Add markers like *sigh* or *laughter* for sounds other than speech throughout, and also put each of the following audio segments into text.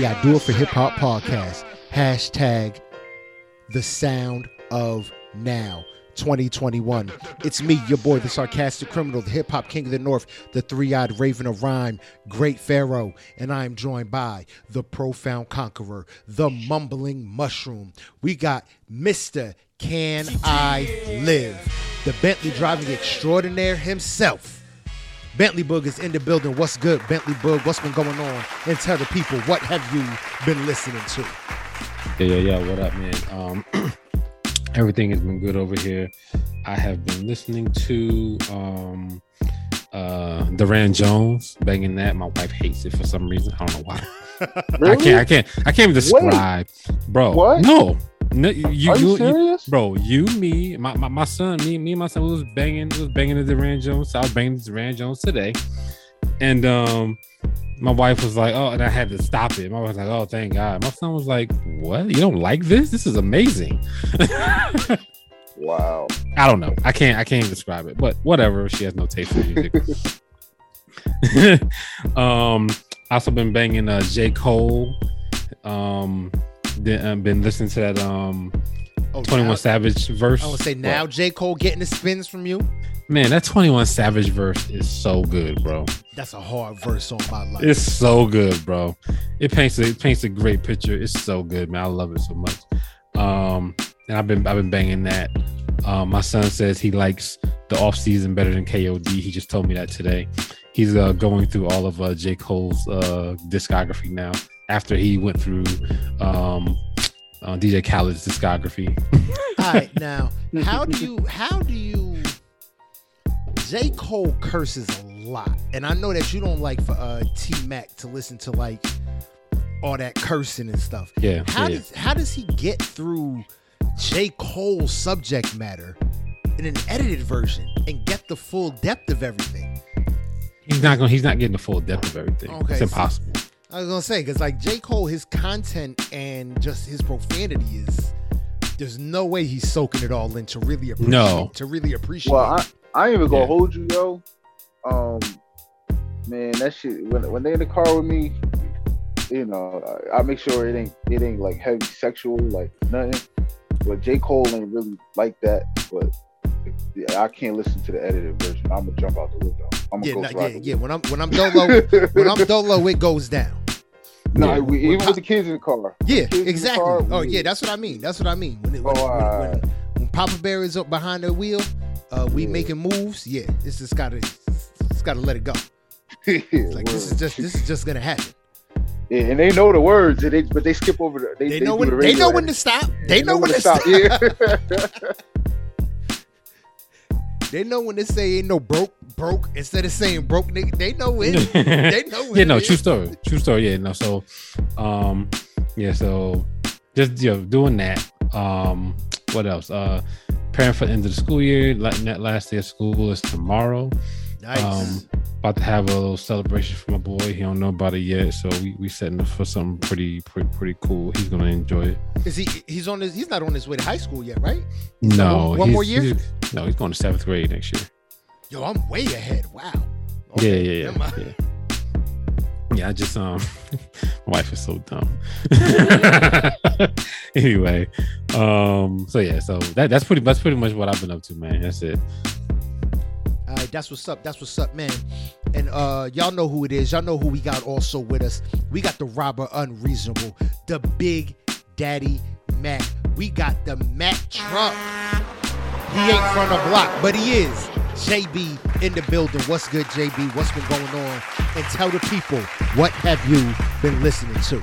the I Do It for Hip Hop podcast. Hashtag the sound of now. 2021. It's me, your boy, the sarcastic criminal, the hip hop king of the north, the three eyed raven of rhyme, great pharaoh, and I am joined by the profound conqueror, the mumbling mushroom. We got Mr. Can I Live, the Bentley driving extraordinaire himself. Bentley Boog is in the building. What's good, Bentley Boog? What's been going on? And tell the people what have you been listening to? Yeah, yeah, yeah. What up, man? Um, *clears throat* everything has been good over here. I have been listening to um uh Durand Jones banging that. My wife hates it for some reason. I don't know why. *laughs* Really? I can't I can't I can't even describe. Bro. What? No. No, you, Are you you, you- serious? bro, you, me, my, my, my son, me, me and my son was banging, was banging the Durand Jones. So I was banging the Durand Jones today. And um my wife was like, oh, and I had to stop it. My wife was like, oh, thank God. My son was like, what? You don't like this? This is amazing. *laughs* Wow. I don't know. I can't I can't even describe it, but whatever. She has no taste for music. *laughs* *laughs* um I also been banging uh J. Cole. Um then, uh, been listening to that um Oh, 21 now- Savage verse. I would say now J. Cole getting the spins from you. Man, that 21 Savage verse is so good, bro. That's a hard verse on my life. It's so good, bro. It paints a, it paints a great picture. It's so good, man. I love it so much. Um, and I've been I've been banging that. Um, my son says he likes the off season better than KOD. He just told me that today. He's uh, going through all of uh, J Cole's uh, discography now. After he went through um, uh, DJ Khaled's discography. *laughs* All right, now *laughs* how do you how do you J. Cole curses a lot. And I know that you don't like for uh T Mac to listen to like all that cursing and stuff. Yeah, How yeah. does how does he get through J. Cole's subject matter in an edited version and get the full depth of everything? He's not going. He's not getting the full depth of everything. Okay, it's so- impossible. I was gonna say because like J. Cole, his content and just his profanity is there's no way he's soaking it all in to really appreciate No. to really appreciate. Well, I, I ain't even gonna Yeah. hold you, yo. Um, man, that shit. When when they in the car with me, you know, I, I make sure it ain't it ain't like heavy sexual, like nothing. But J Cole ain't really like that. But I can't listen to the edited version. I'm gonna jump out the window. I'm yeah, gonna nah, yeah, yeah. When I'm when I'm dolo, when I'm dolo, it goes down. No, Yeah. we, even with the kids in the car. Yeah, the exactly. car, oh we- yeah, that's what I mean. That's what I mean. When it, when, Oh, when, when, when Papa Bear is up behind the wheel, uh, we Yeah. making moves. Yeah, it's just gotta it's gotta let it go. *laughs* Like this is just this is just gonna happen. Yeah, and they know the words, and they, but they skip over the. They, They, they know when the they know when to stop. They know when to stop. stop. Yeah. *laughs* They know when to say ain't no broke broke instead of saying broke nigga. They know it. *laughs* they know it. yeah, no, true story. True story. Yeah, no. So, um, yeah, so just you know, doing that. Um, what else? Uh, preparing for the end of the school year. la- That last day of school is tomorrow. Nice. Um, about to have a little celebration for my boy. He don't know about it yet, so we we setting up for something pretty pretty pretty cool. He's gonna enjoy it. is he? He's on his. He's not on his way to high school yet, right? No, one- one more year? he's- no, he's going to seventh grade next year. Yo, I'm way ahead. Wow. yeah, yeah, yeah, yeah. Yeah, I just um, *laughs* my wife is so dumb. *laughs* anyway, um, so yeah, so that that's pretty that's pretty much what I've been up to, man. That's it. That's what's up. That's what's up, man. And uh y'all know who it is. Y'all know who we got also with us. We got the robber unreasonable, the big daddy Mac. We got the Mac Trump. He ain't from the block, but he is. JB in the building. What's good, JB? What's been going on? And tell the people what have you been listening to?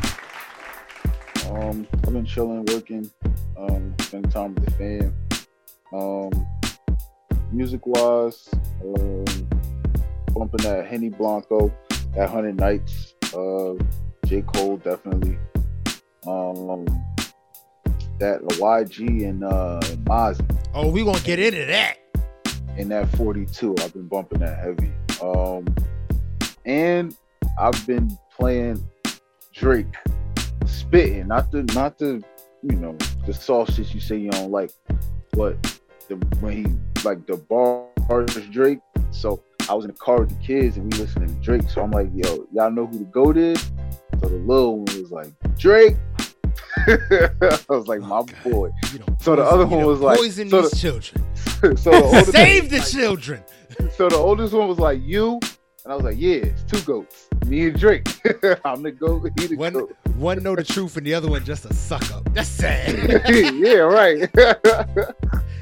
Um, I've been chilling, working, um, spending time with the fam. Um, music wise, um, bumping that Henny Blanco, that Hundred Nights, uh, J Cole definitely. Um, that YG and uh, and Mozzy. Oh, we gonna get into that. in that 42. I've been bumping that heavy. Um, and I've been playing Drake, spitting, not the not the you know the shit you say you don't like, but the when he like the bars Drake. So I was in the car with the kids and we listening to Drake. So I'm like, yo, y'all know who the goat is? So the little one was like, Drake. *laughs* I was like, oh, my Okay. boy. You know, So the other one was like- poison so these the- children. *laughs* *laughs* so the Save the like- children. So the oldest one was like, you. And I was like, yeah, it's two goats. Me and Drake. I'm the goat. He the One, goat. One know the truth and the other one just a suck up. That's sad. *laughs* yeah, *laughs* right.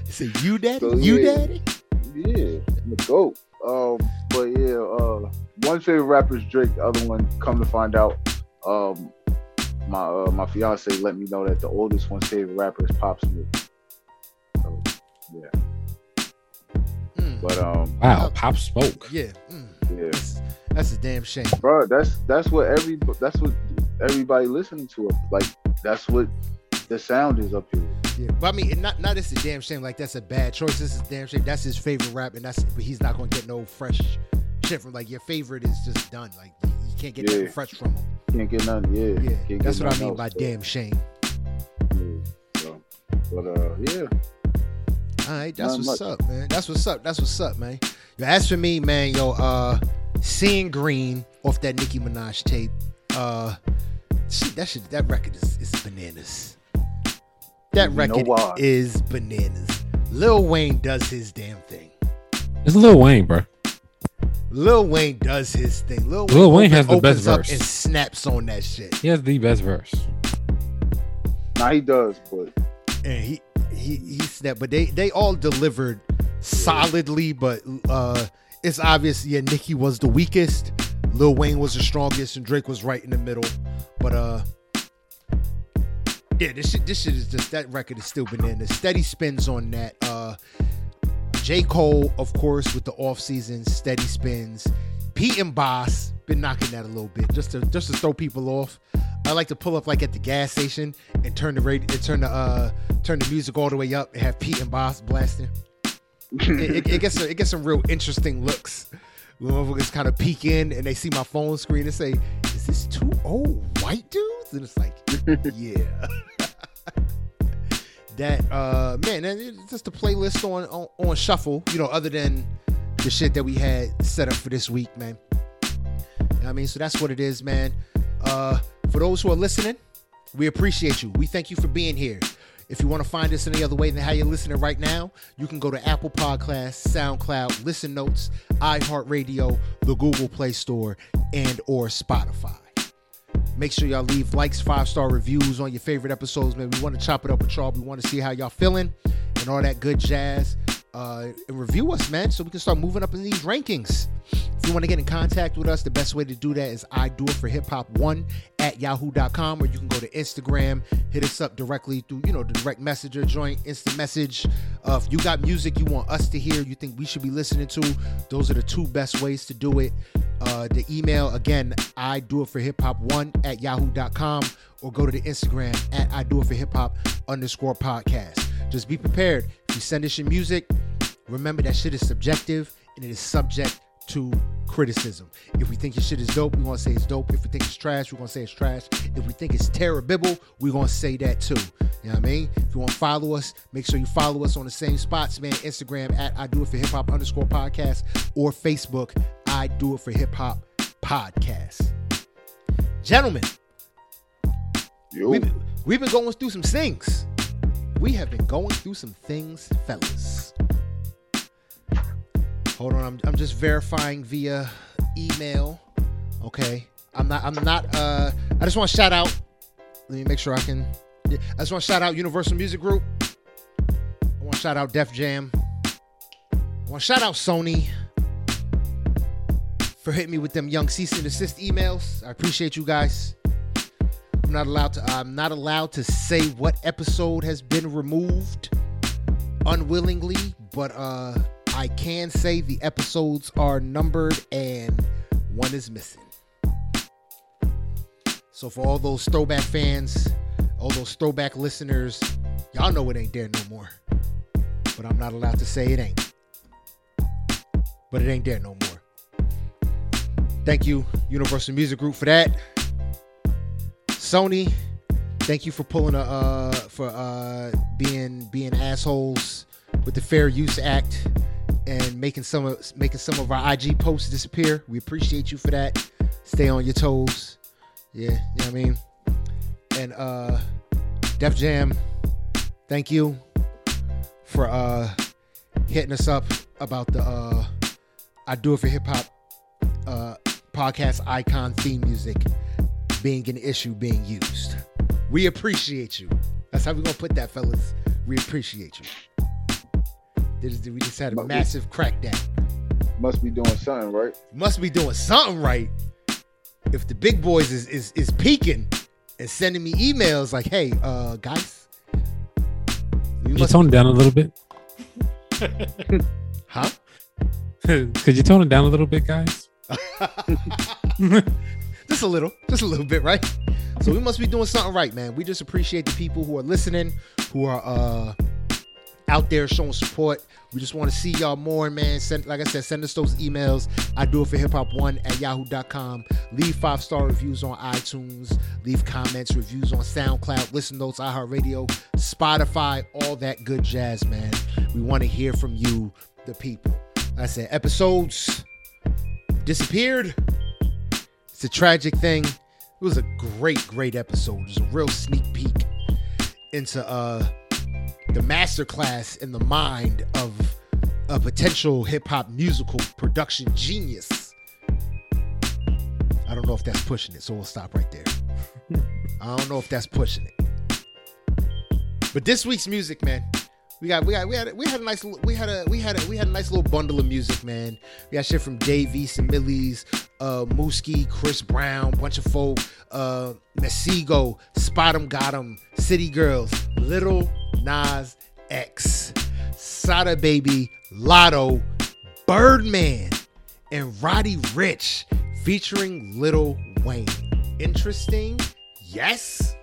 Say you daddy, So, you yeah. daddy. Yeah, I'm the goat. Um, but yeah, uh, one favorite rapper is Drake. The other one, come to find out, um, my uh, my fiance let me know that the oldest one's favorite rapper is Pop Smoke. So yeah, Mm, but um, Wow, Pop Smoke. yeah, mm, yeah, that's, that's a damn shame. bro, that's that's what every that's what everybody listening to. It. Like that's what the sound is up here. Yeah, but I mean, not not it's a damn shame. Like that's a bad choice. This is a damn shame. That's his favorite rap, and that's but he's not gonna get no fresh shit from like your favorite is just done. Like you, can't get Yeah. nothing fresh from him. Can't get nothing. Yeah, Yeah, can't that's what I mean by so, damn shame. yeah, so, but uh, yeah, All right, that's Not what's much. up, man. That's what's up. That's what's up, man. Yo, as for me, man, yo, uh, seeing green off that Nicki Minaj tape, uh, shit, that shit, that record is, is bananas. That You record why. is bananas. Lil Wayne does his damn thing. It's Lil Wayne, bro. Lil Wayne does his thing. Lil Wayne, Lil Wayne has the best verse. and snaps on that shit. He has the best verse. now he does, but and he he he snapped. But they they all delivered solidly. But uh, it's obvious. Yeah, Nicki was the weakest. Lil Wayne was the strongest, and Drake was right in the middle. But uh, yeah, this shit this shit is just that record is still bananas. Steady spins on that. Uh, J Cole, of course, with the off season steady spins. Pete and Bas been knocking that a little bit just to just to throw people off. I like to pull up like at the gas station and turn the radio, and turn the uh, turn the music all the way up and have Pete and Bas blasting. It, it, it gets it gets some real interesting looks. When motherfuckers kind of peek in and they see my phone screen and say, "Is this two old white dudes?" And it's like, *laughs* yeah. *laughs* that uh man, and it's just a playlist on, on on shuffle. You know, other than the shit that we had set up for this week, man. You know I mean, so that's what it is, man. Uh, for those who are listening, we appreciate you. We thank you for being here. If you want to find us any other way than how you're listening right now, you can go to Apple Podcasts, SoundCloud, Listen Notes, iHeartRadio, the Google Play Store, and or Spotify. Make sure y'all leave likes, five star reviews on your favorite episodes, man. We want to chop it up with y'all. We want to see how y'all feeling and all that good jazz. Uh, and review us, man, so we can start moving up in these rankings. If you want to get in contact with us, the best way to do that is I do it for hip hop one at yahoo.com, or you can go to Instagram, hit us up directly through, you know, the direct messenger joint, instant message. Uh, if you got music you want us to hear, you think we should be listening to, those are the two best ways to do it. Uh, the email, again, I do it for hip hop one at yahoo.com, or go to the Instagram at I do it for hip hop underscore podcast. Just be prepared. If you send us your music, remember that shit is subjective and it is subject to criticism. If we think your shit is dope, we're gonna say it's dope. If we think it's trash, we're gonna say it's trash. If we think it's terrible, we're gonna say that too. You know what I mean? If you want to follow us, make sure you follow us on the same spots, man. Instagram at I do it for hip hop underscore podcast or Facebook, I do it for hip hop podcast. Gentlemen, Yo, we've, we've been going through some things. We have been going through some things, fellas. Hold on, I'm, I'm just verifying via email. Okay. I'm not I'm not uh I just want to shout out. Let me make sure I can yeah, I just want to shout out Universal Music Group. I want to shout out Def Jam. I want to shout out Sony for hitting me with them young cease and emails. I appreciate you guys. I'm not allowed to. I'm not allowed to say what episode has been removed unwillingly, but uh, I can say the episodes are numbered and one is missing. So for all those throwback fans, all those throwback listeners, y'all know it ain't there no more. But I'm not allowed to say it ain't. But it ain't there no more. Thank you, Universal Music Group, for that. Sony, thank you for pulling a uh for uh being being assholes with the Fair Use Act and making some of making some of our IG posts disappear. We appreciate you for that. Stay on your toes. Yeah, you know what I mean? And uh Def Jam, thank you for uh hitting us up about the uh I do it for hip hop uh podcast icon theme music being an issue being used. We appreciate you. That's how we're gonna put that, fellas. We appreciate you. This is- We just had a But we- massive crackdown. Must be doing something, right? Must be doing something right. If the big boys is is, is peaking and sending me emails like, "Hey, uh, guys, we Could you tone it down a little bit? *laughs* huh?" *laughs* Could you tone it down a little bit, guys? *laughs* just a little, just a little bit, right? So we must be doing something right, man. We just appreciate the people who are listening, who are uh out there showing support. We just want to see y'all more, man. Send, like I said, send us those emails. I do it for hip hop one at yahoo.com. Leave five star reviews on iTunes. Leave comments, reviews on SoundCloud, listen notes, iHeartRadio, Spotify, all that good jazz, man. We want to hear from you, the people. Like I said, episodes disappeared. It's a tragic thing. It was a great, great episode. It was a real sneak peek into uh the masterclass in the mind of a potential hip hop musical production genius. I don't know if that's pushing it, so we'll stop right there. *laughs* I don't know if that's pushing it. But this week's music, man, we got we got we had we had a nice we had a we had a we had a nice little bundle of music, man. We got shit from Dave East and Millie's, uh Mooski, Chris Brown, bunch of folk, uh Messigo, Spot 'em Got 'em, City Girls, Little Nas X, Sada Baby, Lotto, Birdman, and Roddy Ricch featuring Little Wayne. Interesting? Yes.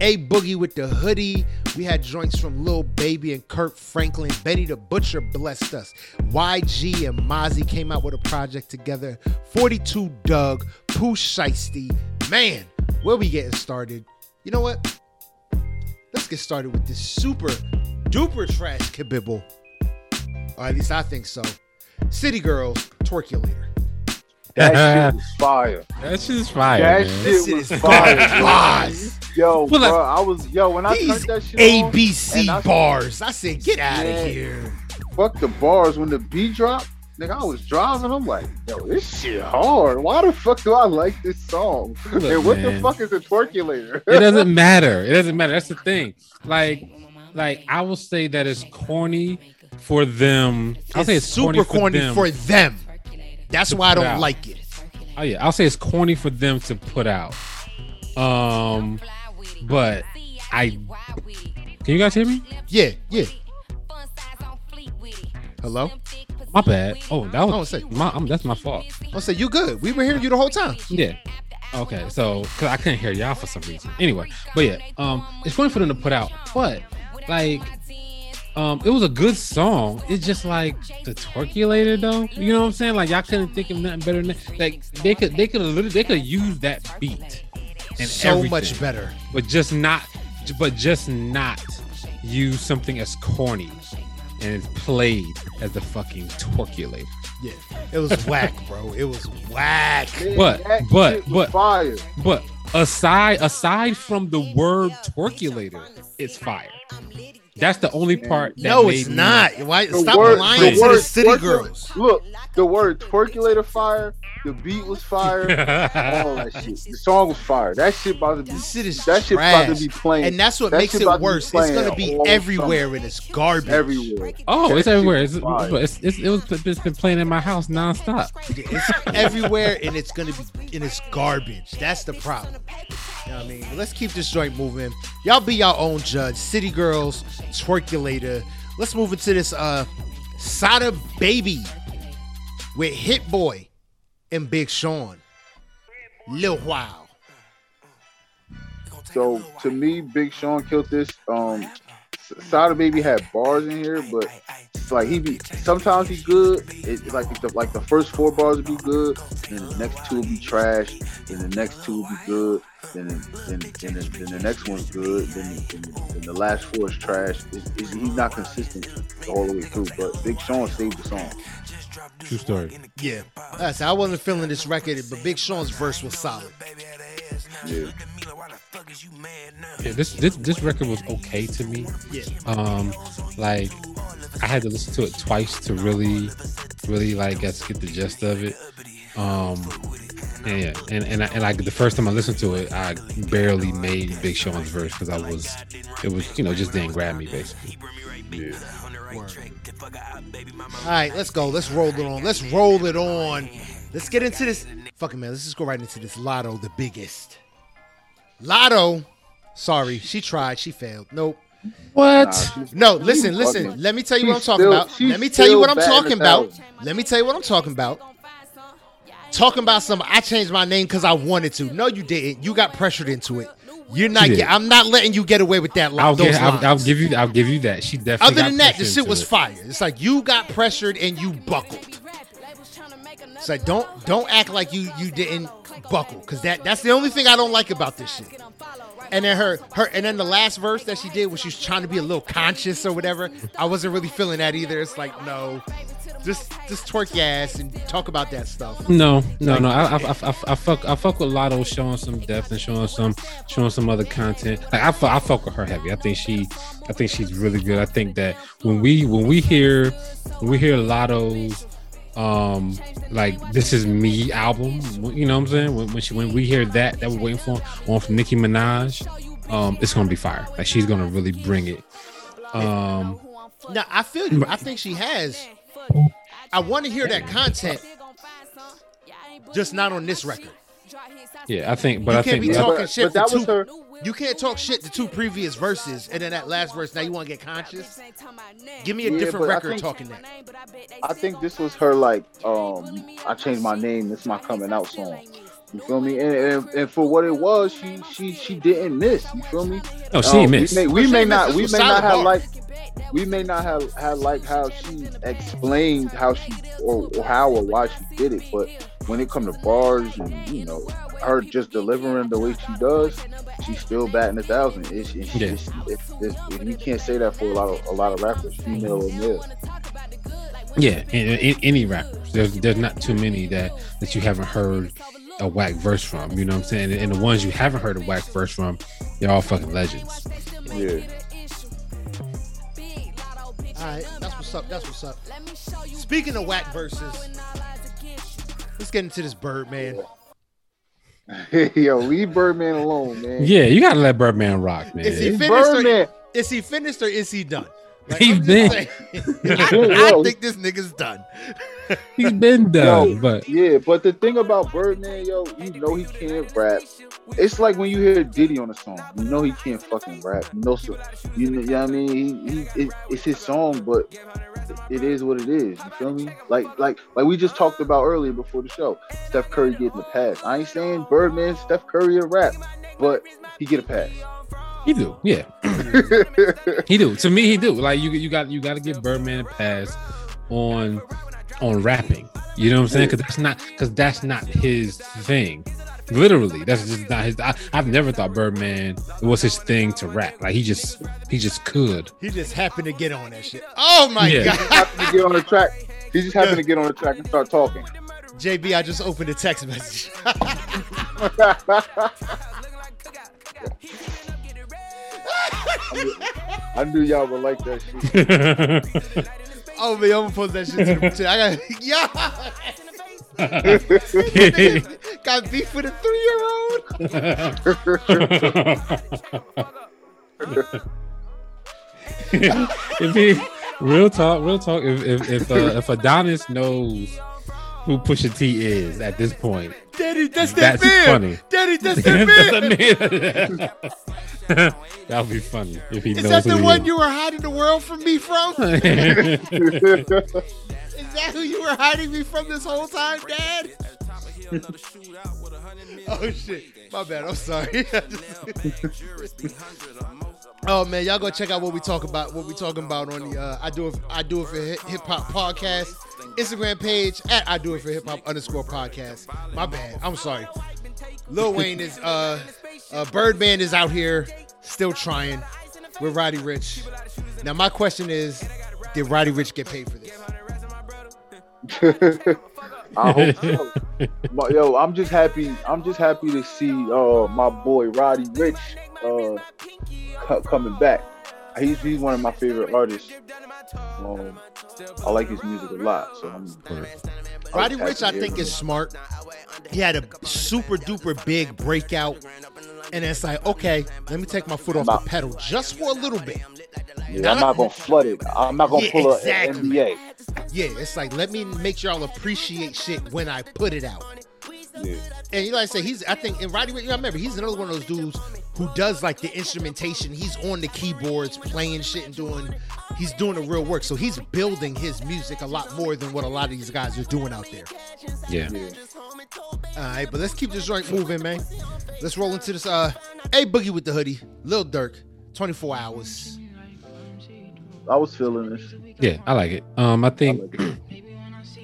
A Boogie with the hoodie. We had joints from Lil Baby and Kirk Franklin. Benny the Butcher blessed us. YG and Mozzy came out with a project together. 42 Dugg, Pooh Shiesty. Man, where we getting started? You know what? Let's get started with this super duper trash kibibble. Or at least I think so. City Girls, Twerkulator. That *laughs* shit was fire. That shit is fire, That man. shit shit was fire. bars. Yo, Well, bro, I was yo when I These turned that shit on, ABC I- bars. I said, get out Yeah. of here. fuck the bars when the beat dropped. Nigga, I was driving. I'm like, yo, this shit hard. Why the fuck do I like this song? *laughs* Look, and what man. the fuck is a twerkulator? it doesn't matter. It doesn't matter. That's the thing. Like, like I will say that it's corny for them. I'll say It's it's super corny, corny for them. for them. That's why I don't out. like it. Oh yeah, I'll say it's corny for them to put out. Um, but I can you guys hear me? Yeah, yeah. Hello? My bad. Oh, that was say- my. Um, that's my fault. I'll say you good. We were hearing you the whole time. Yeah. Okay, so because I couldn't hear y'all for some reason. Anyway, but yeah, um, it's funny for them to put out, but like, um, it was a good song. It's just like the twerkulator though. You know what I'm saying? Like y'all couldn't think of nothing better than that. Like they could, they could literally, they could use that beat and so everything, much better. but just not, but just not use something as corny and it's played as the fucking twerkulator. Yeah. It was whack, *laughs* bro. It was whack. But- but- but- fire. But aside aside from the word twerkulator, it's fire. That's the only part. That No, made it's me- not. Why The stop word- lying the to the word city twerkula- girls? Look, the word twerkulator fire. The beat was fire. *laughs* all that shit. The song was fire. That shit about to be. This shit is that shit about trash. to be playing And that's what That makes it about to be worse. It's gonna be all everywhere and it's garbage. everywhere. oh, That it's everywhere. It's, it's, it's, it was, it's been playing in my house nonstop. It's everywhere and it's gonna be and it's garbage. That's the problem. You know what I mean? Let's keep this joint moving. Y'all be your own judge. City girls, twerkulator. Let's move into this uh Sada Baby with Hit Boy and Big Sean. Lil While. So to me, Big Sean killed this. Um, Sada Baby had bars in here, but like he be sometimes he good. It, like the, like the first four bars would be good, then the next two will be trash, then the next two will be good, then then then, then, then the next one's good, then, then, then the last four is trash. It's, it's, he's not consistent all the way through. But Big Sean saved the song. True story. Yeah, that's I wasn't feeling this record, but Big Sean's verse was solid. Yeah. Yeah, this this this record was okay to me. Yeah, Um, like I had to listen to it twice to really, really like guess get the gist of it. Um, and yeah, and and I, and like the first time I listened to it, I barely made Big Sean's verse because I was, it was you know just didn't grab me basically. Yeah. All right, let's go. Let's roll it on. Let's roll it on. Let's get into this. Fucking man, let's just go right into this. Lotto, the biggest. Lotto. Sorry, she tried. She failed. Nope. What? Nah, No, listen, listen. bugging. Let me tell you what I'm talking still- about. Let me tell you what I'm talking about. Let me tell you what I'm talking about. Talking about some. I changed my name because I wanted to. No, you didn't. You got pressured into it. You're not. She. Get, I'm not letting you get away with that. li- I'll those give I'll, I'll give you I'll give you that. She definitely. Other got than that, the pressured shit was it. fire. It's like you got pressured and you buckled. It's like don't don't act like you you didn't buckle because that that's the only thing I don't like about this shit. And then her her and then the last verse that she did when she was trying to be a little conscious or whatever, I wasn't really feeling that either. It's like no, just just twerk your ass and talk about that stuff. No, no, no. I, I, I, I, I fuck, I fuck with Lotto showing some depth and showing some, showing some other content. Like I, fuck, I fuck with her heavy. I think she, I think she's really good. I think that when we, when we hear, when we hear Lotto's, um, like this is me album. You know what I'm saying? When, when she, when we hear that, that we're waiting for on from Nicki Minaj, um, it's gonna be fire. Like she's gonna really bring it. Um, Now I feel you. I think she has. I want to hear that content, just not on this record. Yeah, I think, but You I can't think be talking but- shit but that was two- her- You can't talk shit to two previous verses and then that last verse. Now you want to get conscious? Give me a Yeah, different record think- talking that. I think this was her like, um, I changed my name. This is my coming out song. You feel me? And, and, and for what it was, she she she didn't miss. You feel me? no, she ain't Um, missed. We may, we She may ain't missed. not This we may not have bar. like we may not have had like how she explained how she or, or how or why she did it, but when it come to bars and you know her just delivering the way she does, she's still batting a thousand. It's, it's, Yeah. it's, it's, it's, and you can't say that for a lot of a lot of rappers, female or male. Yeah, in, in, any rappers. There's there's not too many that that you haven't heard a whack verse from. You know what I'm saying? And the ones you haven't heard a whack verse from, they're all fucking legends. Yeah. All right, that's what's up. That's what's up. Speaking of whack verses, let's get into this Birdman. *laughs* Yo, leave Birdman alone, man. Yeah, you gotta let Birdman rock, man. Is he Leave finished or- Is he finished or is he done? He I'm been- saying, *laughs* I, I think this nigga's done. He's been done, Yo, but Yeah, but the thing about Birdman, yo, you know he can't rap. It's like when you hear Diddy on a song, you know he can't fucking rap. You know, so you know, you know what I mean? He, he, it, it's his song, but it is what it is. You feel me? Like, like, like we just talked about earlier before the show. Steph Curry getting a pass. I ain't saying Birdman, Steph Curry a rap, but he get a pass. He do. Yeah, *laughs* he do. To me, he do. Like you, you got you got to give Birdman a pass on on rapping. You know what I'm saying? Because that's not because that's not his thing. Literally, that's just not his. I, I've never thought Birdman was his thing to rap. Like he just he just could. He just happened to get on that shit. Oh my Yeah. god. happened to get on the track. He just happened to get on the track and start talking. JB, I just opened a text message. *laughs* *laughs* I knew y'all would like that shit. oh man, I'm gonna post that shit to the *laughs* to- I got *laughs* yeah. *laughs* got beef with a three year old. if he, real talk, real talk. If if if, uh, if Adonis knows who Pusha T is at this point, Daddy, that's that That's man. funny. Daddy, that's *laughs* that man. *laughs* that would be funny if he Is knows Is that the one you were hiding the world from me from? is. *laughs* Is that who you were hiding me from this whole time, Dad? oh shit. My bad. I'm sorry. Oh man, y'all go check out what we talk about. What we talking about on the uh, I do it. I do it for hip hop podcast Instagram page at I do it for hip hop underscore podcast. My bad. I'm sorry. Lil Wayne is uh, uh Birdman is out here still trying with Roddy Ricch. Now my question is, did Roddy Ricch get paid for this? *laughs* I hope so. Yo, I'm just happy. I'm just happy to see uh my boy Roddy Ricch uh co- coming back. He's he's one of my favorite artists. Um, I like his music a lot. So I'm. Roddy Ricch, I think, is smart. He had a super duper big breakout, and it's like, okay, let me take my foot off Not- the pedal just for a little bit. Yeah, I'm not gonna flood it. I'm not gonna Yeah, pull exactly. a NBA. Yeah, it's like let me make sure y'all appreciate shit when I put it out. Yeah. And you like I say, he's I think and Roddy Ricch, I remember he's another one of those dudes who does like the instrumentation. He's on the keyboards, playing shit and doing he's doing the real work. So he's building his music a lot more than what a lot of these guys are doing out there. Yeah. Yeah. All right, but let's keep this joint moving, man. Let's roll into this. Uh, a boogie with the hoodie, Lil Durk, 24 hours. I was feeling this. Yeah, I like it. Um, I I think like.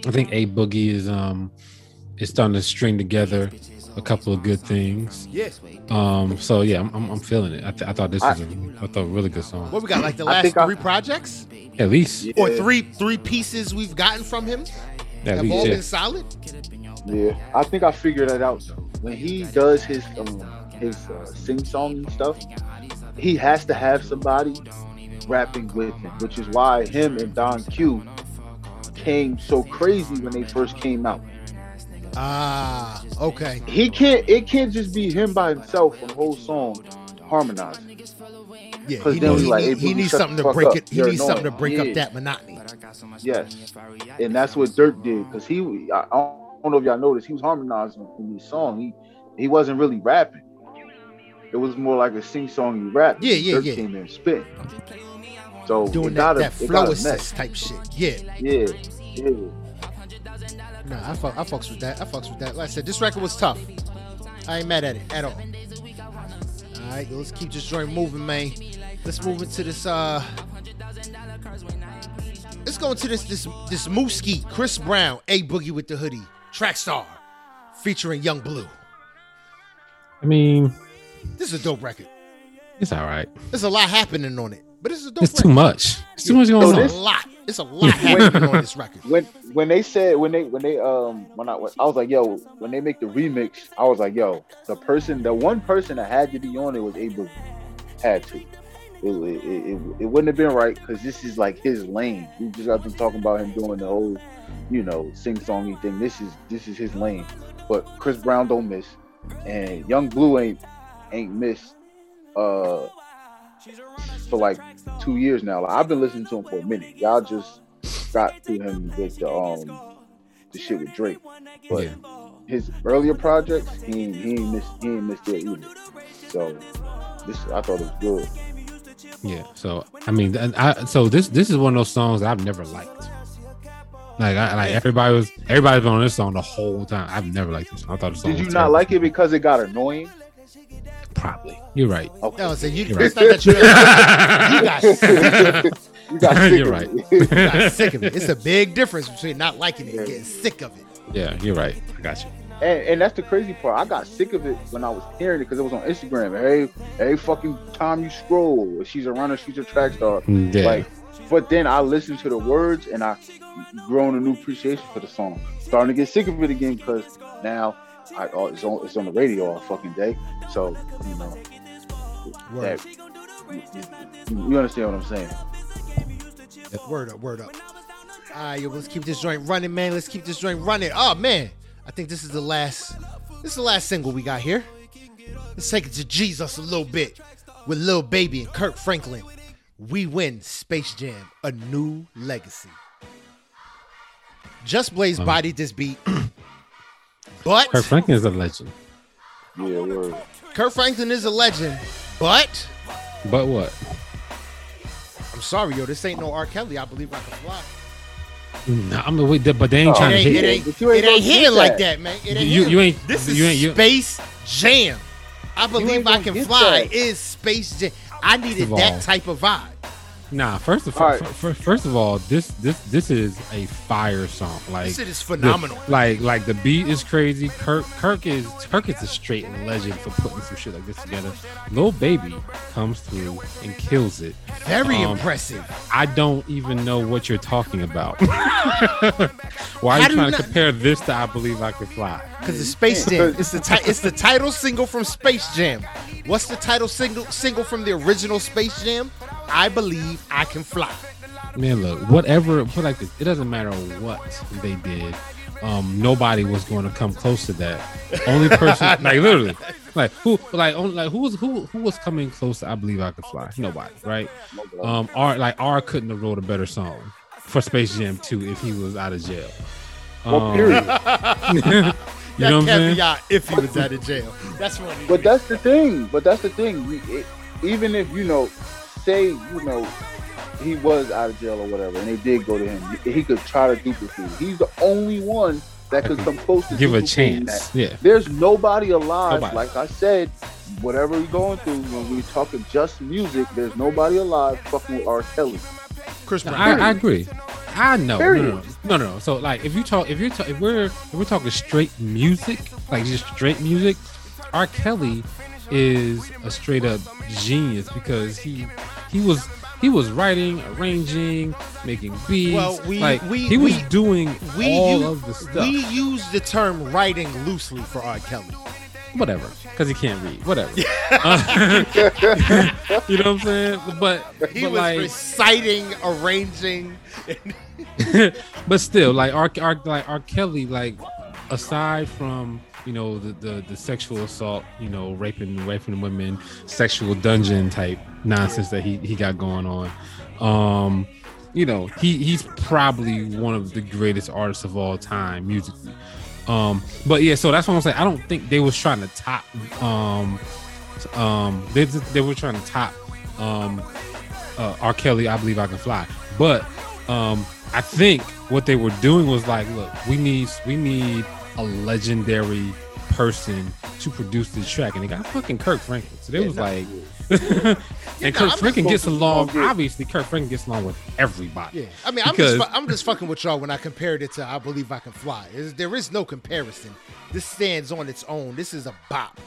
I think A Boogie is um is starting to string together a couple of good things. Yeah. Um, so yeah, I'm I'm, I'm feeling it. I, th- I thought this was a I thought a really good song. What we got? Like the last think I- three projects At least, Yeah. or three three pieces we've gotten from him at have all yeah. been solid. Yeah, I think I figured that out. When he does his um, his uh, sing song stuff, he has to have somebody rapping with him, which is why him and Don Q came so crazy when they first came out. Ah, okay. He can't. It can't just be him by himself for the whole song harmonizing. Yeah, he, then needs, like, he, he needs something to break up. it. He You're needs something to break Yeah. up that monotony. Yes, and that's what Durk did because he. I don't know if y'all noticed he was harmonizing in this song. He he wasn't really rapping. It was more like a sing songy rap. Yeah, yeah, Durk yeah. came in and spit. So Doing that, gotta, that flow assist type shit. Yeah. Yeah, yeah. Nah, I, fuck, I fucks with that. I fucks with that. Like I said, this record was tough. I ain't mad at it at all. All right, let's keep this joint moving, man. Let's move into this. uh Let's go into this this this Mooski, Chris Brown, A Boogie with the hoodie, track star, featuring Yung Bleu. I mean, This is a dope record. it's all right. There's a lot happening on it, but it's a dope It's record. too much. It's too much going a on. this- lot. It's a lot happening on this record. When when they said when they when they um when I when, I was like yo when they make the remix I was like yo the person the one person that had to be on it was A Boogie had to. It, it, it, it wouldn't have been right because this is like his lane. We just got them talking about him doing the whole, you know, sing songy thing. This is this is his lane. But Chris Brown don't miss, and Yung Bleu ain't ain't missed uh for like two years now. Like, I've been listening to him for a minute. Y'all just got to him with the um the shit with Drake, but Yeah. his earlier projects he ain't, he ain't missed he ain't missed it either. So this I thought it was good. Yeah. So I mean, and I so this this is one of those songs I've never liked. Like I like everybody was everybody's been on this song the whole time. I've never liked this song. I thought the song Did you not terrible. like it because it got annoying? Probably. You're right. Okay. No, so you, You're it's not that you, you got *laughs* sick. you got sick You're of right. it. You got sick of it. It's a big difference between not liking it and getting sick of it. Yeah, you're right. I got you. and, and that's the crazy part. I got sick of it when I was hearing it because it was on Instagram. Every every fucking time you scroll, she's a runner, she's a track star. Mm, Yeah. Like, but then I listened to the words and I grown a new appreciation for the song. Starting to get sick of it again because now I, oh, it's on it's on the radio all fucking day. So you know Word, that you, you understand what I'm saying. word up, word up. All right, yo, let's keep this joint running, man. Let's keep this joint running. Oh man, I think this is the last. This is the last single we got here. Let's take it to Jesus a little bit with Lil Baby and Kirk Franklin. We win Space Jam, a new legacy. Just Blaze Um, bodied this beat, *clears throat* but Kirk Franklin is a legend. Yeah, word. Kirk Franklin is a legend. But But what? I'm sorry, yo, this ain't no R. Kelly. I believe I can fly. Nah, I mean, wait, but they ain't Oh, trying It to ain't, hit. it ain't, But you ain't it ain't gonna get hitting like that. that, man. It ain't You- you ain't- This you is ain't- you- Space Jam. I believe I can fly that. is Space Jam. I needed that type of vibe. Nah, first of All right. fir- fir- first of all, this this this is a fire song. Like This shit is the- phenomenal. like like the beat is crazy. Kirk Kirk is Kirk is a straight legend for putting some shit like this together. Lil Baby comes through and kills it. Very um, impressive. I don't even know what you're talking about. *laughs* Why are you do trying you to not- compare this to I Believe I Can Fly? Because it's Space Jam. It's the ti- it's the title single from Space Jam. What's the title single single from the original Space Jam? I believe I can fly. Man, look, whatever, put like this, it doesn't matter what they did. Um, nobody was going to come close to that. Only person, *laughs* like literally, like who, like, only, like who was who who was coming close to I believe I could fly? Nobody, right? Um, R like R couldn't have wrote a better song for Space Jam 2 if he was out of jail. well, Um, period. *laughs* you know what I'm caveat if he was out of jail. That's what. He But that's the thing. But that's the thing. We, it, even if you know, say you know, he was out of jail or whatever, and they did go to him, he could try to duplicate. it. He's the only one that could come close to Give a chance. that. Yeah. There's nobody alive. Nobody. Like I said, whatever we're going through when we're talking just music, there's nobody alive fucking with R. Kelly. Chris No, I, I agree. I know. No, no, no, no, no, no. So like, if you talk, if you're, ta- if we're, if we're talking straight music, like just straight music, R. Kelly is a straight up genius because he, he was, he was writing, arranging, making beats. Well, we- like we- he was we- doing we all use- of the stuff. we use the term writing loosely for R. Kelly. Whatever, because he can't read. Whatever. Uh, *laughs* you know what I'm saying? But He but was like, reciting, arranging. *laughs* but still, like R, R, like R. Kelly, like aside from you know the, the the sexual assault, you know, raping raping women, sexual dungeon type nonsense that he he got going on, um, you know, he he's probably one of the greatest artists of all time musically. Um, but yeah, so that's what I'm saying. I don't think they was trying to top. Um, um, they they were trying to top. Um, uh, R. Kelly, I believe I can fly. But um, I think what they were doing was like, look, we need we need a legendary person to produce this track, and they got fucking Kirk Franklin. So they was like, and Kirk Franklin gets along. Obviously, Kirk Franklin gets along with everybody. Yeah, I mean, I'm Because- just fu- I'm just fucking with y'all when I compared it to I believe I can fly. There is no comparison. This stands on its own. This is a bop.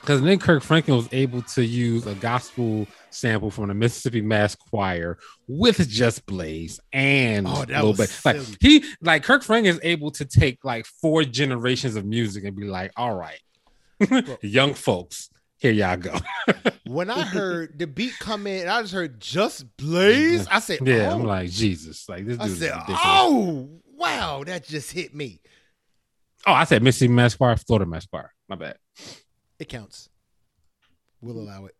Because then Kirk Franklin was able to use a gospel sample from the Mississippi Mass Choir with Just Blaze and Oh, Lil Baby. Like he, like Kirk Franklin is able to take like four generations of music and be like, all right, *laughs* young folks, here y'all go. *laughs* When I heard the beat come in, I just heard just blaze. I said, yeah, oh. I'm like Jesus, like this I dude is said, ridiculous. oh wow, that just hit me. Oh, I said Mississippi Mass Choir, Florida Mass Choir. My bad. It counts. We'll allow it.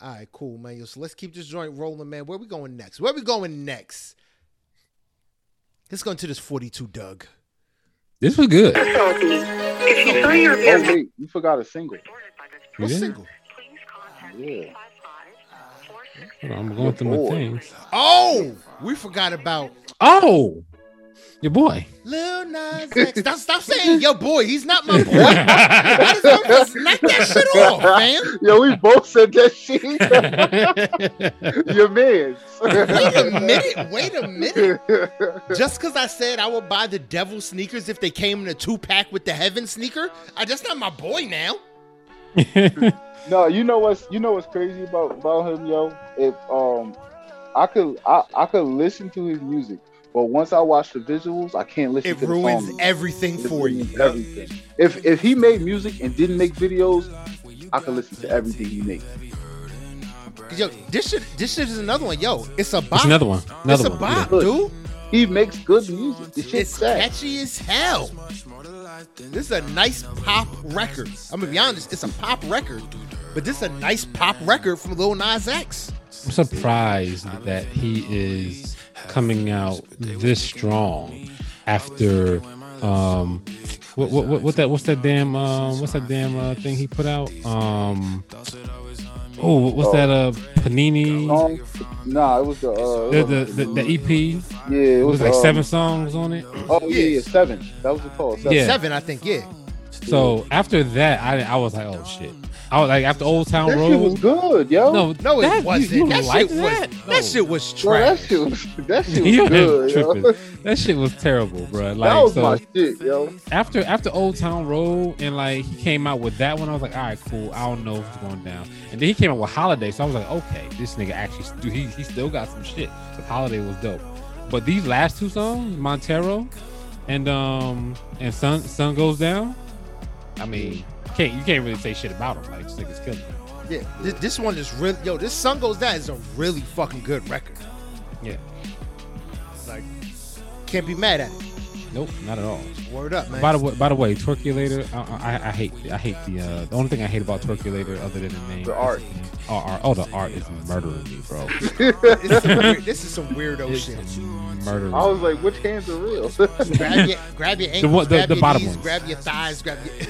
All right, cool, man. So let's keep this joint rolling, man. Where we going next? Where we going next? Let's go into this 42, Dugg. This was good. If you throw your Oh wait, you forgot a single. What Yeah. single? Yeah. Hold on, I'm going through my things. Oh, we forgot about Oh, your boy. Lil Nas X. Stop, stop saying your boy. He's not my boy. Why does everyone just knock that shit off, man? Yo, we both said that shit. *laughs* Your man. Wait a minute. Wait a minute. Just because I said I would buy the devil sneakers if they came in a two pack with the heaven sneaker, I that's not my boy now. No, you know what's you know what's crazy about about him, yo. If um, I could I, I could listen to his music, but once I watch the visuals, I can't listen It to the ruins song. everything It for you. Everything. If if he made music and didn't make videos, I could listen to everything he makes. Yo, this shit, this shit is another one. Yo, it's a bop. It's another one. It's Another a one. bop, Yeah. dude. He makes good music. This shit's It's sad. catchy as hell. This is a nice pop record. I'm gonna be honest, it's a pop record, but this is a nice pop record from Lil Nas X. I'm surprised that he is coming out this strong after um what what what, what that what's that damn um what's that damn uh, thing he put out um oh what's Oh. that uh Panini Um, nah, it was the uh, the, the, the the EP yeah, it it was, was like um, seven songs on it Oh yeah, Yeah. yeah, seven. That was the call. Seven. Yeah. Seven, I think. Yeah. So after that, I I was like, oh shit. I was like after Old Town That Road. shit was good, yo. No, No, it that, wasn't. You, you that shit that? was No. that shit was Bro, that trash. shit was that *laughs* shit was ain't good, yo. That shit was terrible, bro. Like that was so my shit, yo. after after Old Town Road and like he came out with that one, I was like, all right, cool. I don't know if it's going down. And then he came out with Holiday, so I was like, okay, this nigga actually st- he he still got some shit. So Holiday was dope. But these last two songs, Montero and um and Sun Sun Goes Down, I mean, can't you can't really say shit about them. Like this nigga's killing. Yeah, this, this one is really yo. This sun goes down is a really fucking good record. Yeah. Like, can't be mad at it. Nope, not at all. Word up, man. By the way, by the way, Twerkulator, I, I, I hate, I hate the. Uh, the only thing I hate about Twerkulator, other than the name, The is art. Oh, art. Oh, the art is murdering me, bro. *laughs* this, is some weird, this is some weirdo *laughs* It's shit. murdering. I was like, which hands are real? grab your grab your ankles, one- the- grab the your bottom knees, ones. grab your thighs, grab your.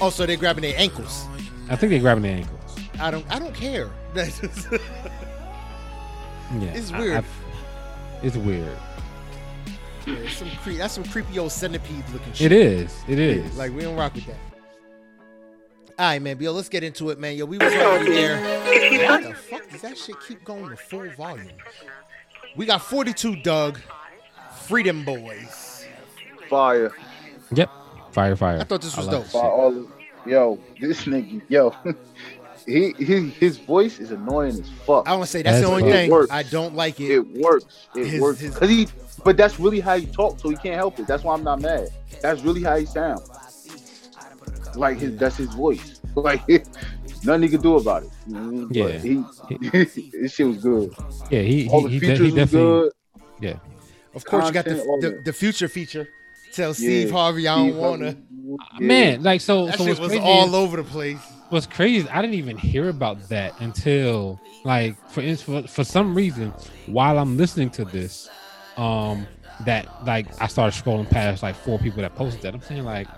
Oh, so they're grabbing their ankles. I think they're grabbing their ankles. I don't. I don't care. *laughs* That's just- Yeah, It's weird. I- it's weird. Yeah, it's some cre- that's some creepy old centipede looking shit. It is. It is. Like we don't rock with that. All right, man. Yo, let's get into it, man. Yo, we was already there. Why the fuck does that shit keep going to full volume? We got 42 Dugg, Freedom Boys. Fire. yep. Fire, fire. I thought this was like dope. the Fire all of, yo, this nigga, yo. *laughs* he, he his voice is annoying as fuck. I don't want to say that's, the only what- thing works. I don't like it. It works. It His- works. his- Cause he, but that's really how he talks, so he can't help it. That's why I'm not mad. That's really how he sounds. Like his, that's his voice. *laughs* Like nothing he can do about it. You know I mean? Yeah. But he, *laughs* this shit was good. Yeah, he All he, the he, de- features he was definitely. good. Of course, you got the, the, the future feature. Tell Steve Yeah. Harvey I don't wanna. Harvey. Yeah. Man, like so. That so shit was crazy all is- over the place. what's crazy I didn't even hear about that until like for ins- for, for some reason while I'm listening to this, um, that like I started scrolling past like four people that posted that. I'm saying like,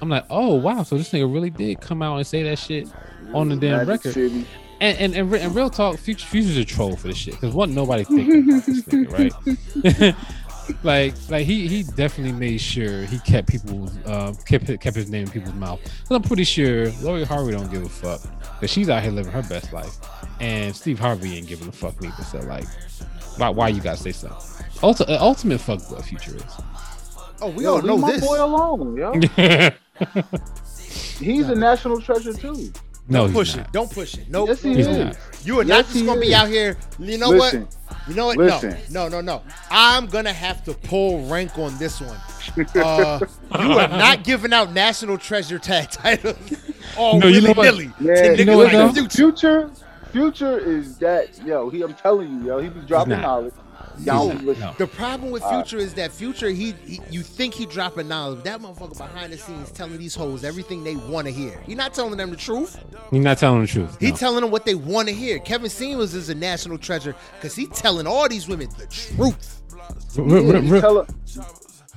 I'm like, oh wow, so this nigga really did come out and say that shit on the damn record. City. And and and, re- and real talk, future future's a troll for this shit because what nobody thinking about this nigga, right? *laughs* like like he he definitely made sure he kept people's uh kept kept his name in people's mouth. Cause I'm pretty sure Lori Harvey don't give a fuck because she's out here living her best life, and Steve Harvey ain't giving a fuck neither. So like, why why you gotta say something? Ulti- uh, ultimate fuck what future is. Oh, we Yo, all leave know my boy alone, yo. is. *laughs* He's a national treasure too. No, Don't he's push not. it. Don't push it. Nope. Yes, he is. You are Yes, not just gonna be out here. You know Listen, what? You know what? Listen. No, no, no, no. I'm gonna have to pull rank on this one. Uh, you are not *laughs* giving out national treasure tag *laughs* titles all No, you know what? Yeah, you know what, like? Future. Future, future is that yo. He, I'm telling you, yo. He be dropping knowledge. Y'all No, don't no. The problem with Uh, Future is that Future, he, he you think he dropping knowledge. That motherfucker behind the scenes telling these hoes everything they want to hear. He not telling them the truth. He's not telling the truth. He no. telling them what they want to hear. Kevin Samuels is a national treasure because he telling all these women the truth. R- Yeah, r- he r- tell 'em-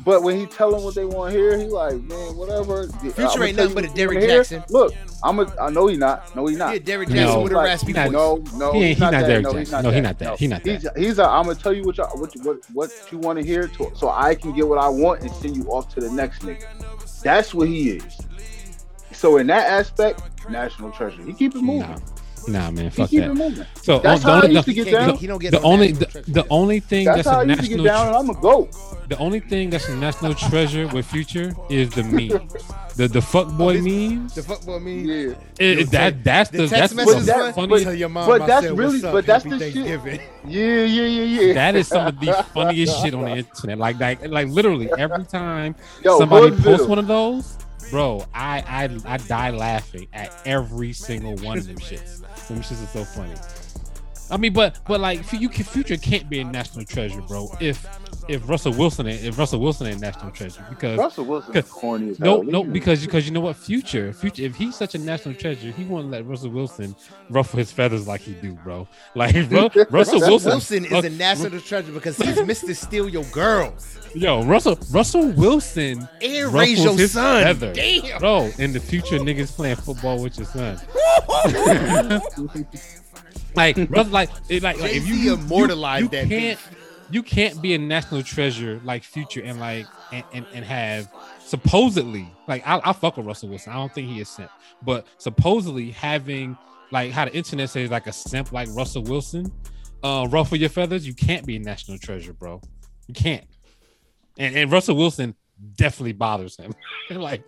but when he tell them what they want to hear, he like, man, whatever. Future ain't nothing but a Derrick Hear. Jaxn. Look, I'm a. I know he not. No, he not. Yeah, Derrick No. Jaxn with a Like, raspy voice. No, no, He ain't- he's he not, not that. Derrick no, he's Jaxn. not No, that. he not that. He not that. He's, he's a, I'm gonna tell you what, you what, what, what you want to hear, to, so I can get what I want and send you off to the next nigga. That's what he is. So in that aspect, national treasure. He keep it moving. Nah, nah, man, he fuck keep that. it moving. So That's the how I only- used the- to get down. get- he don't get the only the, the only thing That's that's, how a I used to get national down, and I'm a goat. the only thing that's a national treasure with future is the meme. The the fuck boy Oh, this- memes. The fuck boy mean? Yeah. It- Yo, that that's The the, text that's message the that- funniest. Tell your mom but that's said, really- up? but that's the shit. Yeah, yeah, yeah, yeah. That is some of the *laughs* funniest shit on the internet. Like like like literally every time Yo, somebody Hoodville. posts one of those, bro, I I I die laughing at every single one of them shits. Shits are so funny. I mean, but but like you can future can't be a national treasure, bro. If if Russell Wilson ain't, if Russell Wilson ain't national treasure because Russell Wilson is corny as no hell. no Leave because because you know what future future if he's such a national treasure he won't let Russell Wilson ruffle his feathers like he do, bro. *laughs* Like bro, *laughs* Russell Russell Wilson Wilson is a national treasure because he's Mr. Steal Your Girl Yo, Russell Russell Wilson and raise your his son. feather. Damn. Bro, in the future, niggas playing football with your son. *laughs* like, brother, like, like, like if you, Jay-Z you immortalized you, that you can't, you can't be a national treasure like Future and like and and, and have supposedly like I, I fuck with Russell Wilson. I don't think he is simp, but supposedly having like how the internet says like a simp like Russell Wilson, uh, ruffle your feathers. You can't be a national treasure, bro. You can't. And and Russell Wilson definitely bothers him, *laughs* like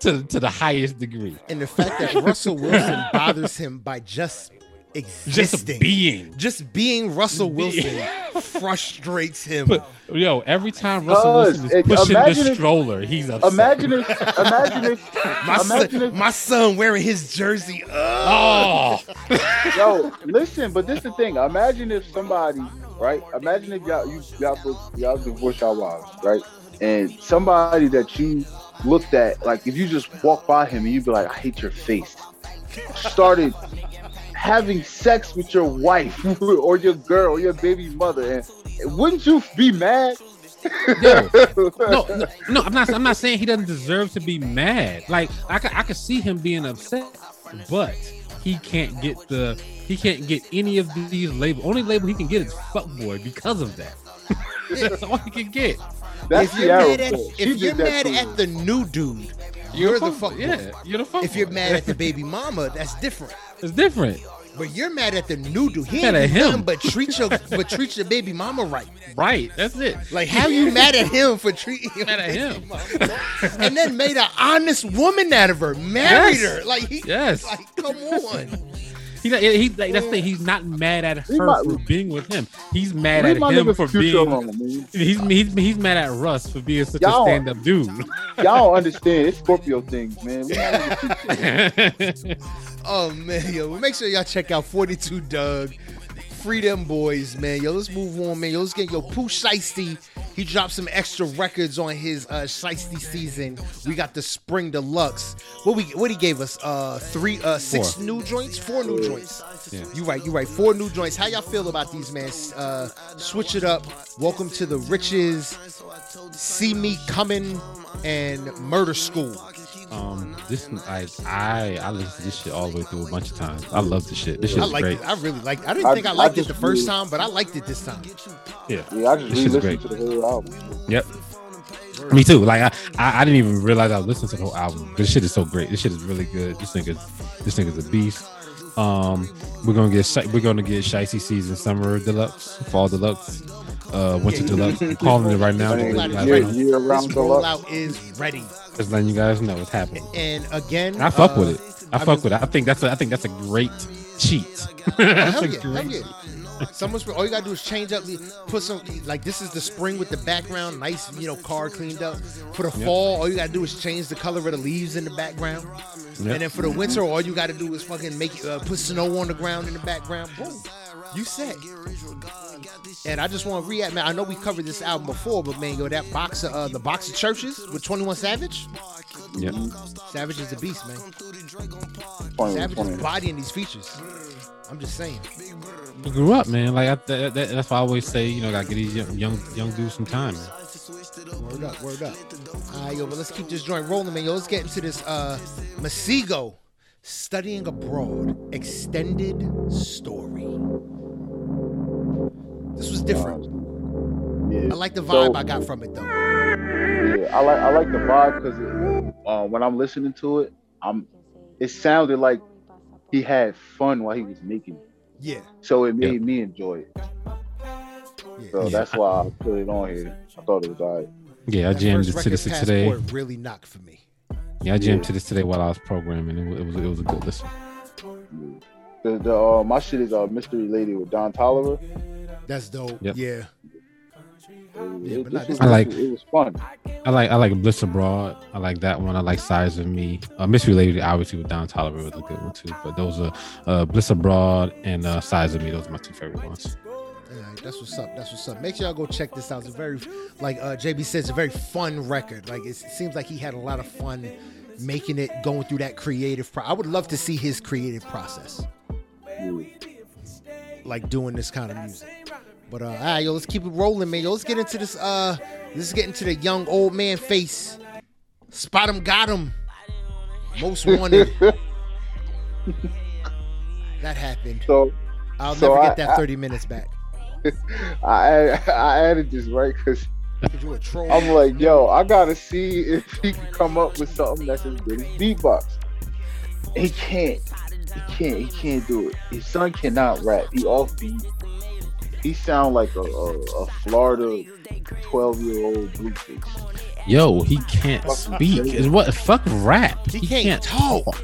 to to the highest degree. And the fact that Russell Wilson *laughs* bothers him by just existing, Just being. just being Russell Wilson *laughs* frustrates him. But yo, every time Russell Cause, Wilson is it- pushing the imagine if- stroller, he's upset. Imagine if, imagine if, *laughs* my imagine son, if, my son wearing his jersey. Ugh. Oh, yo, listen, but this is the thing. Imagine if somebody, right? Imagine if y'all, you, y'all, both- y'all divorce your wives, right? And somebody that you looked at, like if you just walk by him and you'd be like, I hate your face, started having sex with your wife *laughs* or your girl or your baby mother, and wouldn't you be mad? Yo, no, no, no, I'm not. I'm not saying he doesn't deserve to be mad. Like I could, I could see him being upset, but he can't get the, he can't get any of these labels. Only label he can get is fuckboy because of that. *laughs* That's all he can get. That's if you're mad, at, if you're mad at the new dude, you're the fuck. Yeah, you're the fuck. If you're mad at the *laughs* baby mama, that's different. it's different, But you're mad at the new dude. He Mad ain't at him. but treat your but treat your baby mama right. right? That's it. Like how you mad at him for treating your *laughs* Mad at him. and then made an honest woman out of her, married Yes. her. Like he, Yes. like come on. He, he like that's the thing. He's not mad at He her might- for being with him. He's mad at him for being. alone, man. He's, he's he's mad at Russ for being such Y'all- a stand-up dude. Y'all don't understand. It's Scorpio things, man. We not even Future. *laughs* *laughs* Oh man, yo, make sure y'all check out 42 Dugg. Free them boys, man. Yo, let's move on, man. Yo, let's get yo Pooh Shiesty. He dropped some extra records on his uh Shiesty season. We got the Spring Deluxe. What we what he gave us? Uh three uh six Four. new joints? Four new joints. Yeah. You right, you right. Four new joints. How y'all feel about these, man? Uh switch it up. Welcome to the riches. See me coming and murder school. Um, this like I I listened to this shit all the way through a bunch of times. I love this shit. This shit I is liked great. it. I really liked it. I didn't I- think I I liked it the first really- time, but I liked it this time. Yeah, Yeah, I just This shit's re-listened great. to the whole album. Yep. Me too. Like I, I, I didn't even realize I was listening to the whole album. This shit is so great. This shit is really good. This nigga's this nigga's a beast. Um, we're gonna get Shi- we're gonna get Shiesty season summer deluxe, fall deluxe, uh, winter deluxe. *laughs* I'm calling it right now. Year, ready. letting year round rollout is ready, just letting you guys know what's happening. and again, And I fuck uh, with it. I, I fuck mean- with it. I think that's a, I think that's a great cheat. *laughs* That's hell a yeah, hell great yeah. Someone's all you gotta do is change up, put some like this is the spring with the background, nice, you know, car cleaned up. For the Yep. fall, all you gotta do is change the color of the leaves in the background, Yep. and then for the winter, all you gotta do is fucking make uh, put snow on the ground in the background. Boom, you set. And I just want to react, man. I know we covered this album before, but man, yo, that box of uh, the box of churches with Twenty One Savage. Yep. Savage is a beast, man. 20, Savage 20. is bodying these features. I'm just saying. He grew up, man. Like I, that, that, that's why I always say, you know, gotta get these young young, young dudes some time. Man. Word up, word up. All right, yo, but let's keep this joint rolling, man. Yo, let's get into this uh Masego studying abroad extended story. This was different. Yeah. I like the vibe So- I got from it though. Yeah, I like I like the vibe because uh, when I'm listening to it, I'm it sounded like he had fun while he was making it, Yeah, so it made me enjoy it. yeah. So Yeah. that's why I put it on here. I thought it was alright. Yeah, I jammed it to this today. Passport really knocked for me. Yeah, I jammed Yeah. to this today while I was programming. It was it was, it was a good listen. The, the uh, my shit is uh, mystery lady with Don Toliver. That's dope. Yep. Yeah. Yeah, but this not- was- I like- it was fun. I like I like Bliss Abroad. I like that one. I like Size of Me. Uh, Mystery Lady, obviously with Don Toliver was a good one too. But those are uh, Bliss Abroad and uh, Size of Me. Those are my two favorite ones. All right, that's what's up. That's what's up. Make sure y'all go check this out. It's a very, like uh, JB says, a very fun record. Like it seems like he had a lot of fun making it, going through that creative. Pro- I would love to see his creative process, Yeah. like doing this kind of music. But uh, all right, yo, let's keep it rolling, man. Yo, let's get into this. Uh, let's get into the young old man face. Spot him, got him. Most wanted. *laughs* that happened. So I'll So never get that I- 30 minutes back. *laughs* I I added this right because You a troll. I'm like, yo, I gotta see if he can come up with something that's as good as beatbox. He can't. He can't. He can't do it. His son cannot rap. He off beat. He sound like a, a, a Florida 12 year old blueface. Yo, he can't Fucking speak. Is what fuck rap. He can't talk.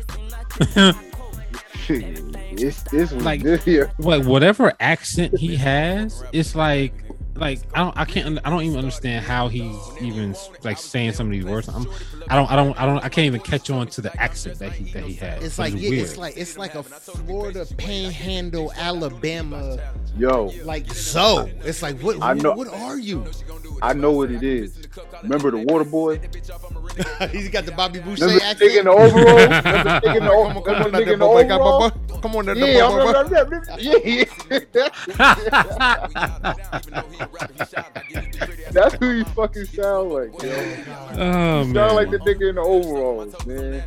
This this Like- *laughs* this here. like whatever accent he has, it's like like I don't I can't I don't even understand how he's even like saying some of these words. I'm, I don't I don't I don't I can't even catch on to the accent that he that he has. It's like is yeah, it's like it's like a Florida Panhandle, Alabama, Yo, like so. It's like what I know- what are you? I know what it is. Remember the water boy? *laughs* He's got the Bobby Boucher Remember accent. the nigga in the overall? *laughs* Remember the nigga in the, Come on, o- come on, remember the nigga in the boy, boy, overall? boy, boy. Come on, *laughs* Yeah, yeah. That's who you fucking sound like, yo. Oh, you oh sound man. like the nigga in the overalls, man.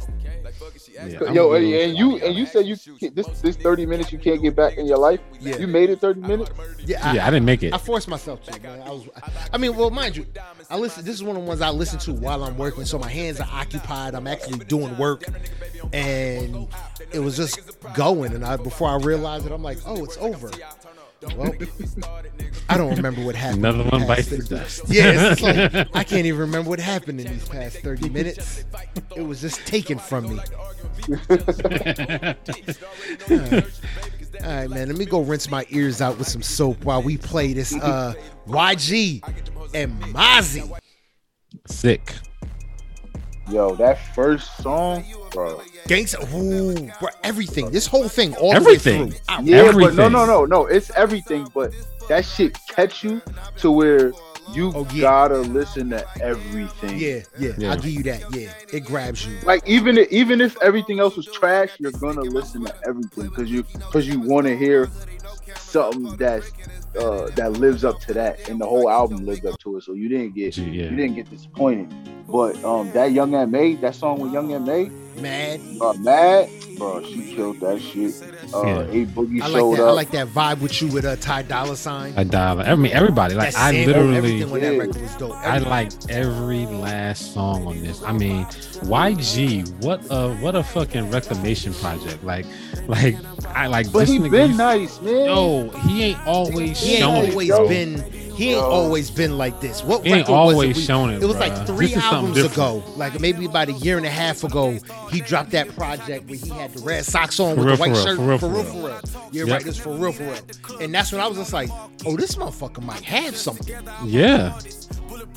Yeah, Yo, and, and you and you said you this this thirty minutes you can't get back in your life. Yeah. You made it thirty minutes. Yeah, I, yeah, I didn't make it. I forced myself to, man. I was, I mean, well, mind you, I listen. This is one of the ones I listen to while I'm working, so my hands are occupied. I'm actually doing work, and it was just going. And I, before I realized it, I'm like, oh, it's over. Well, I don't remember what happened. Another one bites the dust. Yeah, it's like *laughs* I can't even remember what happened in these past 30 minutes. It was just taken from me. All right, man. Let me go rinse my ears out with some soap while we play this uh YG and Mozzy. Sick. Yo, that first song, bro. Gangsta ooh, bro, everything. This whole thing, all Everything. the way through. I- Yeah, but no, no, no, no. It's everything, but that shit catch you to where you Oh, yeah. gotta listen to everything. yeah, yeah, Yeah. I'll give you that. Yeah, it grabs you. Like even if, even if everything else was trash, you're gonna listen to everything because you because you want to hear something that's uh, that lives up to that, and the whole album lived up to it. So you didn't get Yeah. you didn't get disappointed. But um, that Young M.A, that song with Young M.A, Mad. uh, Mad, bro, she killed that shit. Uh, Yeah. A Boogie I like showed that. I like that vibe with you with uh, Ty Dolla Sign. I dial. I mean, everybody. Like That I sample, literally. everything on that Yeah. record was dope. I Everything. liked every last song on this. I mean, YG, what a what a fucking reclamation project. Like, like I like. but he nigga been used- nice, man. No, he ain't always He ain't shown it. always Yo. been. He ain't Yo. always been like this. What He ain't record was always it? Shown it, It was bruh. like three This albums ago, like maybe about a year and a half ago. He dropped that project where he had the red socks on For with real, the white for real, shirt. for real, for for real, real. for real. You're Yep. right. This for real, for real. And that's when I was just like, oh, this motherfucker might have something. Yeah,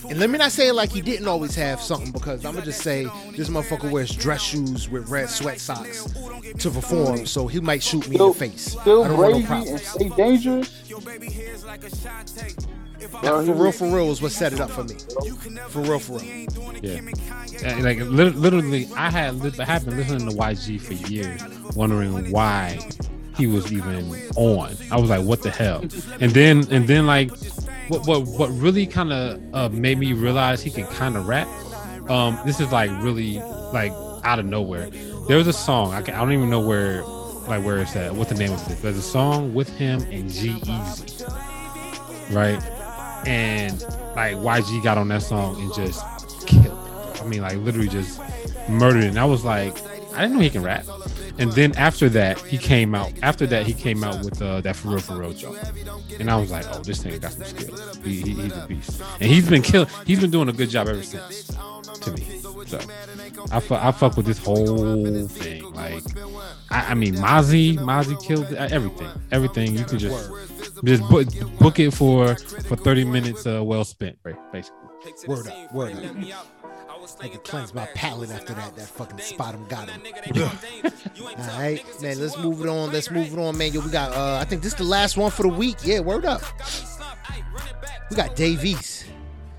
And let me not say it like he didn't always have something because I'm gonna just say this motherfucker wears dress shoes with red sweat socks to perform, so he might shoot me in the face. Still I don't want no crazy and problems. stay dangerous. Now, for real, for real is what set it up for me. For real, for real. yeah. And, Like literally, I had li- I had been listening to YG for years, wondering why he was even on. I was like, what the hell? And then and then like, what what what really kind of uh, made me realize he can kind of rap. Um, this is like really like out of nowhere. There was a song I, can, I don't even know where like where it's at. What the name of it? There's a song with him and G Easy, right? And like YG got on that song and just killed it. I mean, like literally just murdered it. And I was like, I didn't know he can rap. And then after that, he came out. After that, he came out with uh, that for real for real joke. And I was like, oh, this thing got some skills. He, he, he's a beast. And he's been killing. He's been doing a good job ever since. To me, so I fuck, I fuck with this whole thing. Like, I, I mean, Mozzy, Mozzy killed everything. Everything you can just just book, book it for for thirty minutes. Uh, well spent, right? Basically. Word up, word up. I had to cleanse my palate after that. That fucking spot him got him. *laughs* All right, man. Let's move it on. Let's move it on, man. Yo, we got. uh I think this is the last one for the week. Yeah, word up. We got Dave East.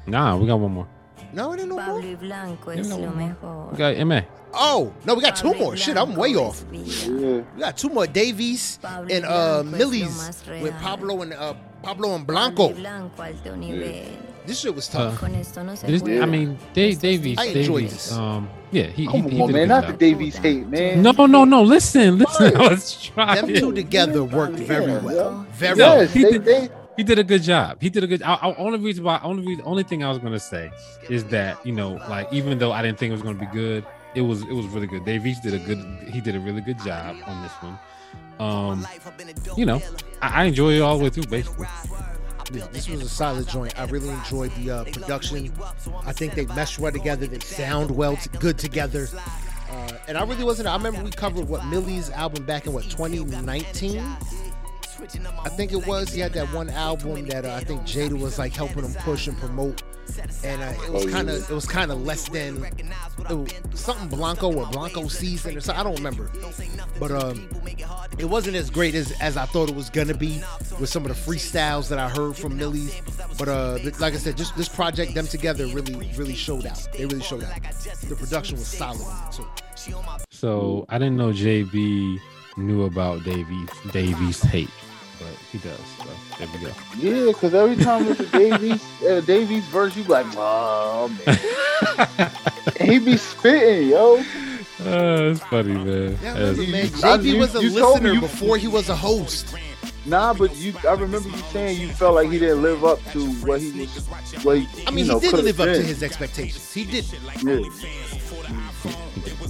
Nah, we got one more. No, it ain't no Pablo more. y Blanco You es know, lo We mejor. got Ma. Oh no, we got two Pablo y more. Shit, I'm way off. Yeah. We got two more Dave East Pablo and uh Blanco es lo Millyz with. Pablo and uh Pablo and Blanco. y Blanco alto. This shit was Uh, tough. Con esto no se It is, juega. I mean, Dave, Davies. I enjoyed Dave East, this. Um, yeah, he. Come he, he on, did man. Not the. Dave East hate, man. No, no, no. Listen, listen. What? *laughs* I was trying. Them two together worked very well. yeah. Very No, well. They, they he did a good job. He did a good. I, I, only reason why, only reason, only thing I was gonna say is that you know, like even though I didn't think it was gonna be good, it was it was really good. Dave East did a good. He did a really good job on this one. Um, you know, I, I enjoy it all the way through, basically. Yeah, this was a solid joint. I really enjoyed the uh, production. I think they mesh well together. They sound well, t- good together. Uh, and I really wasn't. I remember we covered what Millyz album back in what 2019. I think it was. He had that one album that uh, I think Jada was like helping him push and promote, and uh, it was Oh, kind of it was kind of less than was something Blanco or Blanco season or something. I don't remember, but um, it wasn't as great as as I thought it was gonna be with some of the freestyles that I heard from Millie. But uh, like I said, just this project, them together, really really showed out. They really showed out. The production was solid too. So I didn't know JB knew about Dave East Davies hate, but he does. So there we go. Yeah, because every time it's a Dave East uh, Dave East verse, you be like, oh man, *laughs* he be spitting, yo. Uh, it's funny, man. Yeah, That's- man. I- JB you- was a you told listener you- before he was a host. Nah, but you, I remember you saying you felt like he didn't live up to what he was, what he, I mean, you know, he did could've live up to his expectations. He did. Yeah.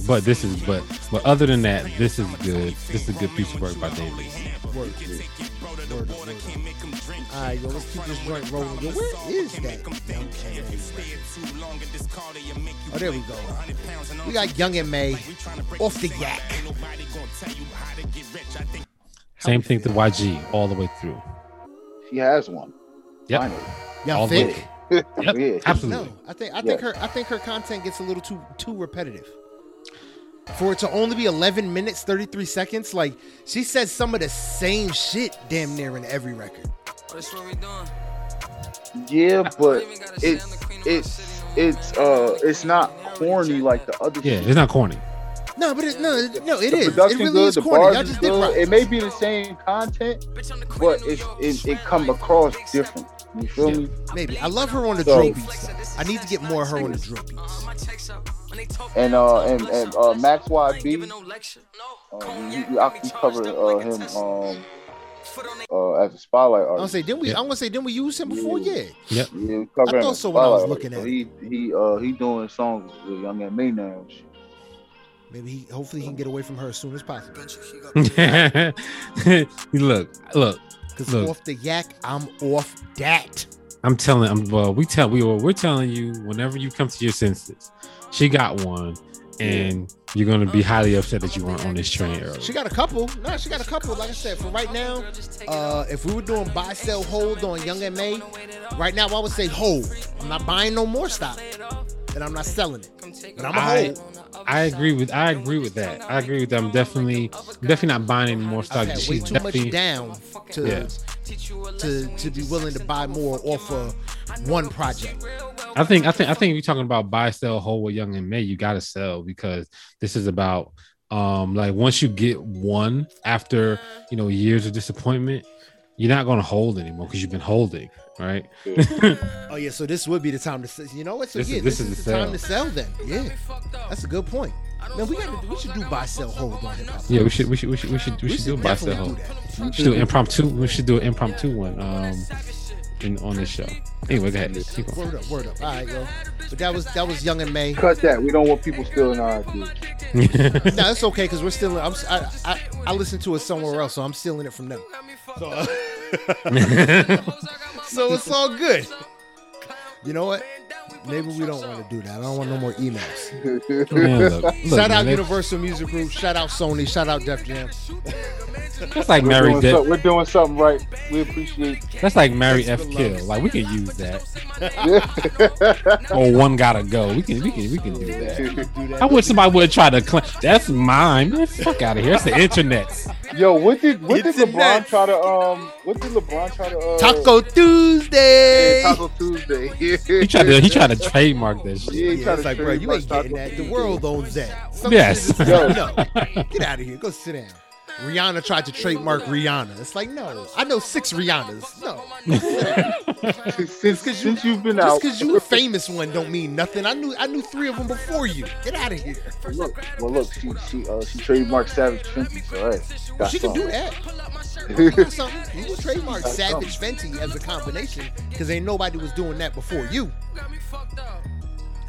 but this is but but other than that, this is good. This is a good piece of work by Dave East. Word. Word, word, word. All right, yo, let's keep this joint rolling. Yo, where is that? Young M.A? Oh, there we go. We got Young M.A off the yak. Same thing to YG all the way through. She has one. Yep. Finally. Y'all All the think? way. *laughs* yeah. Yep, absolutely. No, I think I think her I think her content gets a little too too repetitive. For it to only be 11 minutes 33 seconds, like she says some of the same shit damn near in every record. That's what we doing. Yeah, but it's it's it's uh it's not corny like the other Yeah, shit. it's not corny. No, but it, no, no, it the is. It really good, is corny. is just did good. It may be the same content, but it it, it come across different. You feel Yeah. me? Maybe I love her on the So- drill beats. Though. I need to get more of her on the drill beats. And uh and and uh Max YB, uh, you, you, I, you covered uh, him um uh as a spotlight I'm gonna say, didn't we? Yeah. I'm gonna say, didn't we use him before? Yeah. Yep. Yeah, we covered I thought so when I was looking artist. at So he he uh he doing songs with Young M.A now. and shit. Maybe he, hopefully he can get away from her as soon as possible. *laughs* look, look. Cause Look. off the yak, I'm off that. I'm telling. I'm well. We tell. We were. We're telling you. Whenever you come to your senses, she got one, and you're gonna be highly upset that you weren't on this train earlier. She got a couple. No, she got a couple. Like I said, for right now, uh, if we were doing buy, sell, hold on Young M.A, right now I would say hold. I'm not buying no more stock, and I'm not selling it. But I'm a I, hold. I agree with. I agree with that. I agree with that. I'm definitely, definitely not buying any more stock. I've way too much down to Yeah. to to be willing to buy more off of one project. I think. I think. I think if you're talking about buy, sell, hold with Young M.A, you gotta sell because this is about um like once you get one after you know years of disappointment, you're not gonna hold anymore because you've been holding, right? *laughs* Oh yeah, so this would be the time to sell. You know what? So This is- yeah, this this, is is, the the time to sell. Then yeah, that's a good point. Man, we got we should do buy, sell, hold on hip hop. Yeah, we should. We should. We should. We should. We, should do buy, sell, hold. We should do impromptu. We should do an impromptu one. Um, in on this show. Anyway, go ahead. Keep going. Word up, word up. All right, yo. But that was that was Young M.A. Cut that. We don't want people stealing our ideas. *laughs* No, it's okay because we're still. I'm, I, I I listened to it somewhere else, so I'm stealing it from them. So, uh, *laughs* so it's all good. You know what? Maybe we don't want to do that. I don't want no more emails. *laughs* Man, look, look, shout out man, that- Universal Music Group. Shout out Sony. Shout out Def Jam. *laughs* That's like We're Mary. doing, De- so- we're doing something right. We appreciate. that's like Mary F. That's Kill. Like we can use that. or one gotta go. We can. We can. We can do that. I wish somebody would try to claim that's mine. Man, fuck out of here. It's the internet. Yo, what did what did It's a LeBron net. try to um? What did LeBron try to uh, Taco Tuesday. yeah, Taco Tuesday. *laughs* He tried to. He tried to trademark this. shit. Yeah, he Yeah, it's to like, bro, you ain't getting Taco that. The world owns that. Some Yes. shit Yo. *laughs* no, get out of here. Go sit down. Rihanna tried to trademark Rihanna. It's like, no, I know six Rihannas. No, since, Just since you've been just out, because you a famous one don't mean nothing. I knew I knew three of them before you. Get out of here. look, well, look, she she uh she trademarked Savage Fenty, so got She can do that. *laughs* Something. You can trademark Savage Fenty as a combination because ain't nobody was doing that before you.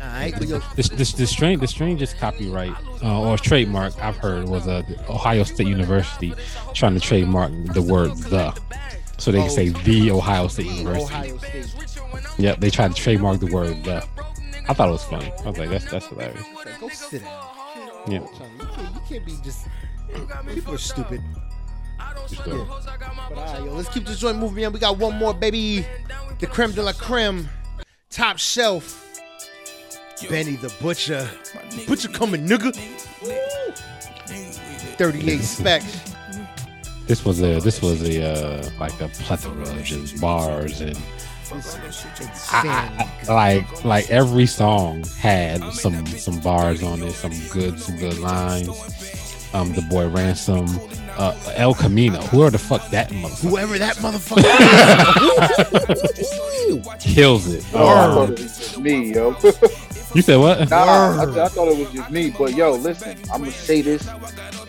All right, but This this the strain the strangest copyright uh, or trademark I've heard was uh, Ohio State University trying to trademark the word the, so they can say the Ohio State University. Ohio State. Yep, they tried to trademark the word the. I thought it was funny. I was like, that's that's hilarious. Like, go sit down. Yeah. You can't, you can't be just. People are stupid. sure. But right, yo, let's keep this joint moving on. We got one more, baby. The creme de la creme, top shelf. Benny the Butcher. Butcher coming, nigga. 38 Spesh. This was a this was a uh, like a plethora of just bars and This is insane. I, I, like like every song had some some bars on it, some good some good lines. Um, the boy ransom, uh, El Camino, whoever the fuck that motherfucker Whoever that motherfucker is. *laughs* kills it. Oh, Um, thought it was just me, yo. *laughs* you said what? Nah, I, I thought it was just me. But yo, listen, I'm gonna say this,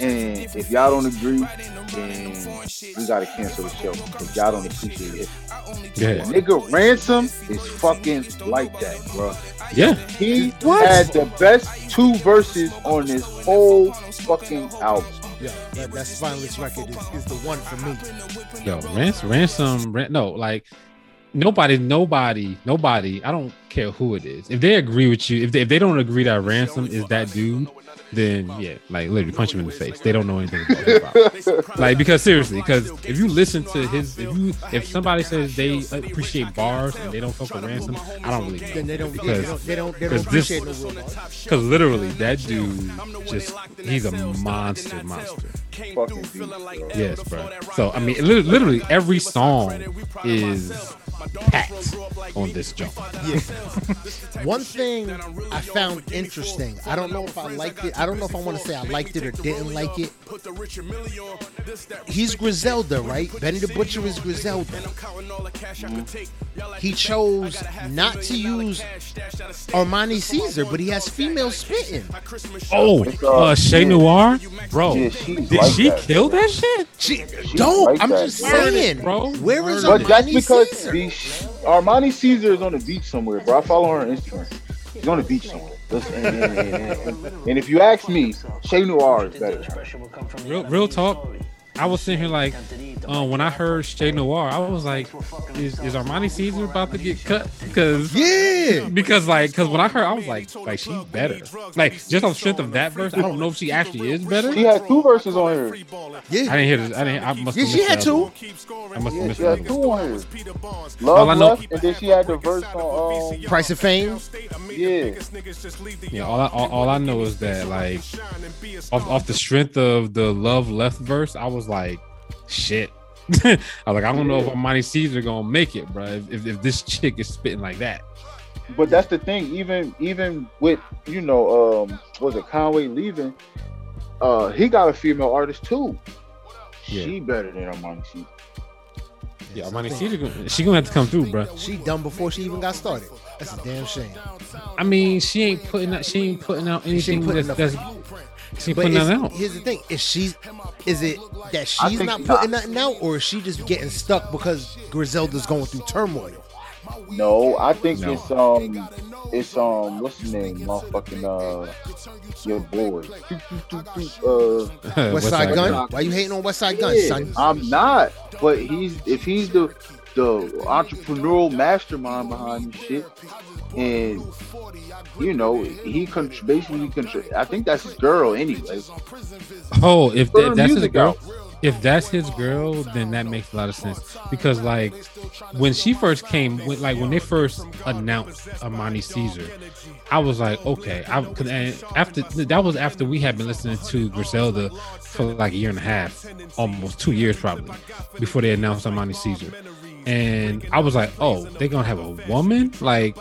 and if y'all don't agree, then we gotta cancel the show. If y'all don't appreciate it, Go ahead. nigga, ransom is fucking like that, bro. Yeah, He had the best two verses on this whole fucking album. Yeah, that, that spineless record is, is the one for me. yo, ransom, ransom, ran, no, like nobody, nobody, nobody. I don't care who it is. If they agree with you, if they, if they don't agree that ransom is that dude, then yeah, like literally punch him in the face. They don't know anything about hip *laughs* like because seriously, because if you listen to his, if you if somebody says they appreciate bars and they don't fuck with ransom, I don't really know. Then they don't, because they don't, they don't, they don't because this- appreciate no real because literally that dude just he's a monster, monster. fucking beast, bro. Yes, bro. So I mean, li- literally every song is packed on this jump. Yeah. One thing I found interesting, I don't know if I liked it. I don't know if I want to say I liked it or didn't like it. He's Griselda, right? Benny the Butcher is Griselda. He chose not to use Armani Caesar, but he has female spitting. Oh, uh, Shay Noir, bro. Yeah, Did like she that. kill that shit? She, She's don't. like I'm that, just bro. saying, Bro, Where is But that's Armani because Caesar? The, Armani Caesar is on the beach somewhere, bro. I follow her on Instagram. She's on the beach somewhere. And, and- and- and- and if you ask me, Shay Noir is better. Real, real talk. I was sitting here like, uh, when I heard Shay Noir, I was like, is, is Armani Caesar about to get cut? Because Yeah. because like because when I heard, I was like, like she's better. Like just on the strength of that verse, I don't know if she actually is better. She had two verses on here. I didn't hear this. I didn't. I must. Yeah, she had the other two. I must have Yeah, missed she had other two one. on here. All I know- left, and then she had the verse on. Um, Price of Fame. yeah, Yeah, all I, all, all I know is that like off, off the strength of the love left verse, I was like, shit. *laughs* I was like, I don't know if Armani Caesar gonna make it, bro. If, if, if this chick is spitting like that, but that's the thing. Even even with you know, um, was it Conway leaving? Uh, he got a female artist too. Yeah. She better than Armani Caesar. yeah, Armani Caesar, gonna- she gonna have to come through, bro. She done before she even got started. That's a damn shame. I mean, she ain't putting out, she ain't putting out anything putting that's, that's she ain't But putting is- nothing out. here's the thing: is she, is it that she's think not not. putting nothing out, or is she just getting stuck because Griselda's going through turmoil? No, I think No. it's um, it's um, what's his name? Motherfucking uh, your boy. *laughs* Uh, Westside Gunn. Gun? Why you hating on Westside Gunn, yeah, son? I'm not, but he's if he's the the entrepreneurial mastermind behind this shit, and you know he con- basically. I think that's his girl anyway. Oh, if that, that's his girl, out. if that's his girl, then that makes a lot of sense. Because like when she first came, when, like when they first announced Armani Caesar, I was like, okay. I and after that was after we had been listening to Griselda for like a year and a half, almost two years probably, before they announced Armani Caesar. And I was like, oh, they're gonna have a woman? Like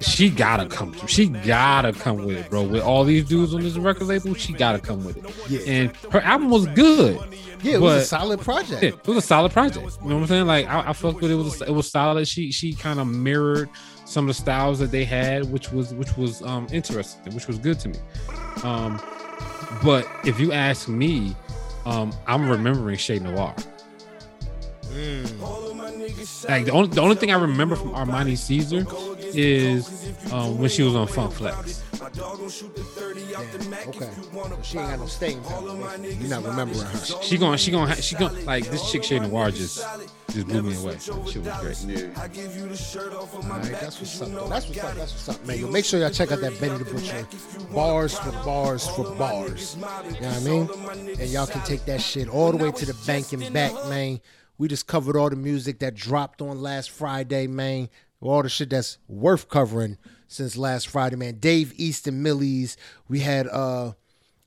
she gotta come through. She gotta come with it, bro. With all these dudes on this record label, she gotta come with it. Yeah. And her album was good. Yeah, it was a solid project. Yeah, it was a solid project. You know what I'm saying? Like I, I felt good. It was it was solid. She she kind of mirrored some of the styles that they had, which was which was um interesting, which was good to me. Um, but if you ask me, um, I'm remembering Shay Noir. Like the only the only thing I remember from Armani Caesar is um, when she was on Funk Flex. Okay. So she ain't got no staying power. You're not remembering her. She going she going she going like this chick Shay Noir just just blew me away. She was great. Yeah. All right, that's what's up. though. That's what's up. That's what's up, man. Yo, make sure y'all check out that Benny the Butcher. Bars for bars for bars. You know what I mean? And y'all can take that shit all the way to the bank and back, man. We just covered all the music that dropped on last Friday, man. All the shit that's worth covering since last Friday, man. Dave East and Millyz. We had uh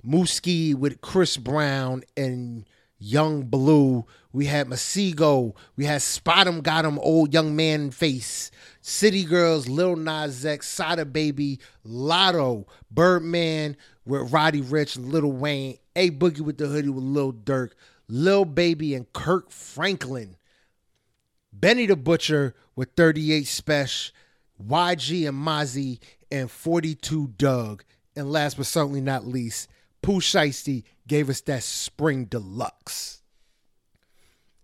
Mooski with Chris Brown and Yung Bleu. We had Masego. We had Spot 'em, Got 'em, Old Young Man Face. City Girls, Lil Nas X, Sada Baby, Lotto, Birdman with Roddy Ricch, Lil Wayne, A Boogie with the Hoodie with Lil Durk, Lil Baby, and Kirk Franklin. Benny the Butcher with 38 Spesh, YG and Mozzy, and 42 Dugg. And last but certainly not least, Pooh Shiesty gave us that Spring Deluxe.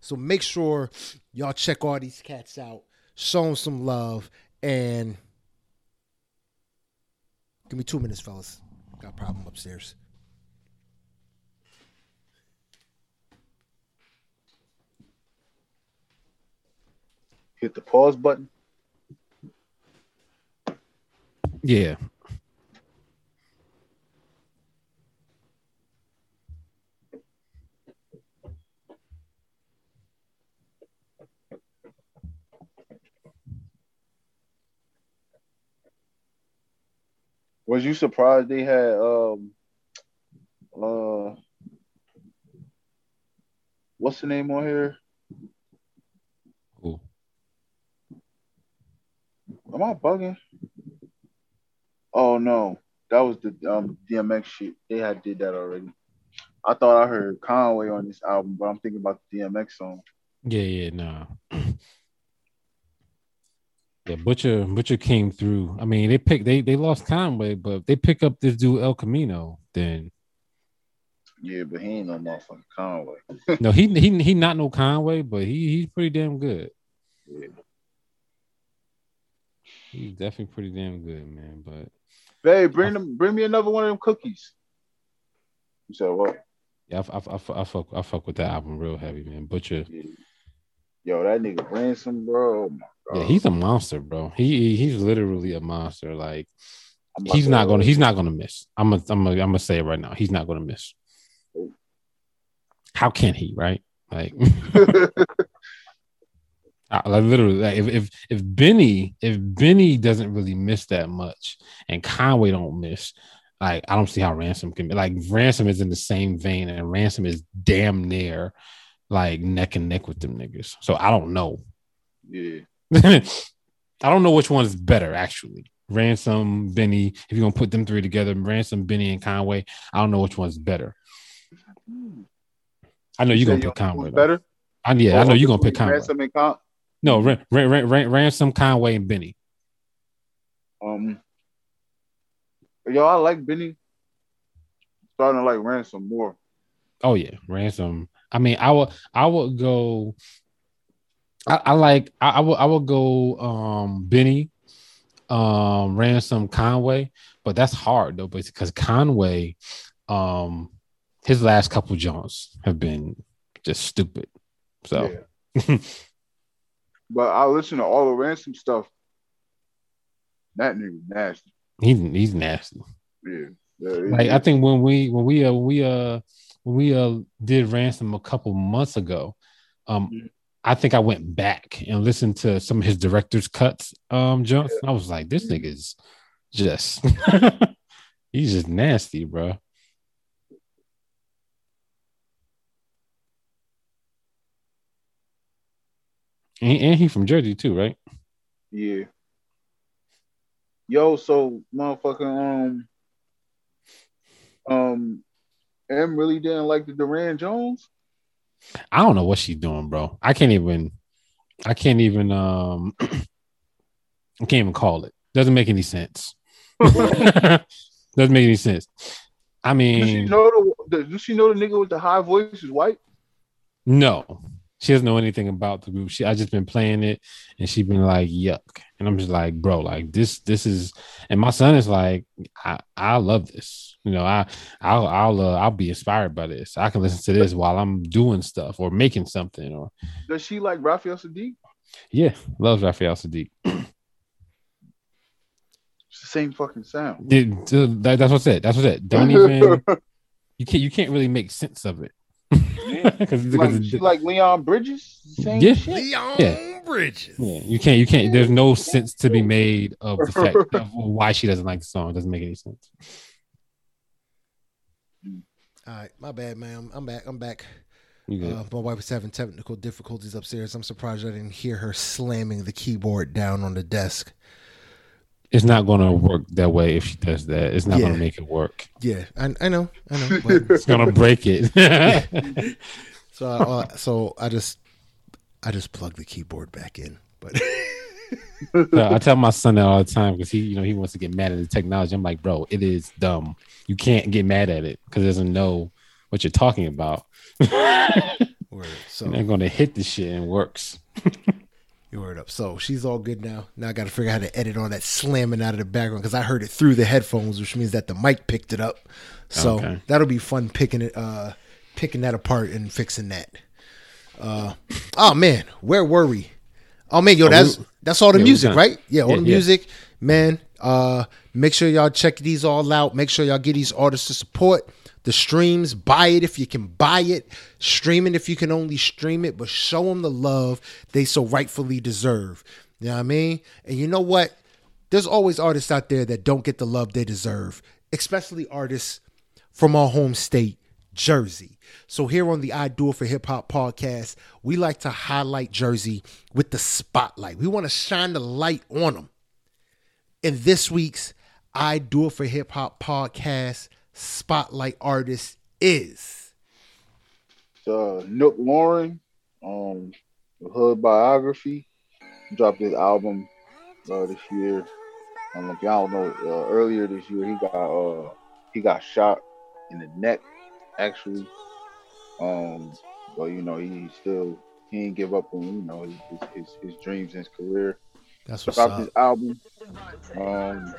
So make sure y'all check all these cats out, show them some love, and give me two minutes, fellas. Got a problem upstairs. Hit the pause button. Yeah. Was you surprised they had um uh what's the name on here? Cool. Am I bugging? Oh no, that was the um DMX shit. They had did that already. I thought I heard Conway on this album, but I'm thinking about the DMX song. Yeah, yeah, no. *clears throat* Yeah, Butcher Butcher came through. I mean, they picked they they lost Conway, but they pick up this dude El Camino, then Yeah, but he ain't no motherfucking Conway. no, he *laughs* he he not no Conway, but he he's pretty damn good. Yeah. He's definitely pretty damn good, man. But Babe, bring them, bring me another one of them cookies. You said what? yeah, I, I, I, I fuck I fuck with that album real heavy, man. Butcher, Yeah. Yo, that nigga ransom, bro. Oh my god. yeah, he's a monster, bro. He he's literally a monster. Like he's not gonna uh, he's not gonna miss. I'm gonna I'm gonna I'm gonna say it right now. He's not gonna miss. How can he, right? Like, *laughs* *laughs* I, like literally, like if if if Benny if Benny doesn't really miss that much, and Conway don't miss, like I don't see how Ransom can be. Like Ransom is in the same vein, and Ransom is damn near like neck and neck with them niggas. So I don't know. yeah. *laughs* I don't know which one is better actually. Ransom, Benny. If you're gonna put them three together, Ransom, Benny, and Conway, I don't know which one's better. I know you're gonna pick Conway. better? I, yeah, I know Oh, you're gonna pick Conway. Ransom and Con- No, ran, ran, ran, ran, Ransom, Conway, and Benny. Um, yo, I like Benny. Starting to like Ransom more. Oh yeah, Ransom. I mean, I would I would go. I, I like I, I would I would go um Benny, um Ransom Conway, but that's hard though, because Conway, um, his last couple jumps have been just stupid. So Yeah. *laughs* but I listen to all the Ransom stuff. That nigga nasty. he's he's nasty. Yeah. yeah Like I think when we when we uh when we uh when we uh did ransom a couple months ago, um Mhm. I think I went back and listened to some of his director's cuts um jumps. And I was like, this nigga's just *laughs* he's just nasty, bro. And, and he from Jersey too, right? Yeah. Yo, so motherfucking um um M really didn't like the Durand Jones. I don't know what she's doing, bro. I can't even I can't even um *clears throat* I can't even call it. Doesn't make any sense. *laughs* Doesn't make any sense. I Does she mean, know the does she know the nigga with the high voice is white? no. She doesn't know anything about the group. She I just been playing it and she been like yuck. And I'm just like, bro, like this, this is and my son is like, I, I love this. You know, I I'll I'll uh, I'll be inspired by this. I can listen to this while I'm doing stuff or making something or Does she like Raphael Saadiq? yeah, loves Raphael Saadiq. *clears throat* It's the same fucking sound. Dude, that- that's what's it. That's what's it. Don't even *laughs* you can't you can't really make sense of it. Because *laughs* like, she like Leon Bridges? Same Yeah. shit. Leon Yeah. Bridges. Yeah, you can't. You can't. There's no sense to be made of the fact *laughs* of why she doesn't like the song. It doesn't make any sense. All right, my bad, man. I'm back. I'm back. Uh, my wife was having technical difficulties upstairs. I'm surprised I didn't hear her slamming the keyboard down on the desk. It's not going to work that way if she does that. It's not going to make it work. Yeah, I, I know, I know. *laughs* It's going to break it. *laughs* so, I, uh, so I just, I just plugged the keyboard back in. But So *laughs* I tell my son that all the time because he, you know, he wants to get mad at the technology. I'm like, bro, it is dumb. You can't get mad at it because it doesn't know what you're talking about. word. So And they're going to hit the shit and it works. You word up. So she's all good now. Now I got to figure out how to edit on that slamming out of the background because I heard it through the headphones, which means that the mic picked it up. So Okay. that'll be fun picking it, uh, picking that apart and fixing that. Uh, oh man, where were we? Oh man, yo, Oh, that's that's all the yeah, music, right? Yeah, all Yeah, the yeah. music, man. Uh, make sure y'all check these all out. Make sure y'all get these artists to support the streams. Buy it if you can buy it. Stream it if you can only stream it. But show them the love they so rightfully deserve. You know what I mean? And you know what? There's always artists out there that don't get the love they deserve, especially artists from our home state, Jersey. So here on the I Do It for Hip Hop podcast, we like to highlight Jersey with the spotlight. We want to shine the light on them. In this week's I Do It for Hip Hop podcast spotlight artist is uh, Nook Lauren, um, the Hood Biography, dropped his album uh, this year. Um, if y'all don't know, uh, earlier this year he got uh, he got shot in the neck, actually. Um, but you know he still he didn't give up on you know his his, his, his dreams and his career. that's what's dropped up. his album. Um,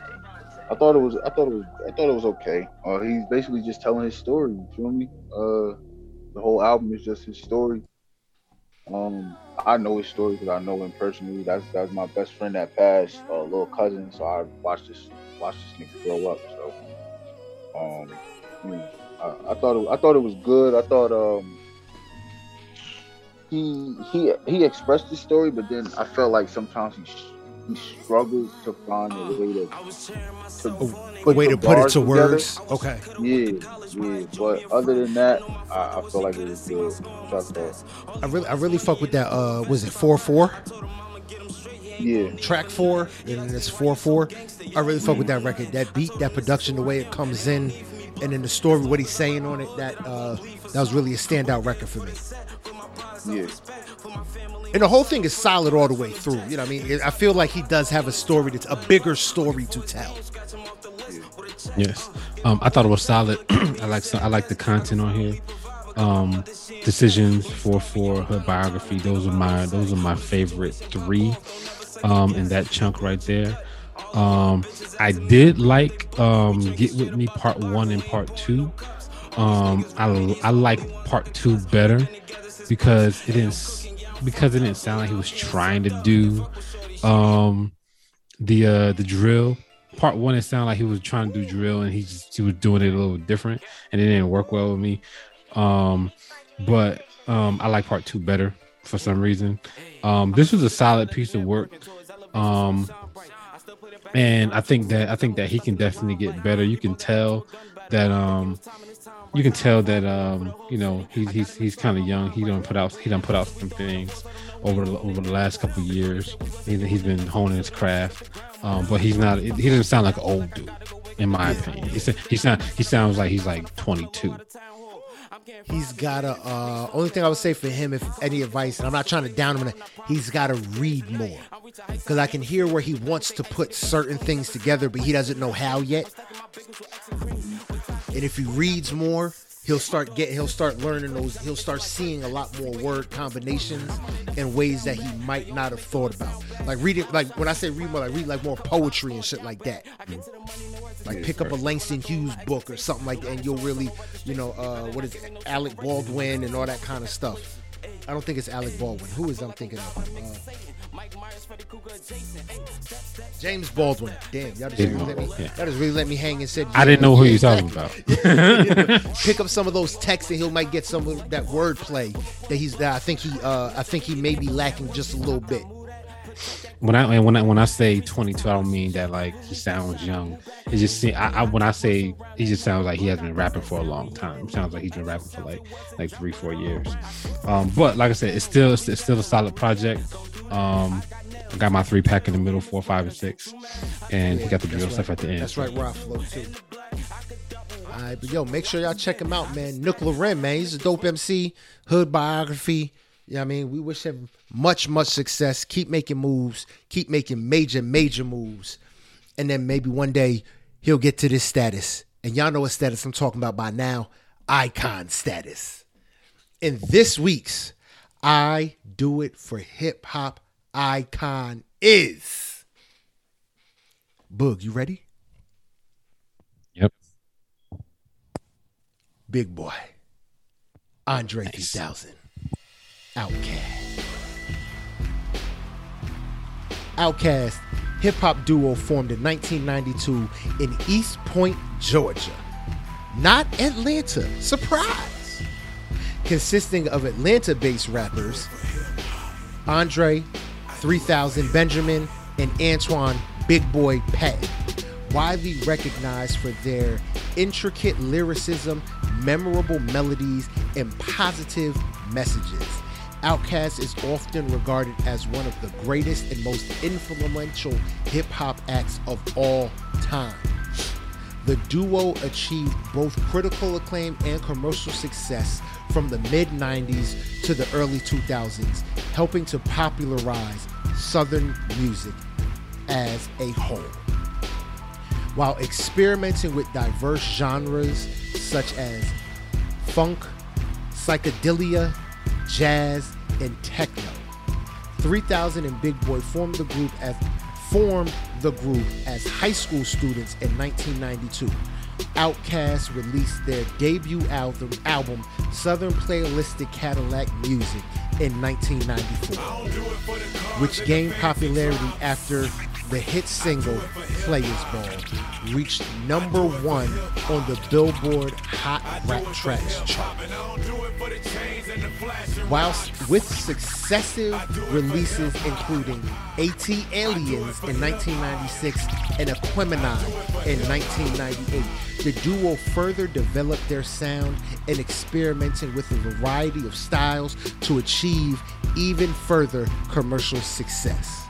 I thought it was, I thought it was, I thought it was okay. Uh, he's basically just telling his story. You feel me? Uh, the whole album is just his story. Um, I know his story because I know him personally. That's that's my best friend that passed, uh, little cousin. So I watched this, watched this nigga grow up. So, um, I, I thought it, I thought it was good. I thought um, he he he expressed his story, but then I felt like sometimes he struggled to find a way to, to A way to put it to together. words. Okay. Yeah, yeah. But other than that, I, I feel like it was good. Y'all? I really I really fuck with that uh was it 4-4? Yeah, track four, and then it's four four. I really fuck with that record. That beat, that production, the way it comes in, and then the story, what he's saying on it. That uh, that was really a standout record for me. Yeah. And the whole thing is solid all the way through. You know, what I mean, I feel like he does have a story that's a bigger story to tell. Yes, um, I thought it was solid. *clears throat* I like I like the content on here. Um, decisions for for her biography. Those are my those are my favorite three. Um, in that chunk right there. Um, I did like um, Get With Me Part One and Part Two. Um, I I like Part Two better because it didn't because it didn't sound like he was trying to do um the uh the drill. Part one it sounded like he was trying to do drill and he just he was doing it a little different and it didn't work well with me. Um but um i like part two better for some reason. Um this was a solid piece of work. Um and i think that i think that he can definitely get better. You can tell that um you can tell that um you know he's he's he's kind of young. He don't put out he don't put out some things over the, over the last couple of years. He, he's been honing his craft. Um but he's not he doesn't sound like an old dude in my opinion. He, sa- he sound he sounds like he's like 22 He's got a. Uh, only thing I would say for him, if any advice, and I'm not trying to down him, he's got to read more. Because I can hear where he wants to put certain things together, but he doesn't know how yet. And if he reads more, he'll start get he'll start learning those he'll start seeing a lot more word combinations in ways that he might not have thought about. Like reading like when i say read more like read like more poetry and shit like that. Like pick up a langston hughes book or something like that and you'll really you know uh what is it alec baldwin and all that kind of stuff i don't think it's alec baldwin who is i'm thinking of uh, James Baldwin. Damn, y'all just, really let me, yeah. y'all just really let me hang and said. I didn't know who you talking about. *laughs* pick up some of those texts and he might get some of that wordplay that he's that I think he uh I think he may be lacking just a little bit. When I when I when I say 22, I don't mean that like he sounds young. It just see I, I when I say he just sounds like he has been rapping for a long time. It sounds like he's been rapping for like like three four years. Um, but like I said, it's still it's still a solid project. Um, I got my three pack in the middle, four, five, and six, and he got the drill That's stuff right. at the end. That's right, Raw Flow too. All right, but yo, make sure y'all check him out, man. Nook Loren, man, he's a dope MC, hood biography. Yeah, I mean, we wish him much, much success. Keep making moves, keep making major, major moves, and then maybe one day he'll get to this status. And y'all know what status I'm talking about by now icon status. In this week's I Do It for Hip Hop Icon is Boog, you ready? Yep. Big boy. Andre Nice. 3000. Outkast. Outkast, hip hop duo formed in 1992 in East Point, Georgia. Not Atlanta. Surprise. Consisting of Atlanta based rappers Andre 3000 Benjamin and Antoine Big Boy Patton. Widely recognized for their intricate lyricism, memorable melodies, and positive messages. Outkast is often regarded as one of the greatest and most influential hip hop acts of all time. The duo achieved both critical acclaim and commercial success from the mid 90s to the early 2000s, helping to popularize Southern music as a whole. While experimenting with diverse genres such as funk, psychedelia, jazz, and techno. 3000 and Big Boy formed the group as formed the group as high school students in 1992. Outkast released their debut album, album Southern Playlistic Cadillac Music in 1994, which gained popularity after the hit single Players Ball reached number one on the Billboard Hot Rap Tracks chart. Whilst with successive releases including AT Aliens in 1996 and Aquemini in 1998, the duo further developed their sound and experimented with a variety of styles to achieve even further commercial success.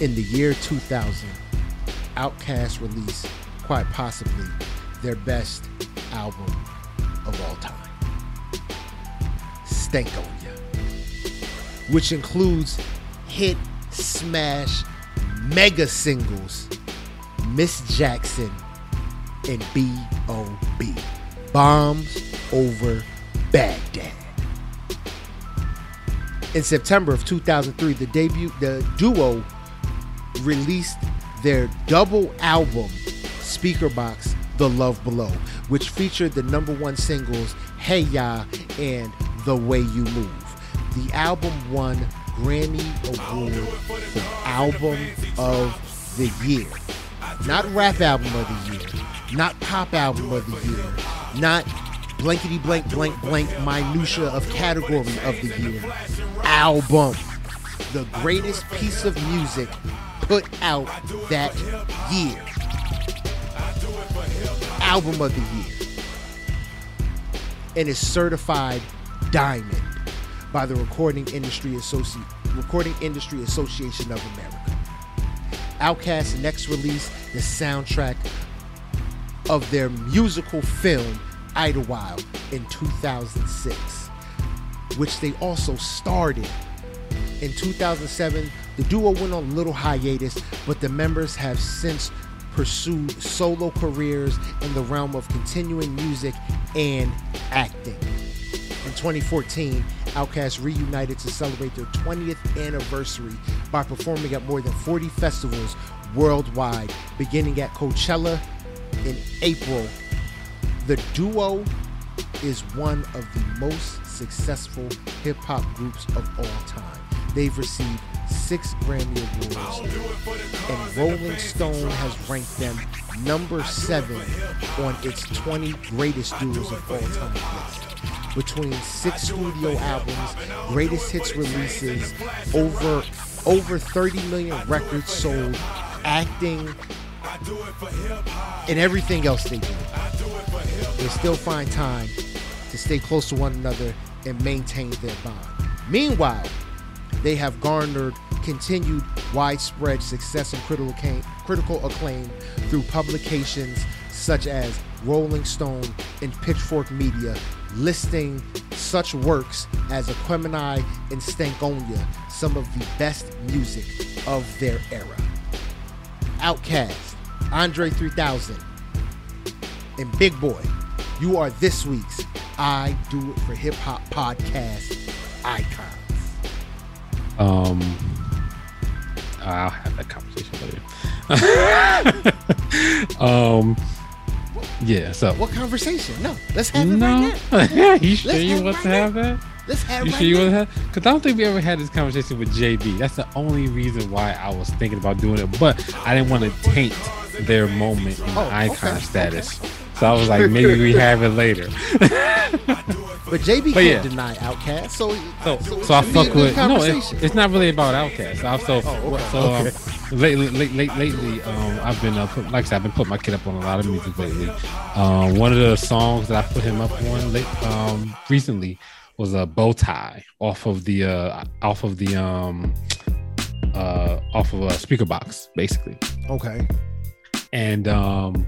In the year 2000, Outkast released quite possibly their best album of all time. Stank on Ya, which includes hit, smash, mega singles Miss Jackson and B.O.B. Bombs Over Baghdad. In September of 2003, the debut, the duo released their double album, Speakerboxxx The Love Below, which featured the number one singles Hey Ya and The Way You Move. The album won Grammy Award for Album of the Year. Not Rap Album of the Year, not Pop Album of the Year, not blankety blank blank blank minutia of category of the year. Album. The greatest piece of music put out that year. Album of the year. And is certified diamond by the Recording Industry Recording Industry Association of America. Outkast next released the soundtrack of their musical film Idlewild in 2006, which they also starred in. In 2007, the duo went on a little hiatus, but the members have since pursued solo careers in the realm of continuing music and acting. In 2014, Outkast reunited to celebrate their 20th anniversary by performing at more than 40 festivals worldwide, beginning at Coachella in April. The duo is one of the most successful hip hop groups of all time. They've received six Grammy Awards, and Rolling Stone has ranked them number seven on its 20 greatest duos of all time list. Between six studio albums, greatest hits releases, over over 30 million records sold, acting, and everything else they do. They still find time to stay close to one another and maintain their bond. Meanwhile, they have garnered continued widespread success and critical acclaim, critical acclaim through publications such as Rolling Stone and Pitchfork Media, listing such works as Aquemini and Stankonia, some of the best music of their era. Outkast, Andre 3000, and Big Boy, you are this week's I Do It for Hip Hop podcast icons. Um, I'll have that conversation later. *laughs* um, yeah. So What conversation? No, let's have it no, *laughs* right now. you sure Let's you want right to now. have that? Let's have You it sure you want to have? Because I don't think we ever had this conversation with JB. That's the only reason why I was thinking about doing it. But I didn't want to taint their moment in Oh, icon okay, status. So I was like, *laughs* maybe we have it later. But JB But can't yeah. deny Outkast, so So, it so I should be a fuck with no. It, conversation. it's not really about Outkast. Also, Oh, okay, so um, lately, late, late, lately, um, I've been uh, put, like I said, I've been putting my kid up on a lot of music lately. Um, one of the songs that I put him up on late, um, recently was a bow tie off of the uh, off of the um, uh, off of a Speakerboxxx, basically. okay. And um,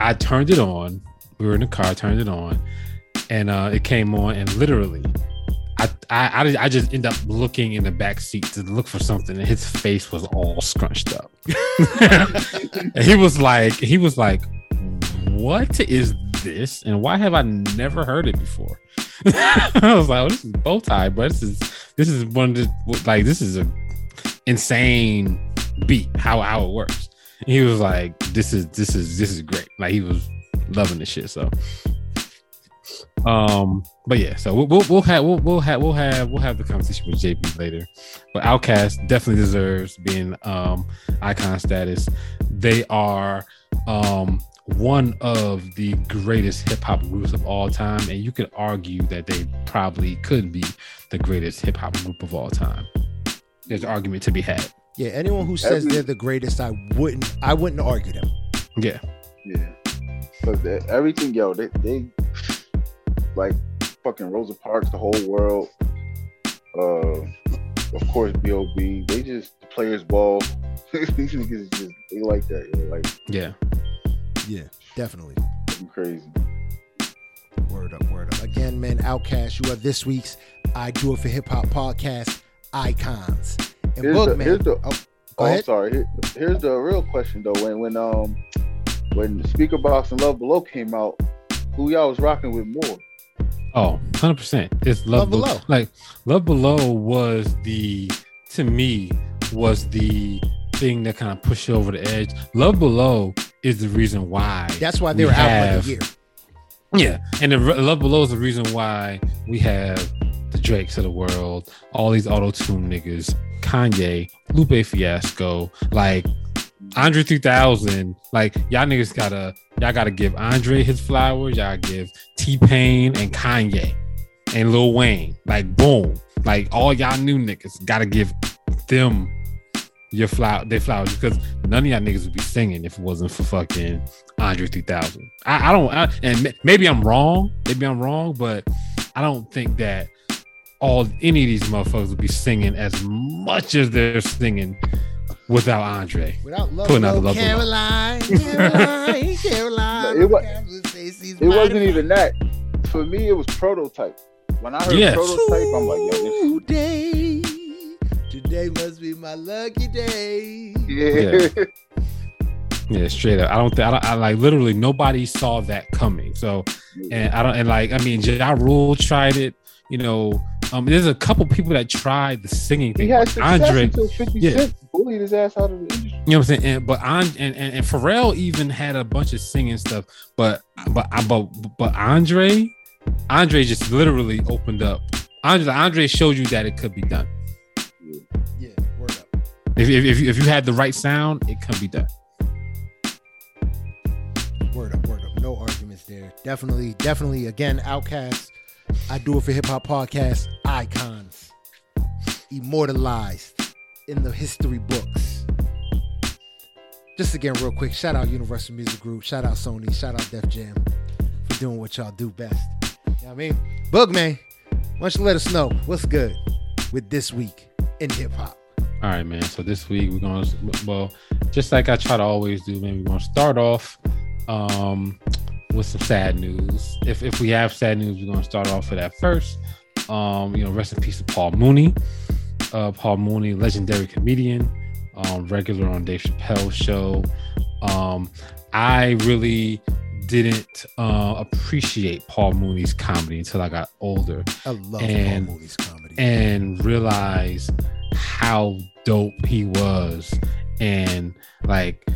I turned it on. We were in the car, turned it on, and uh, it came on, and literally, I, I I just end up looking in the back seat to look for something, and his face was all scrunched up. *laughs* he was like, he was like, "What is this? And why have I never heard it before?" *laughs* I was like, "Oh, this is bow tie, but this is this is one of the like this is a insane beat how how it works." And he was like, "This is this is this is great." Like he was loving the shit. So, um, but yeah, so we'll we'll, we'll have we'll, we'll have we'll have we'll have the conversation with JB later. But Outkast definitely deserves being um icon status. They are um one of the greatest hip hop groups of all time, and you could argue that they probably could be the greatest hip hop group of all time. There's an argument to be had. Yeah, anyone who says Every- they're the greatest, I wouldn't I wouldn't argue them. Yeah. Yeah. Because everything, yo, they, they like fucking Rosa Parks, the whole world. Uh, of course, B.O.B. They just the players ball. *laughs* These niggas just they like that. Yo, like Yeah. Yeah, definitely. fucking crazy. Word up, word up. Again, man, Outkast, you are this week's I Do It for Hip Hop podcast icons. And Here's Book, the- man. here's the- oh, go Oh, I'm ahead. sorry. Here, here's the real question though. When when um when Speakerboxxx and Love Below came out, who y'all was rocking with more? Oh, 100%. It's Love, Love Below. Below. Like, Love Below was the, to me, was the thing that kind of pushed you over the edge. Love Below is the reason why. That's why they we were out have- for the year. Yeah. And the Love Below is the reason why we have the Drakes of the world, all these auto tune niggas, Kanye, Lupe Fiasco, like Andre 3000. Like, y'all niggas gotta, y'all gotta give Andre his flowers. Y'all give T Pain and Kanye and Lil Wayne. Like, boom. Like, all y'all new niggas gotta give them your flower, their flowers because none of y'all niggas would be singing if it wasn't for fucking Andre 3000. I, I don't, I, and ma- maybe I'm wrong. Maybe I'm wrong, but I don't think that all any of these motherfuckers would be singing as much as they're singing without Andre. Without love, Putting out Love the Love Below. Caroline, *laughs* Caroline, Caroline. No, it wa- Stacey's It wasn't even that. For me, it was prototype. When I heard Yes. prototype, I'm like, yo, this Today, today must be my lucky day. yeah. Yeah, straight up. I don't think I, I like literally nobody saw that coming. So, and I don't and like I mean, Ja Rule tried it. You know, um, there's a couple people that tried the singing He thing. had success Andre, until 50 yeah. Cent bullied his ass out of the industry. you know what I'm saying? And, but on and, and and Pharrell even had a bunch of singing stuff. But but but but Andre, Andre just literally opened up. Andre Andre showed you that it could be done. Yeah, word up. If if if you, if you had the right sound, it can be done. Word up, word up. No arguments there. Definitely, definitely. Again, Outkast. I do it for hip hop podcast. Icons, immortalized in the history books. Just again, real quick. Shout out Universal Music Group. Shout out Sony. Shout out Def Jam for doing what y'all do best. You know what I mean? Bug man, why don't you let us know what's good with this week in hip hop? All right, man. So this week we're gonna well, just like I try to always do, man. We're gonna start off um with some sad news. If if we have sad news, we're gonna start off with that first. Um, you know, rest in peace to Paul Mooney. Uh, Paul Mooney, legendary comedian, um, regular on Dave Chappelle's show. Um, I really didn't uh, appreciate Paul Mooney's comedy until I got older I love And- Paul Mooney's comedy. and realize how dope he was and like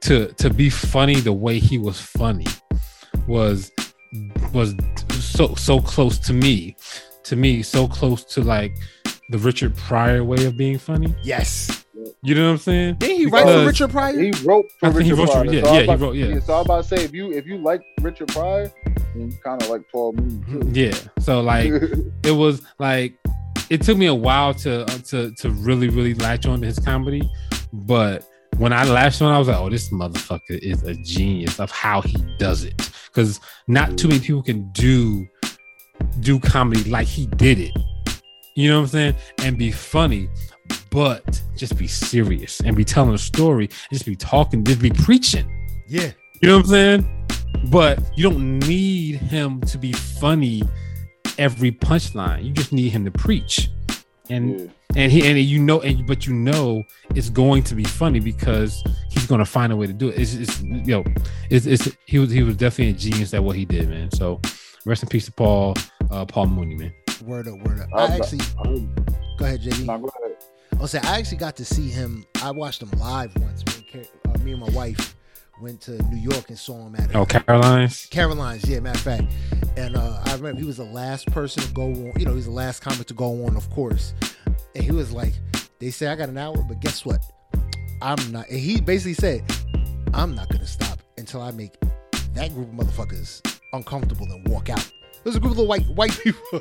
to to be funny the way he was funny was was so so close to me to me so close to like the Richard Pryor way of being funny yes. you know what I'm saying Didn't he write for Richard Pryor? He wrote for I think he Richard wrote for- Pryor. yeah, So I was yeah, he about- wrote- yeah. So I was about to say, if you if you like Richard Pryor, you kind of like Paul Mooney too. yeah so like *laughs* it was like it took me a while to uh, to to really really latch on to his comedy but when i latched on i was like oh this motherfucker is a genius of how he does it because not too many people can do do comedy like he did it you know what i'm saying and be funny but just be serious and be telling a story just be talking just be preaching yeah. you know what I'm saying? But you don't need him to be funny every punchline. You just need him to preach. And Yeah. And he and you know and but you know it's going to be funny because he's going to find a way to do it. It's, it's you know, it's, it's he was he was definitely a genius at what he did, man. So rest in peace to Paul uh, Paul Mooney, man. Word up, word up. I I actually go ahead, JD. nah, go ahead. I'll say I actually got to see him. I watched him live once. Me and, uh, me and my wife went to New York and saw him at Oh, Caroline's. Caroline's. Yeah, matter of fact. And uh, I remember he was the last person to go on. You know, he was the last comic to go on, of course. And he was like, "They say I got an hour, but guess what? I'm not." And he basically said, "I'm not gonna stop until I make that group of motherfuckers uncomfortable and walk out." There's a group of white white people.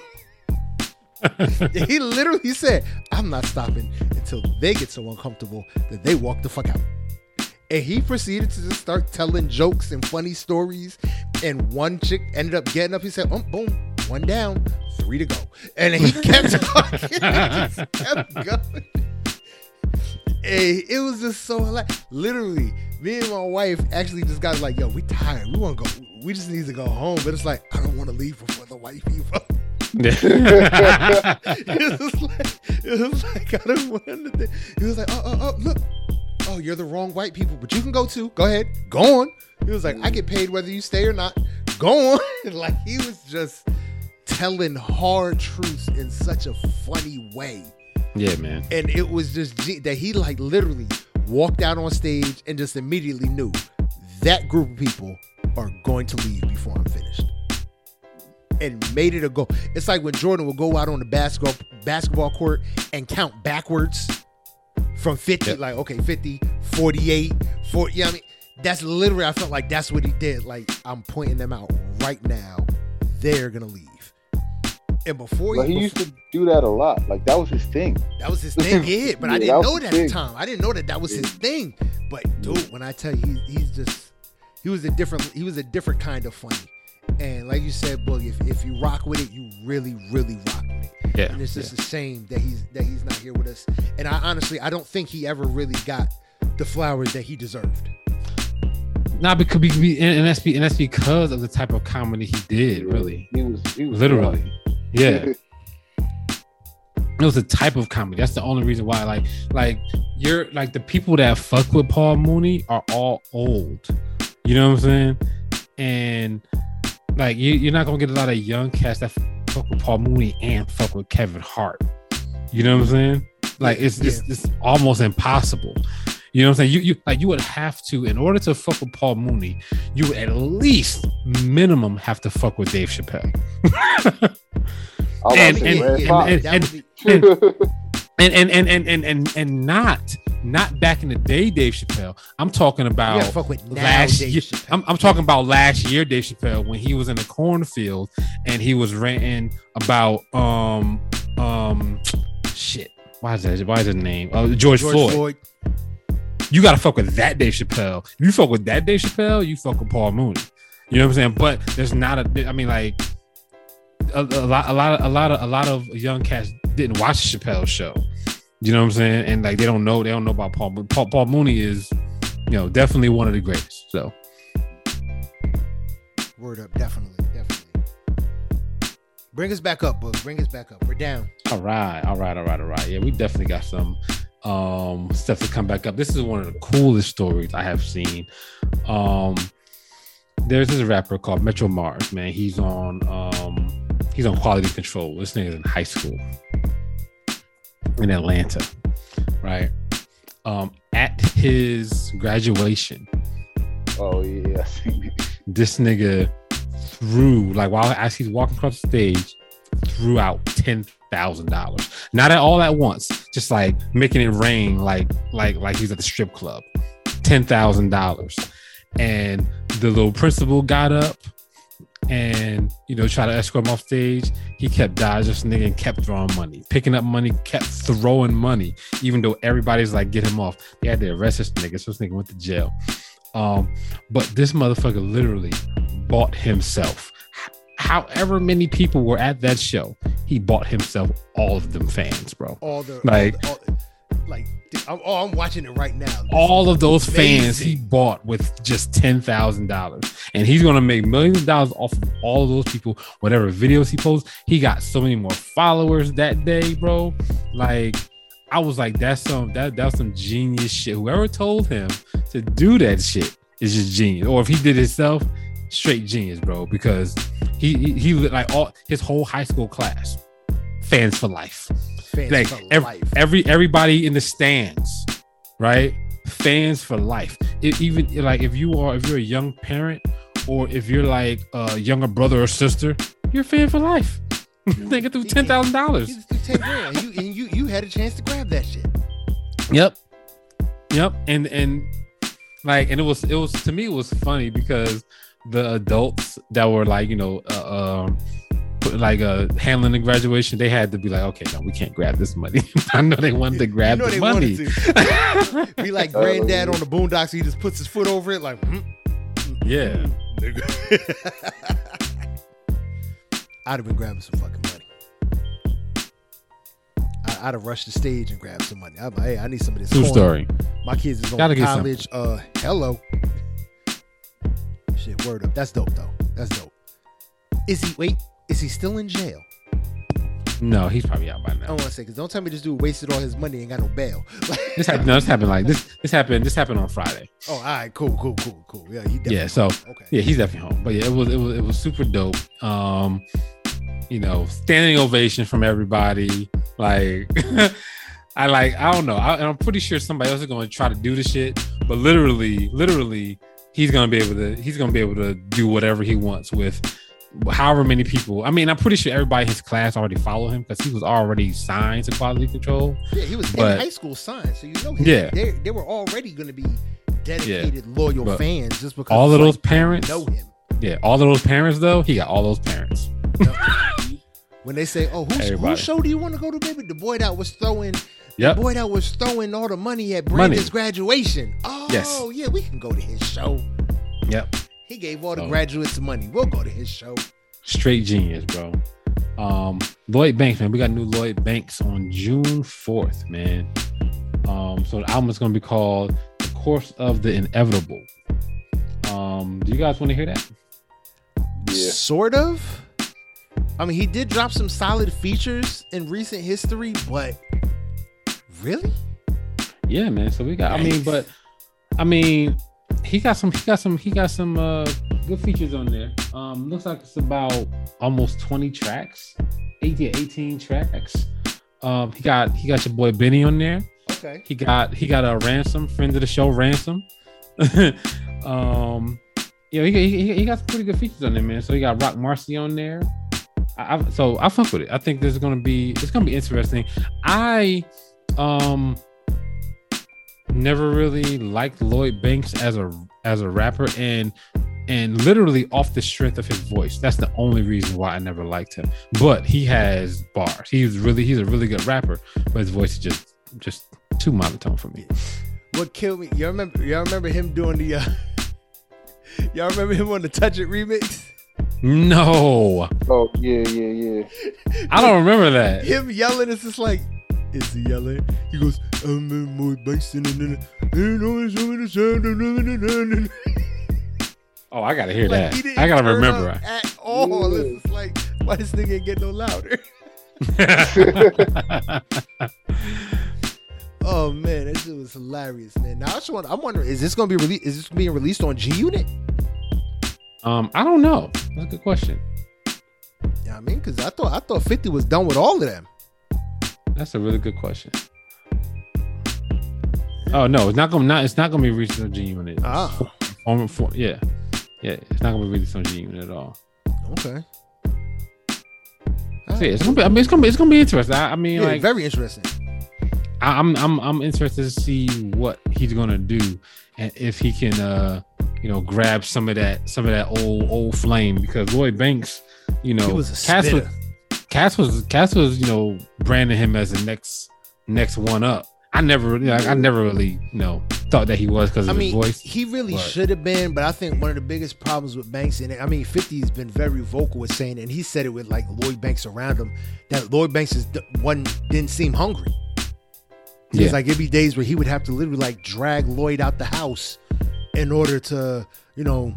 *laughs* he literally said, I'm not stopping until they get so uncomfortable that they walk the fuck out. And he proceeded to just start telling jokes and funny stories. And one chick ended up getting up. He said, um, boom, one down, three to go. And he kept *laughs* talking. He just kept going. And it was just so like literally me and my wife actually just got like yo we tired we want to go we just need to go home but it's like i don't want to leave before the white people *laughs* *laughs* it was like it was like I don't want to. He was like, oh, oh, oh, look, oh, you're the wrong white people, but you can go too. Go ahead, go on. He was like, I get paid whether you stay or not. Go on. like he was just telling hard truths in such a funny way, yeah, man. and it was just that he like literally walked out on stage and just immediately knew that group of people are going to leave before I'm finished and made it a goal. It's like when Jordan would go out on the basketball basketball court and count backwards from 50, Yep. like, okay, 50, 48, 40. Yeah, I mean, that's literally, I felt like that's what he did. Like, I'm pointing them out right now. They're going to leave. And before But he before- used to do that a lot. Like that was his thing. that was his *laughs* thing, yeah. But I didn't that know that his at the time. I didn't know that that was his thing. But dude, when I tell you, he, he's just he was a different he was a different kind of funny. And like you said, Boogie, if, if you rock with it, you really, really rock with it. Yeah. And it's just a shame that he's that he's not here with us. And I honestly, I don't think he ever really got the flowers that he deserved. Not because be, be- and, that's be, and that's because of the type of comedy he did. Really, He was he was literally. Yeah. *laughs* it was a type of comedy. That's the only reason why. Like, like you're like the people that fuck with Paul Mooney are all old. You know what I'm saying? And like you, you're not gonna get a lot of young cats that fuck with Paul Mooney and fuck with Kevin Hart. You know what I'm saying? Like it's it's, it's almost impossible. You know what I'm saying? You you like you would have to in order to fuck with Paul Mooney, you would at least minimum have to fuck with Dave Chappelle. I And- about to say and- and- and- that would be, and and and and and and, and not not back in the day, Dave Chappelle. I'm talking about fuck with last year. I'm, I'm talking about last year, Dave Chappelle, when he was in the cornfield and he was ranting about um um shit. Why is that? Why is his name? Uh, George, George Floyd. Floyd. You gotta fuck with that Dave Chappelle. If you fuck with that Dave Chappelle, you fuck with Paul Mooney. You know what I'm saying? But there's not a. I mean, like a, a lot, a lot, of, a lot of, a lot of young cats didn't watch Chappelle's show. You know what I'm saying? And like they don't know, they don't know about Paul. But Paul, Paul Mooney is, you know, definitely one of the greatest. So Word up, definitely, definitely. Bring us back up, book. Bring us back up. We're down. all right, all right, all right, all right. Yeah, we definitely got some um stuff to come back up. This is one of the coolest stories I have seen. Um there's this rapper called Metro Marrs, man. He's on um he's on quality control. This nigga's in high school in Atlanta, right? Um at his graduation, Oh yeah, I seen it. this nigga threw like while as he's walking across the stage, threw out ten thousand dollars. Not at all at once, just like making it rain, like like like he's at the strip club. Ten thousand dollars, and the little principal got up and you know tried to escort him off stage. He kept dodging this nigga and kept throwing money, picking up money, kept throwing money, even though everybody's like get him off. They had to arrest this nigga, so this nigga went to jail. Um, but this motherfucker literally bought himself. H- However many people were at that show, he bought himself all of them fans, bro. All the Like- all the- all- like I'm, oh, I'm watching it right now. This All of those fans he bought with just ten thousand dollars, and he's gonna make millions of dollars off of all of those people. Whatever videos he posts, he got so many more followers that day, bro. Like, I was like, that's some that that's some genius shit. Whoever told him to do that shit is just genius. Or if he did it himself, straight genius, bro. Because he he, he like all his whole high school class, fans for life. fans like for ev- life. every everybody in the stands, right? Fans for life. It, even like if you are if you're a young parent or if you're like a younger brother or sister, you're a fan for life. *laughs* they get through ten thousand dollars. just do ten grand. You and you you had a chance to grab that shit. Yep, yep. And and like and it was it was to me it was funny because the adults that were like you know uh, um like uh handling the graduation they had to be like okay no we can't grab this money *laughs* i know they wanted to grab you know the money. *laughs* Be like granddad on the boondocks. He just puts his foot over it, like. hmm, yeah *laughs* I'd have been grabbing some fucking money. I, I'd have rushed the stage and grabbed some money. I'm like, hey, I need some of this. true story My kids is going to college. Uh, hello. Shit, word up. That's dope though. That's dope. Is he? Wait, is he still in jail? no he's probably out by I now don't want to say because don't tell me this dude wasted all his money and got no bail. *laughs* this happened no this happened like this this happened this happened on friday oh, all right, cool, cool, cool, cool. Yeah, he definitely Yeah, so- okay. yeah he's definitely home but yeah it was it was it was super dope um you know standing ovation from everybody like *laughs* i like i don't know I, i'm pretty sure somebody else is going to try to do the shit but literally literally he's going to be able to he's to be able to do whatever he wants with however many people i mean i'm pretty sure everybody in his class already follow him because he was already signed to quality control Yeah, he was But- in high school science, so you know, his, Yeah. they they were already going to be dedicated, loyal But fans just because all of those parents know him. yeah all of those parents though he got all those parents *laughs* When they say, "Oh, who's, whose show do you want to go to, baby?" The boy that was throwing, yep the boy that was throwing all the money at Brandon's graduation. Oh, Yes. yeah, we can go to his show. yep He gave all the So- graduates money. We'll go to his show. straight genius, bro. Um, Lloyd Banks, man, we got new Lloyd Banks on June fourth, man. Um, so the album is gonna be called "The Course of the Inevitable." Um, do you guys want to hear that? Yeah. Sort of. I mean, he did drop some solid features in recent history, but really, Yeah, man. So we got. I mean, but I mean, he got some. He got some. He got some uh good features on there. Um, looks like it's about almost twenty tracks, 18, 18 tracks. Um, he got he got your boy Benny on there. okay. He got he got a ransom friend of the show, ransom. *laughs* um, you know, he, he, he got some pretty good features on there, man. So he got Rock Marcy on there. I, I so I fuck with it. I think this is gonna be it's gonna be interesting. I um never really liked Lloyd Banks as a as a rapper and and literally off the strength of his voice. That's the only reason why I never liked him. But he has bars. He's really he's a really good rapper, but his voice is just just too monotone for me. What killed me? Y'all remember? Y'all remember him doing the? Uh, *laughs* y'all remember him on the Touch It remix? No, Oh yeah, yeah, yeah. I don't remember that. Him yelling. It's just like, is he yelling? He goes, "I'm in my basin and then and always having the sound of. Oh, I gotta hear Like, he that. didn't I gotta remember. up at all. Yeah. It's like, why this nigga ain't get no louder? *laughs* Oh man, that shit was hilarious, man. Now I just want, I'm wondering, is this gonna be released? Is this being released on G Unit? um, I don't know. That's a good question. Yeah, I mean, because I thought I thought 50 was done with all of them. That's a really good question. Oh no, it's not gonna not it's not gonna be released on G Unit. Ah, Form- for- yeah, yeah, it's not gonna be released on G Unit at all. okay. So, yeah, it's gonna be. I mean, it's gonna be. It's gonna be interesting. I, I mean, Yeah, like, very interesting. I, I'm I'm I'm interested to see what he's gonna do and if he can uh you know grab some of that some of that old old flame because Lloyd Banks, you know, He was a Cass was spitter. Cass was Cass was you know branding him as the next next one up. I never you know, I never really you know thought that he was because I of mean, his voice. he really should have been, but I think one of the biggest problems with Banks, and I mean, 50 has been very vocal with saying, and he said it with like Lloyd Banks around him, that Lloyd Banks is the one didn't seem hungry. Was Yeah. like, it'd be days where he would have to literally like drag Lloyd out the house in order to, you know,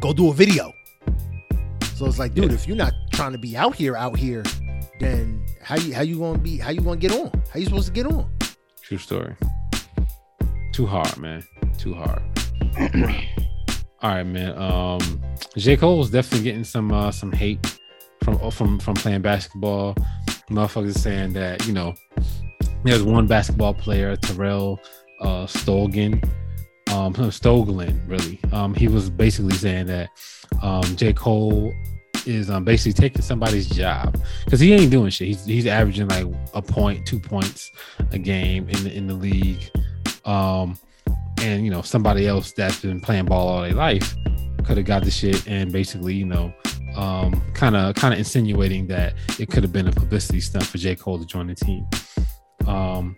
go do a video. So it's like, dude, Yeah. if you're not trying to be out here, out here, then how you how you gonna be? How you gonna get on? How you supposed to get on? True story. Too hard, man. Too hard. *clears throat* All right, man. Um, J. Cole Cole's definitely getting some uh, some hate from from from playing basketball. Motherfuckers saying that you know there's one basketball player, Terrell uh, Stogan, um, *laughs* Stoglin, really. Um, he was basically saying that um, J. Cole is um, basically taking somebody's job because he ain't doing shit. He's he's averaging like a point, two points a game in the in the league. Um, and you know somebody else that's been playing ball all their life could have got the shit and basically you know kind of kind of insinuating that it could have been a publicity stunt for J Cole to join the team. Um,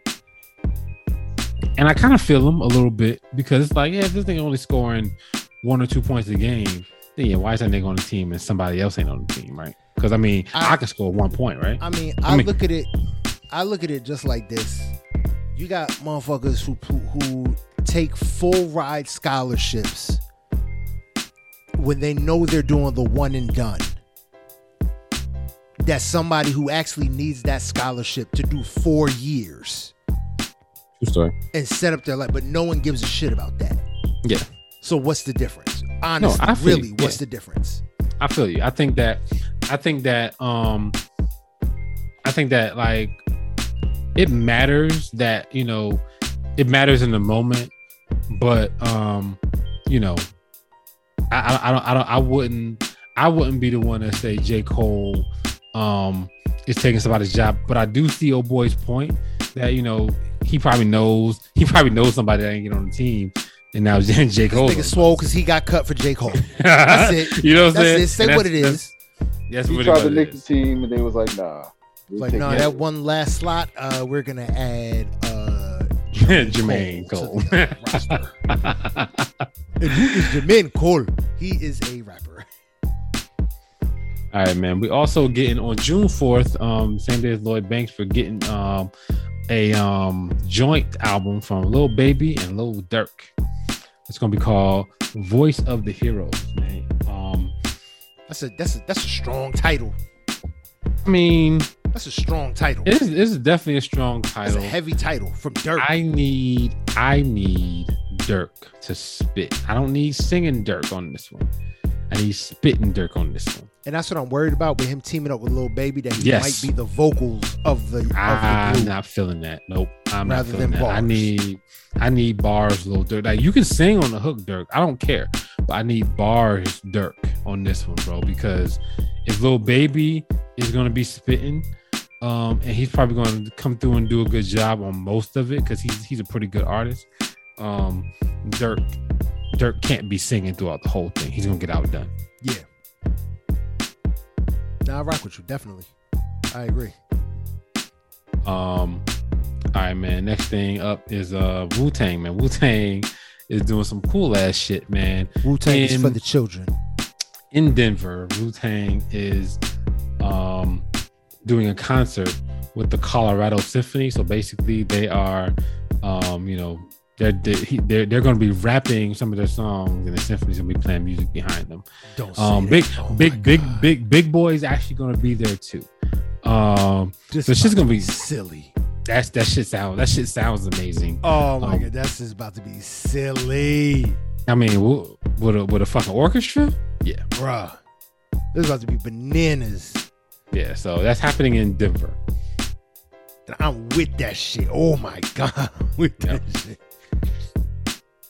and I kind of feel him a little bit because it's like, yeah, this thing only scoring one or two points a game, yeah, why is that nigga on the team and somebody else ain't on the team, right? Because I mean, I, I- can score one point, right? I mean, I I, mean- look at it. I look at it just like this. You got motherfuckers who who take full ride scholarships when they know they're doing the one and done. That's somebody who actually needs that scholarship to do four years True story. and set up their life, but no one gives a shit about that. Yeah. So what's the difference? Honestly, I really, you. what's Yeah. the difference? I feel you. I think that I think that um I think that like it matters that, you know, it matters in the moment, but um, you know, I I, I don't I don't I wouldn't I wouldn't be the one to say J. Cole um is taking somebody's job, but I do see old boy's point that, you know, he probably knows he probably knows somebody that ain't get on the team. And now *laughs* Jake Cole. Nigga swole because he got cut for Jake Cole. *laughs* That's it. you know what I'm saying? it. Say And what it is. that's- is. That's, that's He tried to it nick the is. team, and they was like, "Nah." Like, take no, it. that one last slot, uh, we're gonna add uh Jermaine *laughs* Cole Cole. to the roster. And who is Jermaine Cole? He is a rapper. All right, man. We also getting on June 4th, um, same day as Lloyd Banks, for getting um a um joint album from Lil Baby and Lil Durk. It's gonna be called Voice of the Heroes, man. Um, That's a that's a that's a strong title. I mean, That's a strong title. it's, it's definitely a strong title. a heavy title from Durk. I need I need Durk to spit. I don't need singing Durk on this one. I need spitting Durk on this one. And that's what I'm worried about with him teaming up with Lil Baby. That he Yes. might be the vocals of the of the I'm not feeling that. Nope. I'm Rather not feeling than that. I need I need bars, little Durk. Like you can sing on the hook, Durk. I don't care. But I need bars, Durk, on this one, bro. Because if Lil Baby is gonna be spitting, um, and he's probably gonna come through and do a good job on most of it because he's he's a pretty good artist. Um, Durk Durk can't be singing throughout the whole thing. He's gonna get outdone. Yeah. Nah, I rock with you. Definitely. I agree. Um, all right, man. Next thing up is uh Wu Tang, man. Wu Tang is doing some cool ass shit, man. Wu Tang is for the children. In Denver, Wu Tang is um doing a concert with the Colorado Symphony. So basically, they are, um, you know, they're they're they're, going to be rapping some of their songs, and the symphony's going to be playing music behind them. Don't Um, big Oh big big God. big big boys actually going to be there too. Um, This so is shit's gonna be- silly. that's that shit sounds that shit sounds amazing. Oh my Um, god, that's just about to be silly, I mean, with a with a fucking orchestra, yeah, bruh. This is about to be bananas, yeah. So that's happening in Denver. and I'm with that shit. Oh my god, *laughs* I'm with that shit.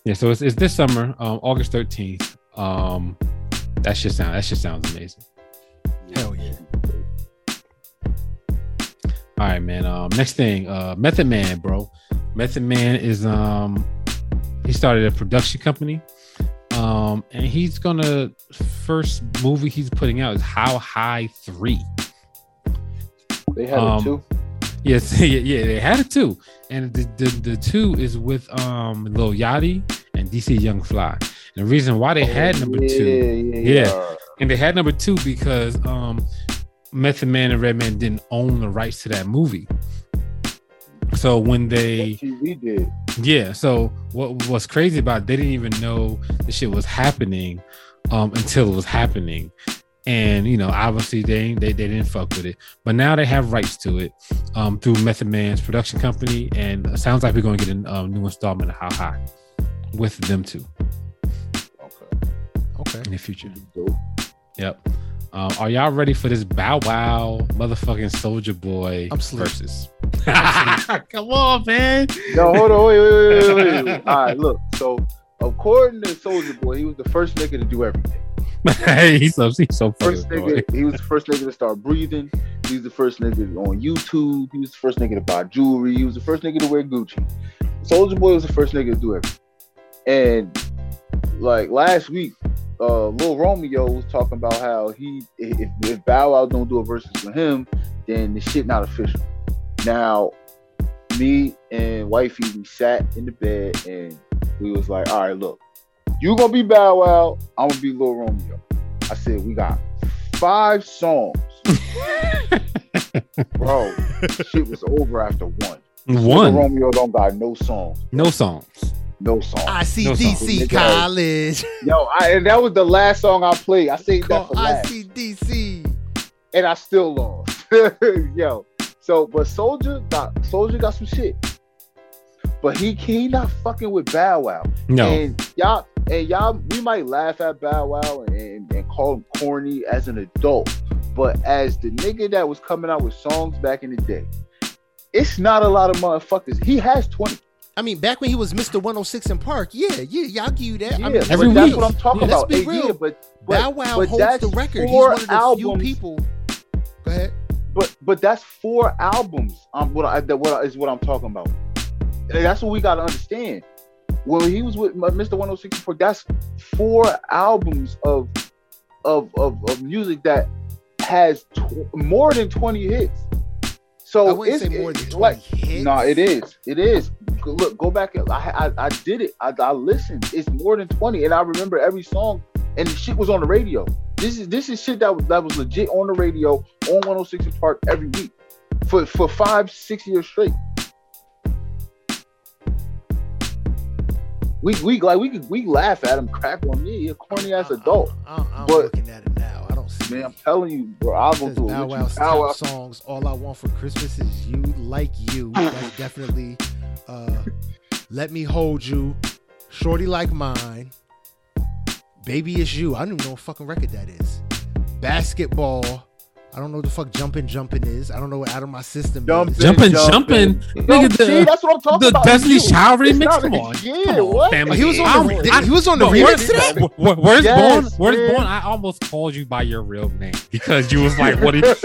Yeah, so it's, it's this summer, um, August thirteenth. Um, that shit sound that shit sounds amazing. Hell yeah. All right, man. Um, next thing, uh, Method Man, bro. Method Man is um, he started a production company, um, and he's gonna first movie he's putting out is How High Three. They had Um, it too. Yes, *laughs* yeah, yeah, they had it too, and the, the the two is with um Lil Yachty and DC Young Fly. And the reason why they had number yeah, two, Yeah, Yeah. yeah. and they had number two because um Method Man and Redman didn't own the rights to that movie. So when they did. yeah, so what was crazy about it, they didn't even know the shit was happening um until it was happening. And you know, obviously they they, they didn't fuck with it. But now they have rights to it um through Method Man's production company. And it sounds like we're gonna get a um, new installment of How High with them too Okay. Okay. in the future. Yep. Um, are y'all ready for this Bow Wow motherfucking Soulja Boy I'm sleep. versus? *laughs* Come on, man. No, hold on, wait, wait, wait, wait, wait, wait. *laughs* All right, look. So, according to Soulja Boy, he was the first nigga to do everything. hey, he's so he's so First nigga, he was the first nigga to start breathing. He was the first nigga on YouTube. He was the first nigga to buy jewelry. He was the first nigga to wear Gucci. Soulja Boy was the first nigga to do everything. And like last week, uh, Lil Romeo was talking about how he if, if Bow Wow don't do a versus with him, then the shit not official. Now, me and wifey we sat in the bed and we was like, all right, look, you gonna be Bow Wow, I'm gonna be Lil Romeo. I said we got five songs, *laughs* bro. shit was over after one. Lil One, Romeo don't got no songs, no songs. No songs. I see No song. DC College. Yo, I, and that was the last song I played. I saved that Call for I last. see DC. and I still lost. *laughs* Yo, so but Soulja got Soulja got some shit, but he he not fucking with Bow Wow. No, And y'all and y'all we might laugh at Bow Wow and, and, and call him corny as an adult, but as the nigga that was coming out with songs back in the day, it's not a lot of motherfuckers. He has twenty. I mean, back when he was Mr. 106 & Park, yeah, yeah, y'all give you that. Yeah, I mean, Every that's what I'm talking Yeah, let's about. be real. yeah, but, but Bow Wow but holds the record. He's one of the few people. Go ahead. but but that's four albums. Um, what I that what I, is what I'm talking about. And that's what we gotta understand. When he was with Mr. One Hundred and Six, 1064, that's four albums of of of, of music that has tw- more than 20 hits. So I wouldn't it's say more than 20 like hits. no, it is. It is. Look, go back. and- I I, I did it. I, I listened. It's more than 20, and I remember every song. And the shit was on the radio. This is this is shit that was that was legit on the radio on 106 & Park every week for for five six years straight. We we like we could we laugh at him, crack on me, a corny ass adult. I, am But- looking at it now. I don't see Christmas, man. I'm telling you, bro. I'll go through Bow it. with you. Wow's Bow Wow. songs. All I want for Christmas is you, like you. That's definitely. Uh, Let me hold you. Shorty like mine. Baby is you. I don't even know what fucking record that is. Basketball. I don't know what the fuck jumping jumping is. I don't know what out of my system Jumping. is. Jumping, jumping. jumping. No, Nigga, see, that's what I'm talking the about. Destiny It's you. Child It's remix. Come on, Yeah, come on, what? family. He was on the- I- he was on the Bro, remix where's- to that? wh- wh- Where's Yes, born? Where's man. born? I almost called you by your real name *laughs* because you was like, "What?" Did *laughs* *laughs*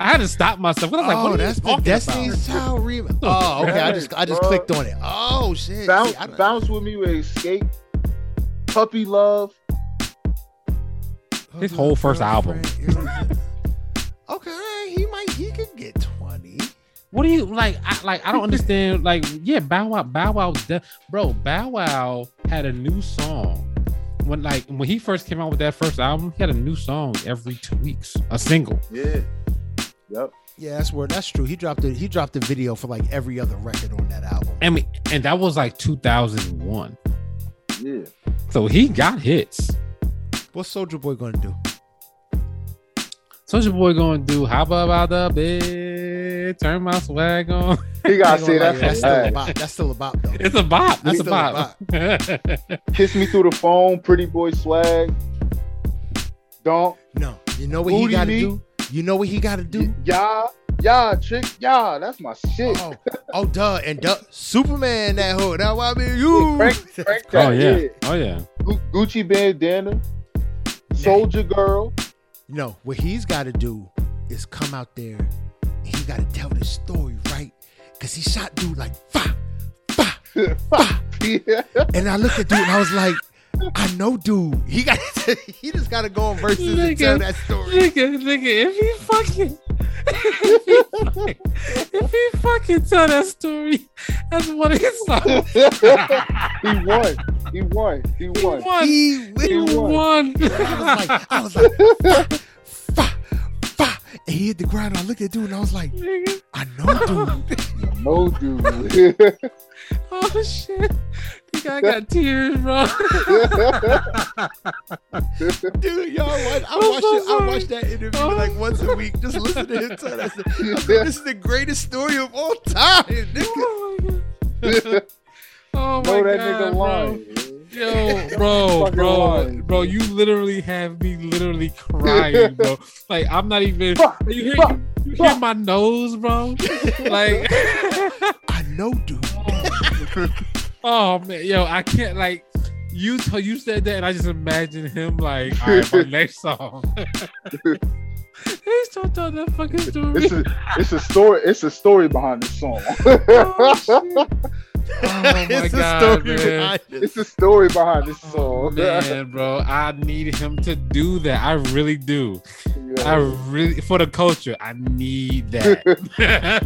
I had to stop myself. 'cause I was like, oh, "What that's the talking Destiny's? Child remix. Oh, okay. I just I just Bro. clicked on it. Oh shit. Bounce, See, bounce with me with escape. Puppy love. His whole first album. *laughs* okay, he might he could get twenty. What do you like? I like. I don't understand. Like, yeah, Bow Wow, Bow Wow, de- bro. Bow Wow had a new song when, like, when he first came out with that first album. He had a new song every two weeks, a single. Yeah. Yep. Yeah, that's where that's true. He dropped it. He dropped a video for like every other record on that album. I mean, and that was like 2001. Yeah. So he got hits. What's Soulja Boy gonna do? Soulja Boy going to do how about the bed? Turn my swag on. He gotta Ain't say that that's for still a bop. That's still a bop though. It's a bop. That's It's a still a bop. *laughs* Kiss me through the phone, pretty boy swag. Don't. No, you know what he got to meat. do. You know what he got to do. Yeah. Yeah, chick. Yeah, that's my shit. Oh, oh, duh, and duh, Superman that hood. That's why I mean you. Crank, crank oh that, yeah. Oh yeah. Gu- Gucci bandana. Soulja girl. No, what he's got to do is come out there and he got to tell the story right, cause he shot dude like fa, fa, *laughs* yeah. and I looked at dude and I was like, I know dude. He got *laughs* he just got to go on verses and tell that story. Nigga, nigga, if he fucking if he fucking, *laughs* if he fucking tell that story as one of his songs, he won. He won. He won. he won. won. He He will. won. I was like, I was like, fa, *laughs* fa, fa. And he hit the ground. And I looked at dude and I was like, Nigga, I know dude. No dude. oh shit. The guy got tears, bro. *laughs* Dude, y'all, watch, I I'm watch so it. I watch that interview Oh. like once a week. Just listen to him tell that. story. I said, this is the greatest story of all time, *laughs* oh nigga. oh my god. Oh my know that god, nigga bro. lying. Yo, bro, bro, lying, bro, you literally have me literally crying, bro. *laughs* Like I'm not even. Fuck, You hear, fuck, you hear my nose, bro? Like, I know, dude. Oh man, yo, I can't like. You t- you said that, and I just imagine him like, all right, my *laughs* next song. *laughs* He's trying to tell that fucking story. It's a, it's a story. It's a story behind the song. *laughs* Oh. Oh my *laughs* it's god, a story man. behind it. it's a story behind this Oh, song. *laughs* man, bro, I need him to do that. I really do. I really for the culture. I need that.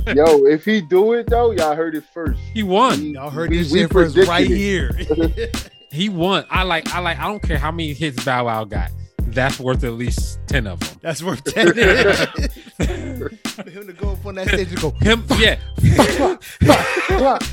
*laughs* Yo, if he do it though, y'all heard it first. he won. Y'all heard We- this we shit first right it. here. He won. I like. I like. I don't care how many hits Bow Wow got. That's worth at least ten of them. That's worth 10 *laughs* For him to go up on that stage and go, *laughs* Him, yeah. *laughs*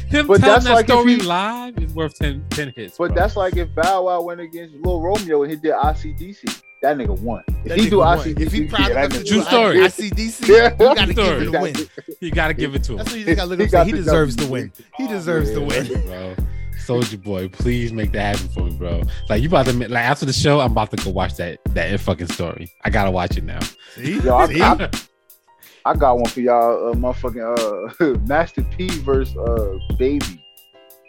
Him But telling that's that like if story he- live is worth 10, 10 hits. But bro. that's like if Bow Wow went against Lil Romeo and he did ICDC. That nigga won. If that he do won. ICDC, If he proud yeah, that enough to nigga True do story. ICDC, Yeah. you gotta True give story. it a win. you got to give it to him, That's what you just gotta look He at. got He deserves W. to win. He deserves to yeah. win. bro. Soulja Boy, please make that happen for me, bro. Like you about to like after the show, I'm about to go watch that that fucking story. I gotta watch it now. See? Yo, I, See? I, I got one for y'all, uh, motherfucking uh, *laughs* Master P versus uh, Baby.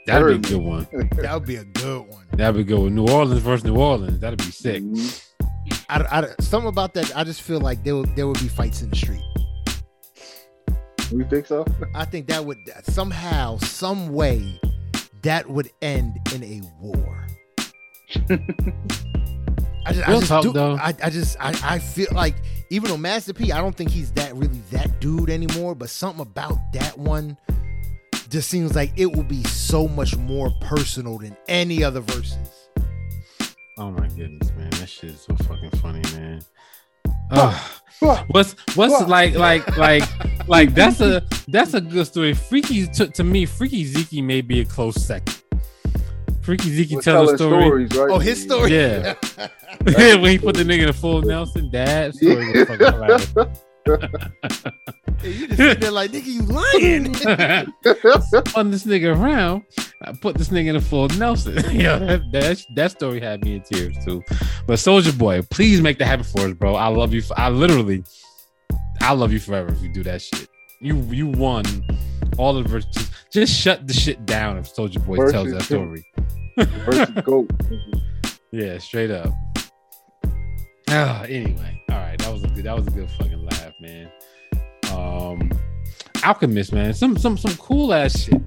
That'd be a good one. *laughs* that would be a good one. That'd be good. One. New Orleans versus New Orleans. That'd be sick. Mhm. I, I, something about that. I just feel like there would there would be fights in the street. You think so? I think that would somehow, some way, that would end in a war. *laughs* I just, I Real just talk, do, though. I, I just, I, I feel like even though Master P, I don't think he's that really that dude anymore. But something about that one just seems like it will be so much more personal than any other verses. Oh my goodness, man. That shit is so fucking funny, man. Ugh. Ah. Fuck. What's what's like like like like that's a *laughs* that's a good story. Freaky to, to me, Freekey Zekey may be a close second. Freekey Zekey We're tell a telling story. stories, right? Oh, his story. Yeah. *laughs* *laughs* when he put the nigga in a full Nelson, that story was fucking hilarious. Hey, you just sitting there like, nigga, you lying. *laughs* Spun this nigga around. I put this nigga in a full Nelson. yeah, that, that that story had me in tears too. But Soulja Boy, please make that happen for us, bro. I love you. For, I literally, I love you forever if you do that shit. You you won all the verses. Just shut the shit down if Soulja Boy Versus tells that two. story. versus goat. *laughs* Yeah, straight up. Ah, anyway, all right, that was a good, that was a good fucking laugh, man. Um, Alchemist, man, some some some cool ass shit.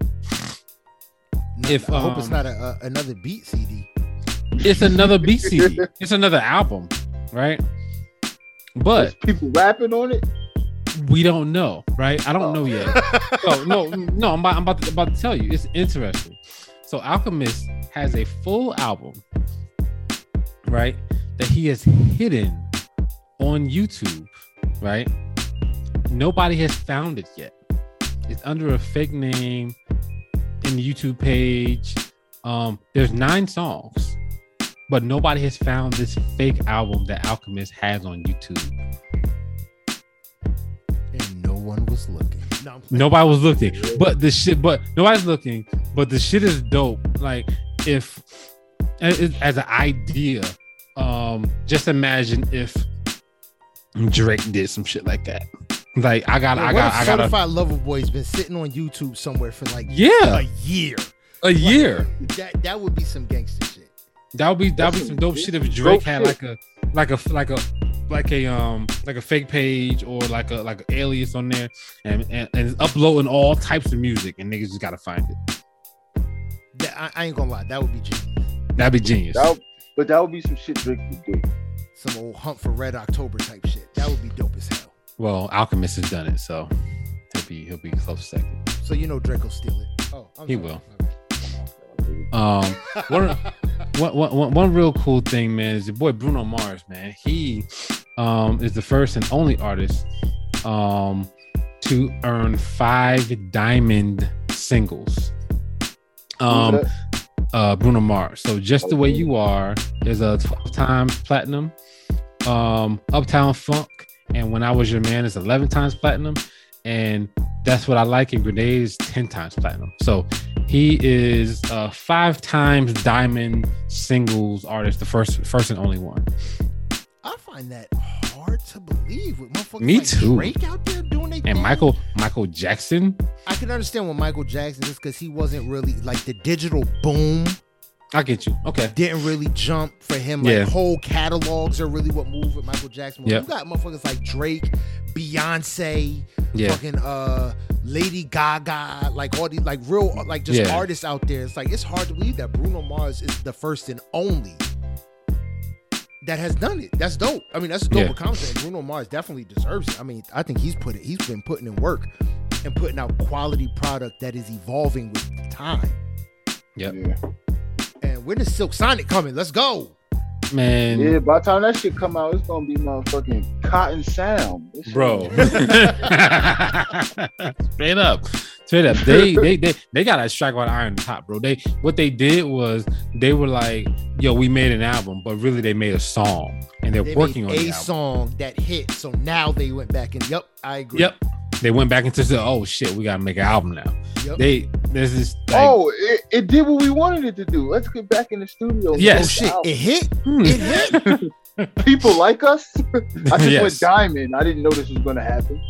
If, I hope it's um, not a, a, another beat CD. It's another beat CD. *laughs* It's another album, right? But There's people rapping on it. We don't know, right? I don't know yet. *laughs* no, no, no. I'm about, I'm about to, about to tell you. It's interesting. So Alchemist has a full album, right? That he has hidden on YouTube, right? Nobody has found it yet. It's under a fake name in the YouTube page. Um, there's nine songs, but nobody has found this fake album that Alchemist has on YouTube. And no one was looking. No, Nobody was looking, but the shit, but nobody's looking, but the shit is dope. Like if as as an idea, um, just imagine if Drake did some shit like that. Like I got, Yeah, I got, if I got a, Certified Lover Boy's been sitting on YouTube somewhere for like yeah, a year. a year. That that would be some gangster shit. That would be that would be some some dope shit if Drake had shit. like a like a like a like a um like a fake page or like a like an alias on there and and, and it's uploading all types of music and niggas just gotta find it. That, I, I ain't gonna lie, that would be genius. That'd be genius. That would- but that would be some shit Drake would do. Some old Hunt for Red October type shit. That would be dope as hell. Well, Alchemist has done it, so he'll be he'll be close second. So you know Drake will steal it. Oh, I'm He sorry. will. My Um, one, *laughs* one, one, one, one real cool thing, man, is your boy Bruno Mars, man. He um is the first and only artist um to earn five diamond singles. Um, uh Bruno Mars. So just the way you are is a 12 times platinum. Um Uptown Funk and When I Was Your Man is 11 times platinum and that's what I like and Grenade is 10 times platinum. So he is a five times diamond singles artist, the first first and only one. I find that hard to believe with motherfuckers Me like too. Drake out there doing And thing. Michael Michael Jackson, I can understand what Michael Jackson is because he wasn't really like the digital boom I get you. Okay. didn't really jump for him. Like Yeah. whole catalogs are really what moved with Michael Jackson. When Yep. You got motherfuckers like Drake, Beyonce, Yeah. fucking uh Lady Gaga, like all these like real like just Yeah. artists out there. It's like it's hard to believe that Bruno Mars is the first and only that has done it. That's dope. I mean, that's a dope Yeah. accomplishment. Bruno Mars definitely deserves it. I mean, I think he's put it. He's been putting in work and putting out quality product that is evolving with time. Yep. Yeah. And when is Silk Sonic coming? Let's go. Man. yeah, by the time that shit come out, it's gonna be motherfucking cotton sound. This bro. *laughs* *laughs* Straight up, straight up. They they they they got a strike while the iron top, bro. They what they did was they were like, yo, we made an album, but really they made a song, and they're They working made on a the album. song that hit. So now they went back and yep, I agree. Yep. They went back into the oh shit, we gotta make an album now. Yep. They there's this like, oh, it, it did what we wanted it to do. Let's get back in the studio. and Yes. oh shit, it hit. hmm. It hit. *laughs* People like us. *laughs* I just Yes. went diamond. I didn't know this was gonna happen.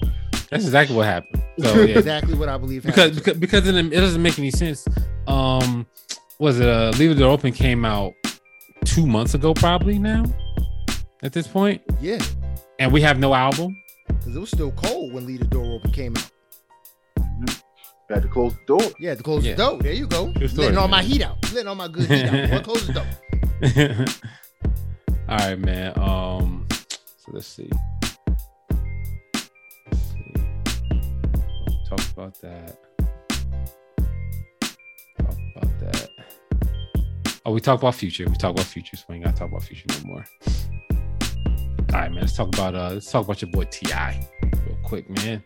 that's exactly what happened. So *laughs* yeah, exactly what I believe. because happened. because because it, it doesn't make any sense. Um, was it uh, Leave It Open came out two months ago, probably now at this point, yeah, and we have no album. Because it was still cold when Leave the Door Open came out. Had to close the door. Yeah, to close Yeah. the door. There you go. True story, Letting all my heat out. Letting all my good heat out. Boy, *laughs* close the door. All right, man. Um, so let's see. Let's see. Talk about that. Talk about that. Oh, we talk about future. We talk about future, so we ain't gotta talk about future no more. All right, man. Let's talk about uh. Let's talk about your boy T.I., real quick, man.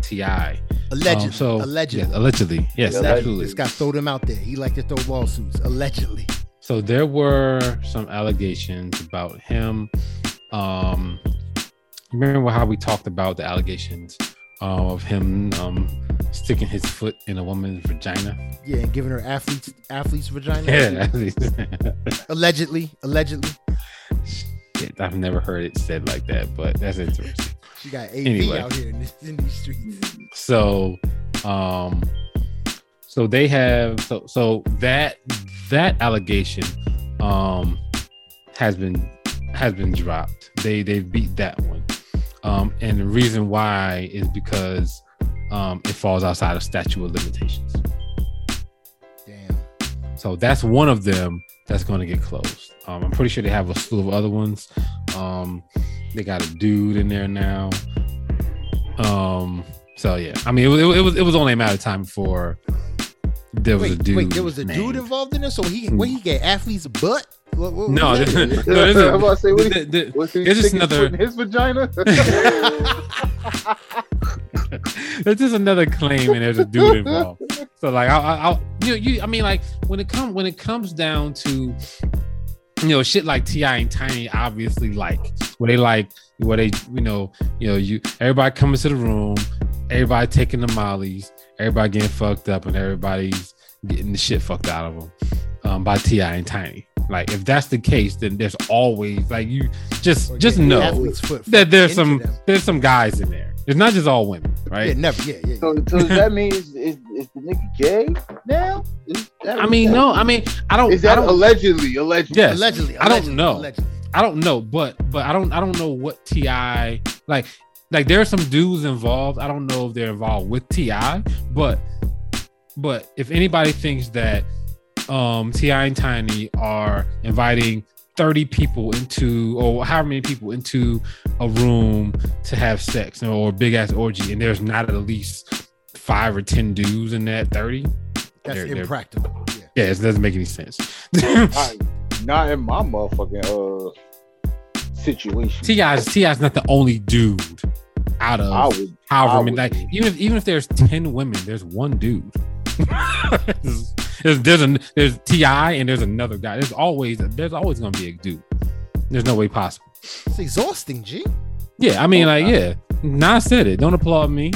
Ti. Allegedly. Um, so allegedly. yes, allegedly. Yes, Allegedly. absolutely. This guy throw them out there. He like to throw lawsuits. Allegedly. so there were some allegations about him. Um, remember how we talked about the allegations uh, of him um, sticking his foot in a woman's vagina? Yeah, and giving her athletes athletes vagina. Yeah, *laughs* Allegedly, allegedly, Shit, I've never heard it said like that, but that's interesting. she got AV Anyway. out here in, this, in these streets. So, um, so they have so so that that allegation um has been has been dropped. They they beat that one. Um, and the reason why is because um it falls outside of statute of limitations. Damn. So that's one of them that's going to get closed. Um, I'm pretty sure they have a slew of other ones. Um, they got a dude in there now. Um, so yeah, I mean, it was it was it was only a matter of time before there was Wait, a dude. wait, there was a dude involved in this, so he what he get athlete's butt? What, what, *laughs* No, this, no, that? there's I'm about to say, what th- th- Was he There's just another- his vagina? *laughs* *laughs* *laughs* there's just another claim, and there's a dude involved. So like, I, I, I you, know, you, I mean, like when it comes when it comes down to you know shit like T.I. and Tiny, obviously like where they like where they you know you know you everybody coming to the room, everybody taking the mollies, everybody getting fucked up, and everybody's getting the shit fucked out of them um, by T.I. and Tiny. Like if that's the case, then there's always like you just just know that there's some them. there's some guys in there. It's not just all women, right? Yeah, never. Yeah, yeah. so, so does that mean is, is, is the nigga gay now? That I mean, no, I mean, I don't. Is I that don't, allegedly? Allegedly. Yes. allegedly, I don't know. Allegedly. I don't know, but but I don't I don't know what T.I. like. Like there are some dudes involved. I don't know if they're involved with T.I., but but if anybody thinks that um T.I. and Tiny are inviting 30 people into or however many people into a room to have sex or a big ass orgy, and there's not at least five or ten dudes in that 30, That's They're- they're- impractical. Yeah. yeah, it doesn't make any sense. I- not in my motherfucking uh situation. T.I.'s T.I.'s not the only dude out of I would. however I many. Like even if even if there's ten women, there's one dude. *laughs* there's, there's there's there's T.I. and there's another guy. There's always there's always gonna be a dude. There's no way possible. It's exhausting, G. Yeah, I mean oh, like Okay. yeah. Nas said it. Don't applaud me.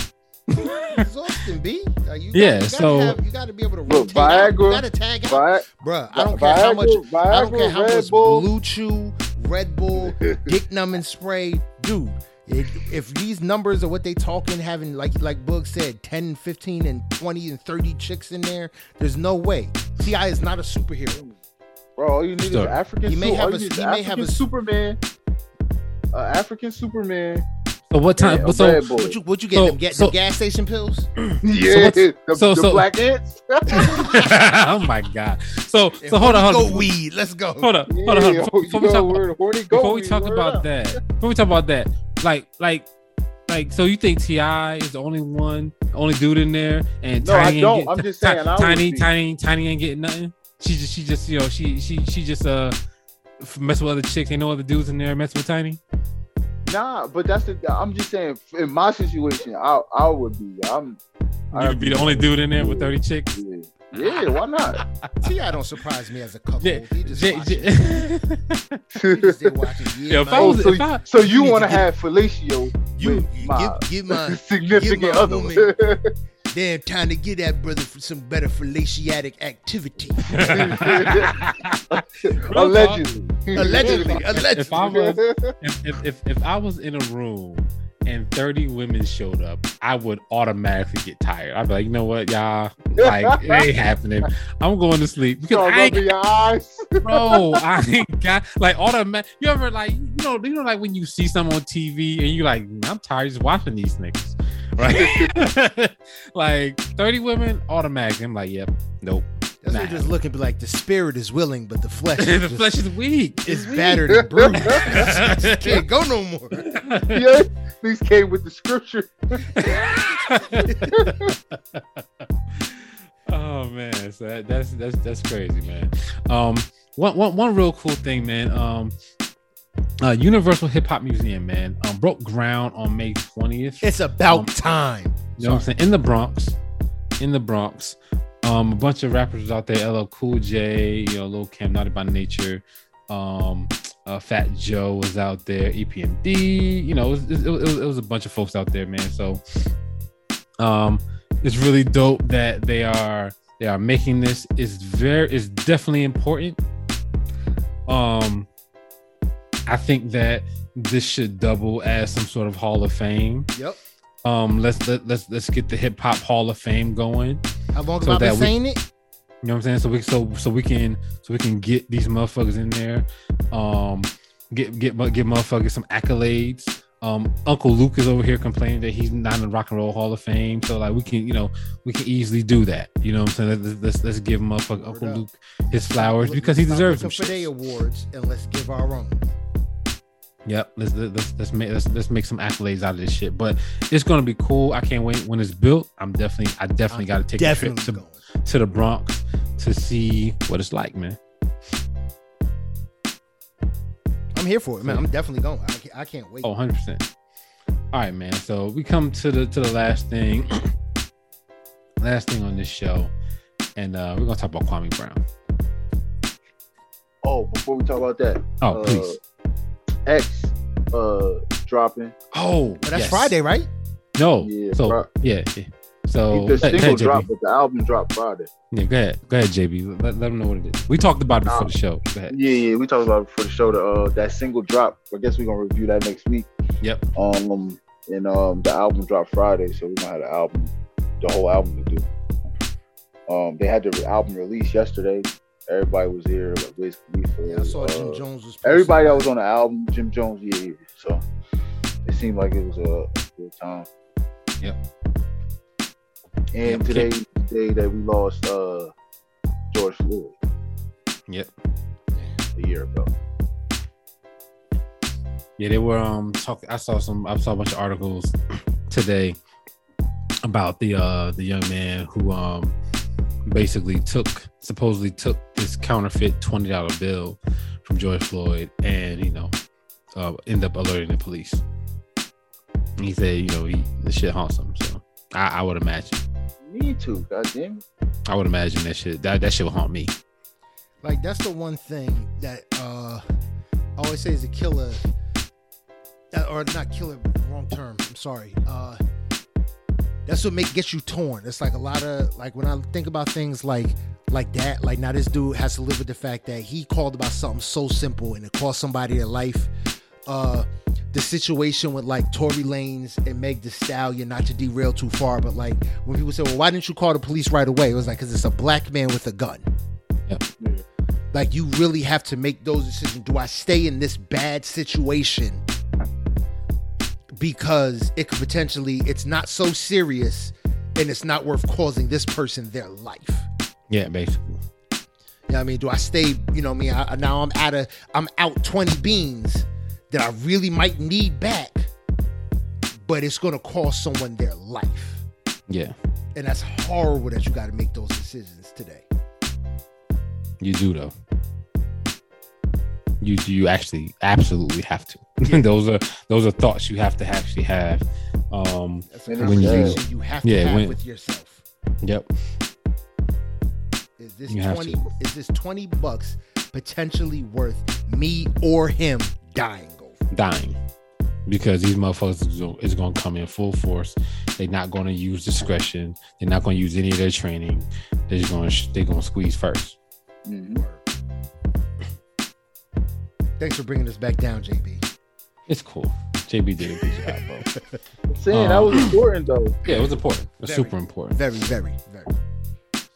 Exhausting, B. Like, you Yeah, you gotta so- have, you got to be able to Look, rotate. out. You Viagra- got to tag out, Vi- bruh. I don't care how much. Viagra, Viagra, I don't care how Red much Bull. BlueChew, Red Bull, *laughs* Dick Numbing spray, dude. It, if these numbers are what they talking, having like like Boog said, 10, 15, and 20 and 30 chicks in there, there's no way. T.I. is not a superhero. Bro, all you need Sure. is African. He may su- have you a- need is he may have African a s- Superman. Uh, African Superman. So what time? and a so Red What you what you get? So- them, get so- the gas station pills? *clears throat* yeah, *laughs* what's- the, so- the so- black ants. *laughs* *laughs* oh my god. So so hold on, hold on. Go weed. Let's go. Hold on, yeah, hold on, hold on. Before, before we talk, before we talk about that, before we talk about that, like, like, like, so you think T.I. is the only one, only dude in there, and No, I Tiny ain't don't. get- I'm just saying, I would Tiny, Tiny, Tiny ain't getting nothing. She just, she just, you know, she, she, she just uh mess with other chicks. Ain't no other dudes in there mess with Tiny. Nah, but that's the. I'm just saying, in my situation, I I would be. I'm. You I'd would be the only dude in there with thirty chicks. Yeah, yeah why not? *laughs* T.I. don't surprise me as a couple. Yeah, he just J- watching. J- He just there. Yeah, Yo, if I man. Oh, so, I- so you need want to to have fellatio you, with you my give, give my *laughs* significant give my other? woman- *laughs* damn time to get that brother for some better fellatiatic activity. allegedly. allegedly, allegedly. if. I was if, if, if, if I was in a room and 30 women showed up, I would automatically get tired. I'd be like, you know what, y'all, like it ain't *laughs* happening. I'm going to sleep because I ain't, your eyes. *laughs* bro, I ain't got like automatic. You ever like you know you know like when you see someone on TV and you're like I'm tired just watching these niggas, right? *laughs* like 30 women automatic. I'm like, yep, nope. That's Nah. what just looking be like. The spirit is willing, but the flesh *laughs* the just- flesh is weak. is It's weak. battered and bruised. *laughs* Just can't go no more. *laughs* yeah, these came with the scripture. oh man, so that, that's that's that's crazy, man. Um, one one one real cool thing, man. Um, uh, Universal Hip Hop Museum, man, um, broke ground on May twentieth. It's about time. You know what I'm saying? In the Bronx, in the Bronx. Um, a bunch of rappers was out there. LL Cool J, you know, Lil' Kim, Naughty by Nature. Um, uh, Fat Joe was out there. EPMD, you know, it was, it, was, it was a bunch of folks out there, man. So, um, it's really dope that they are they are making this. It's very it's definitely important. Um, I think that this should double as some sort of Hall of Fame. Yep. Um, let's let, let's let's get the Hip Hop Hall of Fame going. How long So have I been we- it? You know what I'm saying? So we so so we can so we can get these motherfuckers in there. Um, get get get motherfuckers some accolades. Um, Uncle Luke is over here complaining that he's not in the Rock and Roll Hall of Fame. So like we can you know we can easily do that. You know what I'm saying? Let's let's, let's give motherfucker Uncle. Luke his flowers because he deserves them. for their awards and let's give our own. Yep, let's let's let's make let's, let's make some accolades out of this shit. But it's gonna be cool. I can't wait when it's built. I'm definitely I definitely got to take a trip Definitely to going. to the Bronx to see what it's like, man. I'm here for it, man. I'm definitely going. I can't, I can't wait. Oh, 100 percent. All right, man. So we come to the to the last thing, *clears throat* last thing on this show, and uh we're gonna talk about Kwame Brown. Oh, before we talk about that, Oh, Uh, please. X uh dropping. Oh, But that's yes. Friday, right? No. Yeah, so Fri- yeah. yeah. So the single ahead, JB. dropped, but the album dropped Friday. Yeah, go ahead. Go ahead, JB. Let, let them know what it is. We talked about it before the show. Go ahead. Yeah, yeah, we talked about it for the show. The uh, that single drop. I guess we're gonna review that next week. Yep. Um, and um, the album dropped Friday, so we're gonna have the album, the whole album to do. Um, they had the album release yesterday. Everybody was here, like Wiz Khalifa. Yeah, I saw uh, Jim Jones was. Everybody that was on the album, Jim Jones, yeah, yeah. So it seemed like it was a good time. Yep. And Yep. today, the day that we lost uh, George Floyd Yep. a year ago. Yeah, they were um talking. I saw some. I saw a bunch of articles *clears throat* today about the uh the young man who um basically took supposedly took this counterfeit twenty dollar bill from George Floyd and you know uh end up alerting the police. And he said you know he the shit haunts him. So I, I would imagine Me too, goddamn. I would imagine that shit that that shit would haunt me. Like that's the one thing that uh I always say is a killer, uh, or not killer, wrong term. I'm sorry. Uh, that's what make gets you torn. It's like a lot of like when I think about things like like that. Like now this dude has to live with the fact that he called about something so simple and it cost somebody their life. Uh, the situation with like Tory Lanez and Meg the Stallion, not to derail too far, but like when people say, "Well, why didn't you call the police right away?" It was like because it's a black man with a gun. Yeah. Like you really have to make those decisions. Do I stay in this bad situation because it could potentially it's not so serious and it's not worth causing this person their life? Yeah, basically. You know what I mean? Do I stay, you know I mean? I, now I'm out of I'm out 20 beans that I really might need back, but it's gonna cost someone their life. Yeah, And that's horrible that you gotta make those decisions today. you do though. You you actually absolutely have to. *laughs* those are those are thoughts you have to actually have. Um, That's a And it's conversation sad. you have to Yeah, have when- with yourself. yep. Is this You 20 is this 20 bucks potentially worth me or him dying over? dying because these motherfuckers is going to come in full force. They're not going to use discretion. They're not going to use any of their training. They're just going to they're going to squeeze first. Mhm. Thanks for bringing us back down, JB. It's cool. JB did a good job, bro. I'm *laughs* saying that Um, was important though. Yeah, it was important. It was Very. super important. Very, very, very.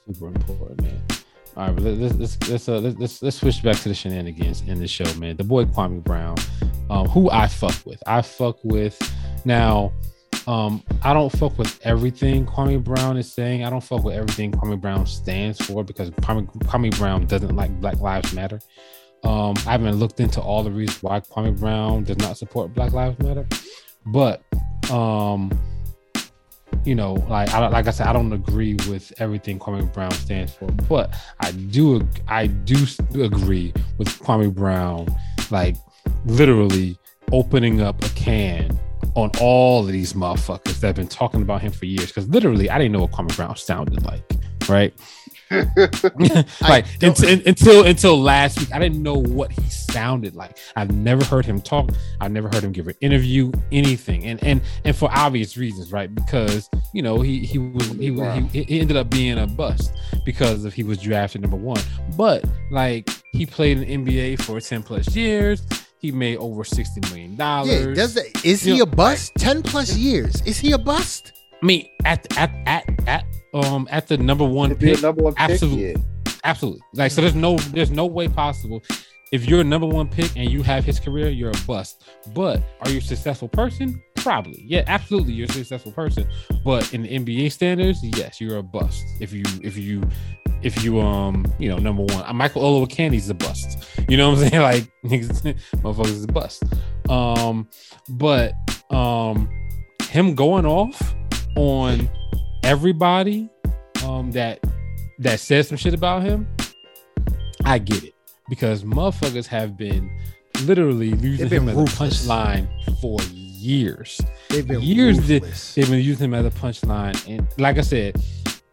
Super important, man. All right, but let's let's let's uh, let's, let's let's switch back to the shenanigans in the show, man. The boy Kwame Brown, um, who I fuck with. I fuck with now. Um, I don't fuck with everything Kwame Brown is saying. I don't fuck with everything Kwame Brown stands for because Kwame, Kwame Brown doesn't like Black Lives Matter. Um, I haven't looked into all the reasons why Kwame Brown does not support Black Lives Matter, but um, you know, like I like I said, I don't agree with everything Kwame Brown stands for, but I do I do agree with Kwame Brown, like literally opening up a can on all of these motherfuckers that have been talking about him for years. Because literally, I didn't know what Kwame Brown sounded like. right? *laughs* like until, until until last week, I didn't know what he sounded like. I've never heard him talk. I've never heard him give an interview, anything, and and and for obvious reasons, right? Because you know he he was he was he, he ended up being a bust because of he was drafted number one. But like he played in NBA for ten plus years. He made over sixty million dollars. Yeah, does that, is You he know, a bust? Ten plus years. Is he a bust? I mean, at at at at um at the number one pick, number one pick, absolutely. yeah. absolutely. Like so, there's no there's no way possible. If you're a number one pick and you have his career, you're a bust. But are you a successful person? Probably. Yeah, absolutely. You're a successful person. But in the NBA standards, yes, you're a bust. If you if you if you um you know number one, Uh, Michael Olowokandi's a bust. You know what I'm *laughs* saying? Like niggas, *laughs* motherfuckers is a bust. Um, but um, him going off on everybody um that that says some shit about him, I get it because motherfuckers have been literally using him as a punchline for years. They've been Years. They've been using him as a punchline, and like I said,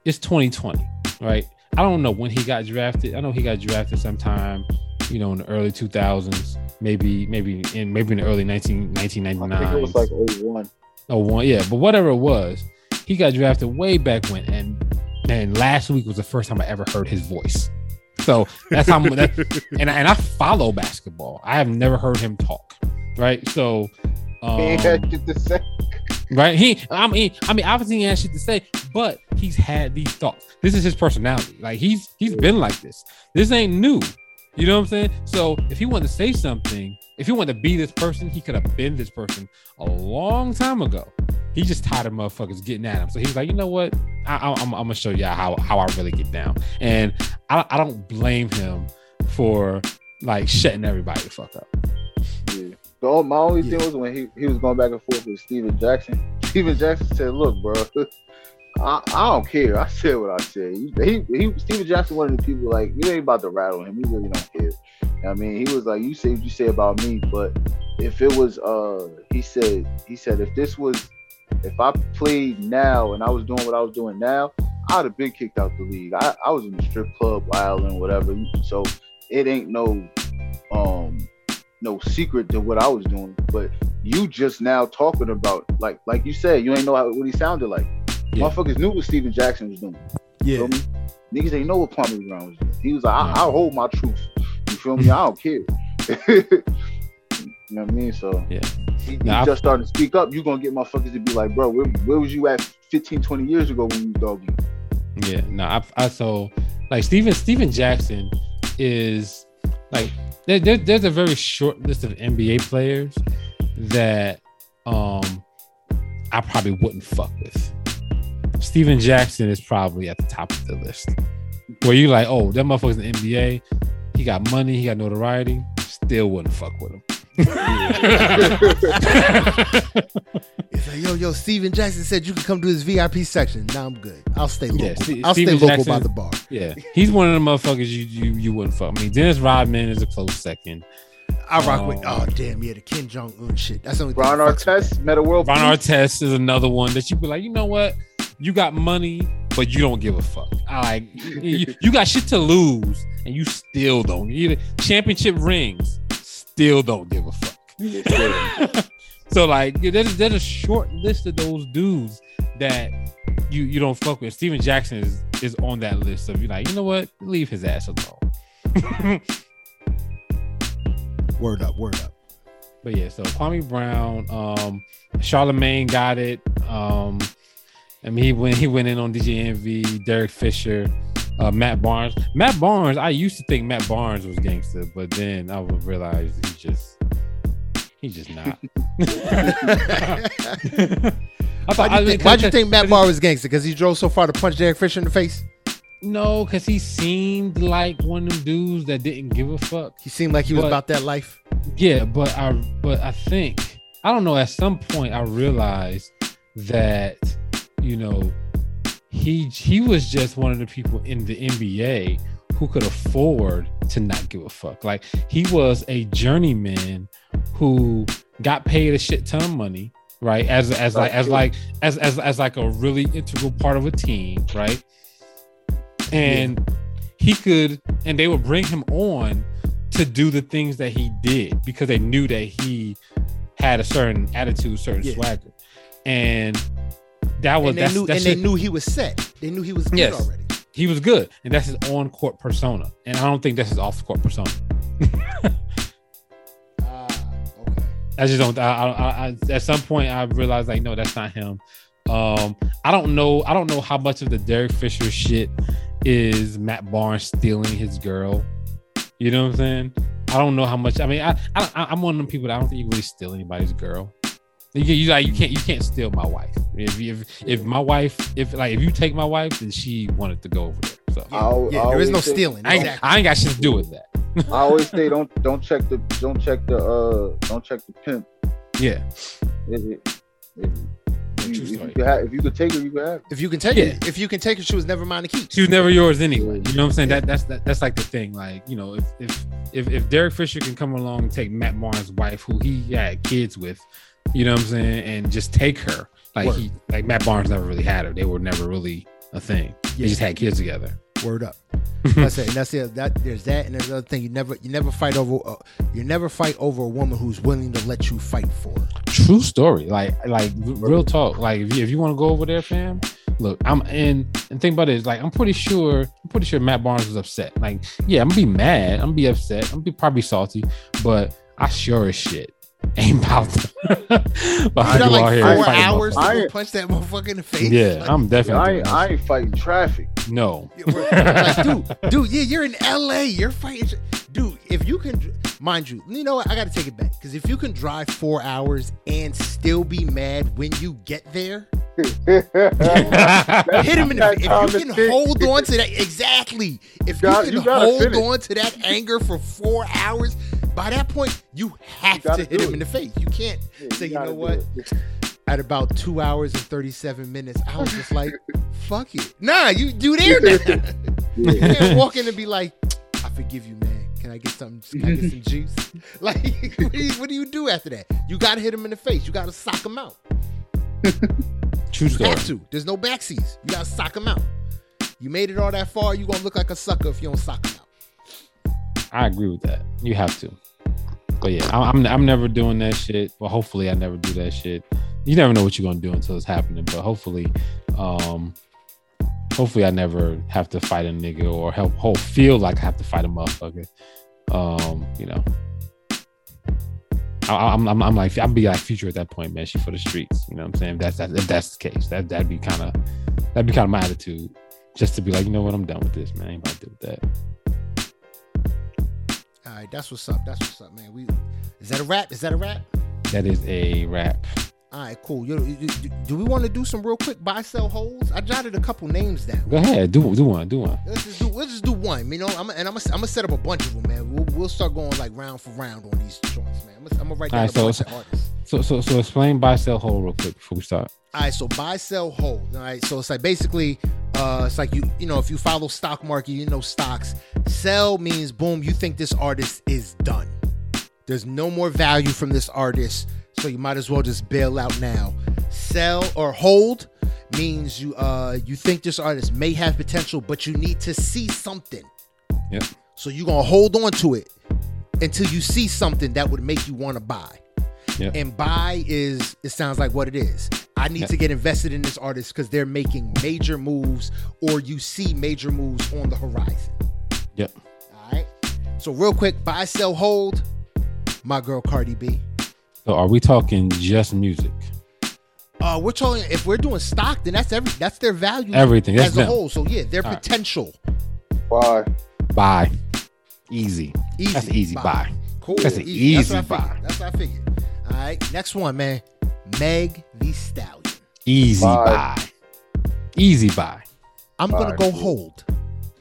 it's 2020, right? I don't know when he got drafted. I know he got drafted sometime, you know, in the early 2000s, maybe, maybe in maybe in the early 19, I think 1999. it was like 01. Oh, one, yeah, but whatever it was, he got drafted way back when, and and last week was the first time I ever heard his voice. So that's how. that, *laughs* and and I follow basketball. I have never heard him talk. Right. So. He Um, had shit to say. right. He. I mean. I mean. Obviously, he has shit to say, but he's had these thoughts. This is his personality. Like he's he's been like this. This ain't new. You know what I'm saying? So if he wanted to say something, if he wanted to be this person, he could have been this person a long time ago. He just tired of motherfuckers getting at him. So he's like, you know what? I, I, I'm, I'm gonna show y'all how how I really get down. And I, I don't blame him for like shutting everybody the fuck up. Yeah. The only, my only Yeah. thing was when he, he was going back and forth with Stephen Jackson. *laughs* Stephen Jackson said, "Look, bro, *laughs* I, I don't care. I said what I said. He, he, he Stephen Jackson one of the people like you ain't about to rattle him. He really don't care. You know what I mean, he was like, you say what you say about me, but if it was, uh, he said, he said, if this was, if I played now and I was doing what I was doing now, I'd have been kicked out the league. I, I was in the strip club, island, whatever. So it ain't no, um, no secret to what I was doing. But you just now talking about like like you said, you ain't know how, what he sounded like. Yeah. Motherfuckers knew what Stephen Jackson was doing. Yeah. me? Niggas ain't know what Kwame Brown was doing. He was like, I, I'll hold my truth. You feel me? I don't care. *laughs* you know what I mean? So Yeah. he, he just starting to speak up. You gonna get motherfuckers to be like, bro, where, where was you at 15, 20 years ago when you doggy? Yeah, no, I, I so like Steven Stephen Jackson is like there, there, there's a very short list of NBA players that um I probably wouldn't fuck with. Stephen Jackson is probably at the top of the list. Where you like, oh, that motherfucker's in the NBA, he got money, he got notoriety, still wouldn't fuck with him. It's like, yo, yo, Stephen Jackson said you can come to his VIP section. Nah, I'm good. I'll stay local. Yeah, Ste- I'll Steven stay local Jackson- by the bar. yeah, he's one of the motherfuckers you you you wouldn't fuck. I mean, Dennis Rodman is a close second. I rock with. Um, oh. Damn, yeah, the Kim Jong Un shit. That's the only. Ron that fucks with Artest, Metta World Ron Peace. Artest is another one that you be like, you know what? You got money, but you don't give a fuck. I like you, you got shit to lose, and you still don't. You championship rings, still don't give a fuck. *laughs* So like, there's there's a short list of those dudes that you you don't fuck with. Stephen Jackson is is on that list of you like, you know what? Leave his ass alone. *laughs* Word up, word up. But yeah, so Kwame Brown, um, Charlemagne got it. Um, I mean, he went he went in on DJ Envy, Derek Fisher, uh, Matt Barnes. Matt Barnes, I used to think Matt Barnes was gangster, but then I would realize he just he's just not. *laughs* *laughs* I thought Why'd you I think, why'd you think Matt Barnes was gangster? Because he drove so far to punch Derek Fisher in the face. no, because he seemed like one of them dudes that didn't give a fuck. He seemed like he was But- about that life. Yeah, but I but I think I don't know. At some point, I realized that you know he he was just one of the people in the NBA who could afford to not give a fuck. Like he was a journeyman who got paid a shit ton of money, right? As as like as like as as as like a really integral part of a team, right? and he could, and they would bring him on to do the things that he did because they knew that he had a certain attitude, certain Yeah. swagger, and that was and they knew and they knew he was set. They knew he was good Yes. already. he was good, and that's his on court persona, and I don't think that's his off court persona. *laughs* Ah, okay. I just don't. I, I, I, at some point, I realized like, no, that's not him. Um, I don't know. I don't know how much of the Derek Fisher shit is Matt Barnes stealing his girl. You know what I'm saying? I don't know how much. I mean, I, I I'm one of them people that I don't think you really steal anybody's girl. You, can- you like you can't you can't steal my wife. If if if my wife if like if you take my wife, then she wanted to go over there. So Yeah, I'll- yeah, I'll there is no say- stealing. I ain't, Exactly. I ain't got shit to do with that. *laughs* I always say don't don't check the don't check the uh don't check the pimp. Yeah, If, if, if, you, if, you have, if you could take her, you could have. her. If you can take Yeah. it, if you can take it, she was never mine to keep. she was never yours anyway. You know what I'm saying? That that's that, that's like the thing. Like you know, if if if if Derek Fisher can come along and take Matt Barnes' wife, who he had kids with, you know what I'm saying, and just take her, like Word. he like Matt Barnes never really had her. They were never really a thing. They just had kids together. Word up. *laughs* That's it. And that's it. That there's that, and there's the other thing. You never, you never fight over. Uh, you never fight over a woman who's willing to let you fight for her. True story. Like like real talk. Like if you, if you want to go over there, fam, look, I'm and and think about it is like I'm pretty sure I'm pretty sure Matt Barnes was upset. Like yeah, I'm gonna be mad. I'm gonna be upset. I'm gonna be probably salty, but I sure as shit ain't about to, about You to got like here four hours to I punch that motherfucker in the face. Yeah, Like, I'm definitely ain't, doing I ain't fighting traffic. no. like, dude, dude, yeah, you're in LA. You're fighting, dude. If you can, mind you, you know what? I got to take it back because if you can drive four hours and still be mad when you get there, *laughs* hit him in the. That's If you can thing- hold on to that, exactly. If you, got- can you hold finish. on to that anger for four hours, by that point, you have gotta hit him it. in the face. You can't Yeah, say, you gotta know what? At about two hours and thirty-seven minutes, I was just like, *laughs* "Fuck it." Nah, you do there now. *laughs* You can't walk in and be like, I forgive you, man. Can I get something? Can I get some *laughs* juice? Like, what do, you, what do you do after that? You got to hit him in the face. You got to sock him out. True You story. have to. There's no backseas. You got to sock him out. You made it all that far. You gonna look like a sucker if you don't sock him out. I agree with that. You have to. But yeah, I'm I'm never doing that shit. Well, hopefully I never do that shit. You never know what you're gonna do until it's happening. But hopefully, um, hopefully I never have to fight a nigga or help whole feel like I have to fight a motherfucker. Um, you know. I, I'm, I'm, I'm like I'll be like future at that point, man. She for the streets, you know what I'm saying? If that's that, if that's the case, that that'd be kind of that'd be kind of my attitude, just to be like, you know what, I'm done with this, man. I ain't about to with that. Right, that's what's up. That's what's up, man. We is that a wrap? Is that a wrap? That is a wrap. All right, cool. You, you- do we want to do some real quick buy sell holds? I jotted a couple names down. Go ahead, do do one, do one. Let's just do let's just do one. You know, I'm and I'm gonna I'm gonna set up a bunch of them, man. We'll, we'll start going like round for round on these joints, man. I'm gonna, I'm gonna write down Alright, a so bunch of artists. So so so explain buy sell hold real quick before we start. All right, so buy, sell, hold. All right, so it's like basically, uh, it's like you, you know, if you follow stock market, you know stocks. Sell means boom, you think this artist is done. There's no more value from this artist, so you might as well just bail out now. Sell or hold means you, uh, you think this artist may have potential, but you need to see something. Yep. So you're gonna hold on to it until you see something that would make you want to buy. Yep. And buy is it sounds like what it is. I need Yep. to get invested in this artist because they're making major moves, or you see major moves on the horizon. Yep. All right. So real quick, buy, sell, hold. My girl Cardi B. So are we talking just music? Uh, we're talking if we're doing stock, then that's every that's their value Everything. That's as a whole. So yeah, their All right. potential. Why? Buy. Easy. Easy. That's an easy buy. Cool. That's an Easy. Easy what I figured. buy. That's what I figured. All right. Next one, man. Meg the Stallion. Easy Buy. buy. Easy buy. I'm gonna Buy. go hold.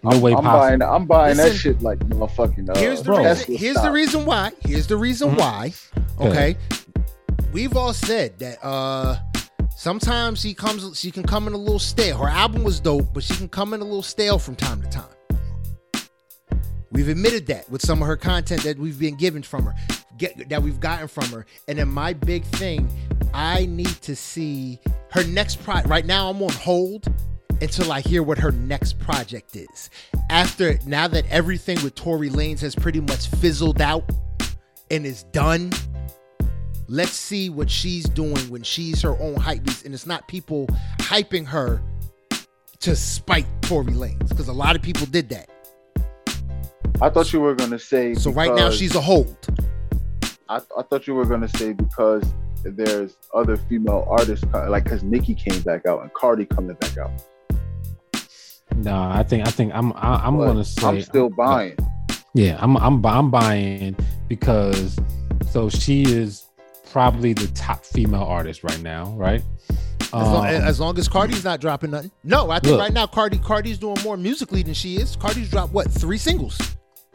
No I'm, way I'm possible. buying. I'm buying Listen. that shit like motherfucking. Uh, Here's the bro. reason. Here's the reason why. Here's the reason Mhm. why. Go Okay. We've all said that uh sometimes she comes she can come in a little stale. Her album was dope, but she can come in a little stale from time to time. We've admitted that with some of her content that we've been given from her, get that we've gotten from her. And then my big thing, I need to see her next project. Right now, I'm on hold, until I hear what her next project is. After now that everything with Tory Lanez has pretty much fizzled out and is done, let's see what she's doing when she's her own hype beast, and it's not people hyping her to spite Tory Lanez because a lot of people did that. I thought you were gonna say. So right now she's a hold. I, I thought you were gonna say because there's other female artists like because Nicki came back out and Cardi coming back out. No, I think I think I'm I, I'm But gonna say I'm still buying. Yeah, I'm I'm I'm buying because so she is probably the top female artist right now, right? As, long, Um, as long as Cardi's not dropping nothing. No, I think Look. right now Cardi Cardi's doing more musically than she is. Cardi's dropped what three singles.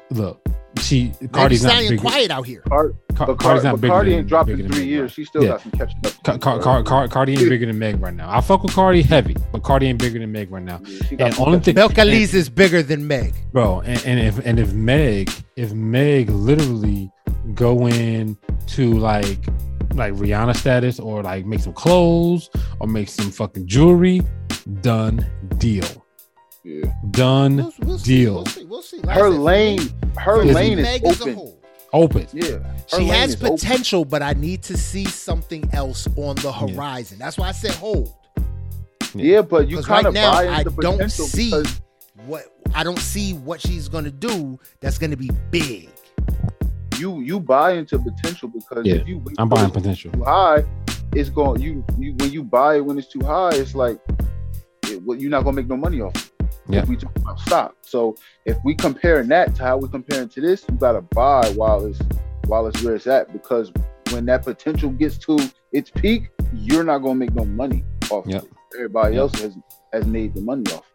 look, she Cardi's Cardi's not staying bigger. quiet out here. Car- Car- but, Car- Cardi's not but bigger Cardi ain't dropped in three years. She still Yeah. got some catching up. to Car- Car- Car- Car- Cardi ain't bigger than Meg right now. I fuck with Cardi heavy, but Cardi ain't bigger than Meg right now. Yeah, And only catching thing, Belcalis is bigger than Meg. bro, and, and if and if Meg, if Meg literally go in to like like Rihanna status or like make some clothes or make some fucking jewelry, done deal. Yeah. Done We'll, we'll see. deal. We'll see. We'll see. Like Her said, lane, her for lane is Meg as a open. whole. Open. Yeah, her She has is open. potential, but I need to see something else on the horizon. That's why I said hold. Yeah, but you kind right of now I into don't see what I don't see what she's gonna do that's gonna be big. you you buy into potential because Yeah, if you I'm buying potential. too high, it's going you you when you buy it when it's too high, it's like it, well, you're not gonna make no money off. it. Yeah. If we talk about stock, so if we comparing that to how we're comparing to this, you gotta buy while it's while it's where it's at because when that potential gets to its peak, you're not gonna make no money off. Yep. Of it. Everybody Yep. else has has made the money off.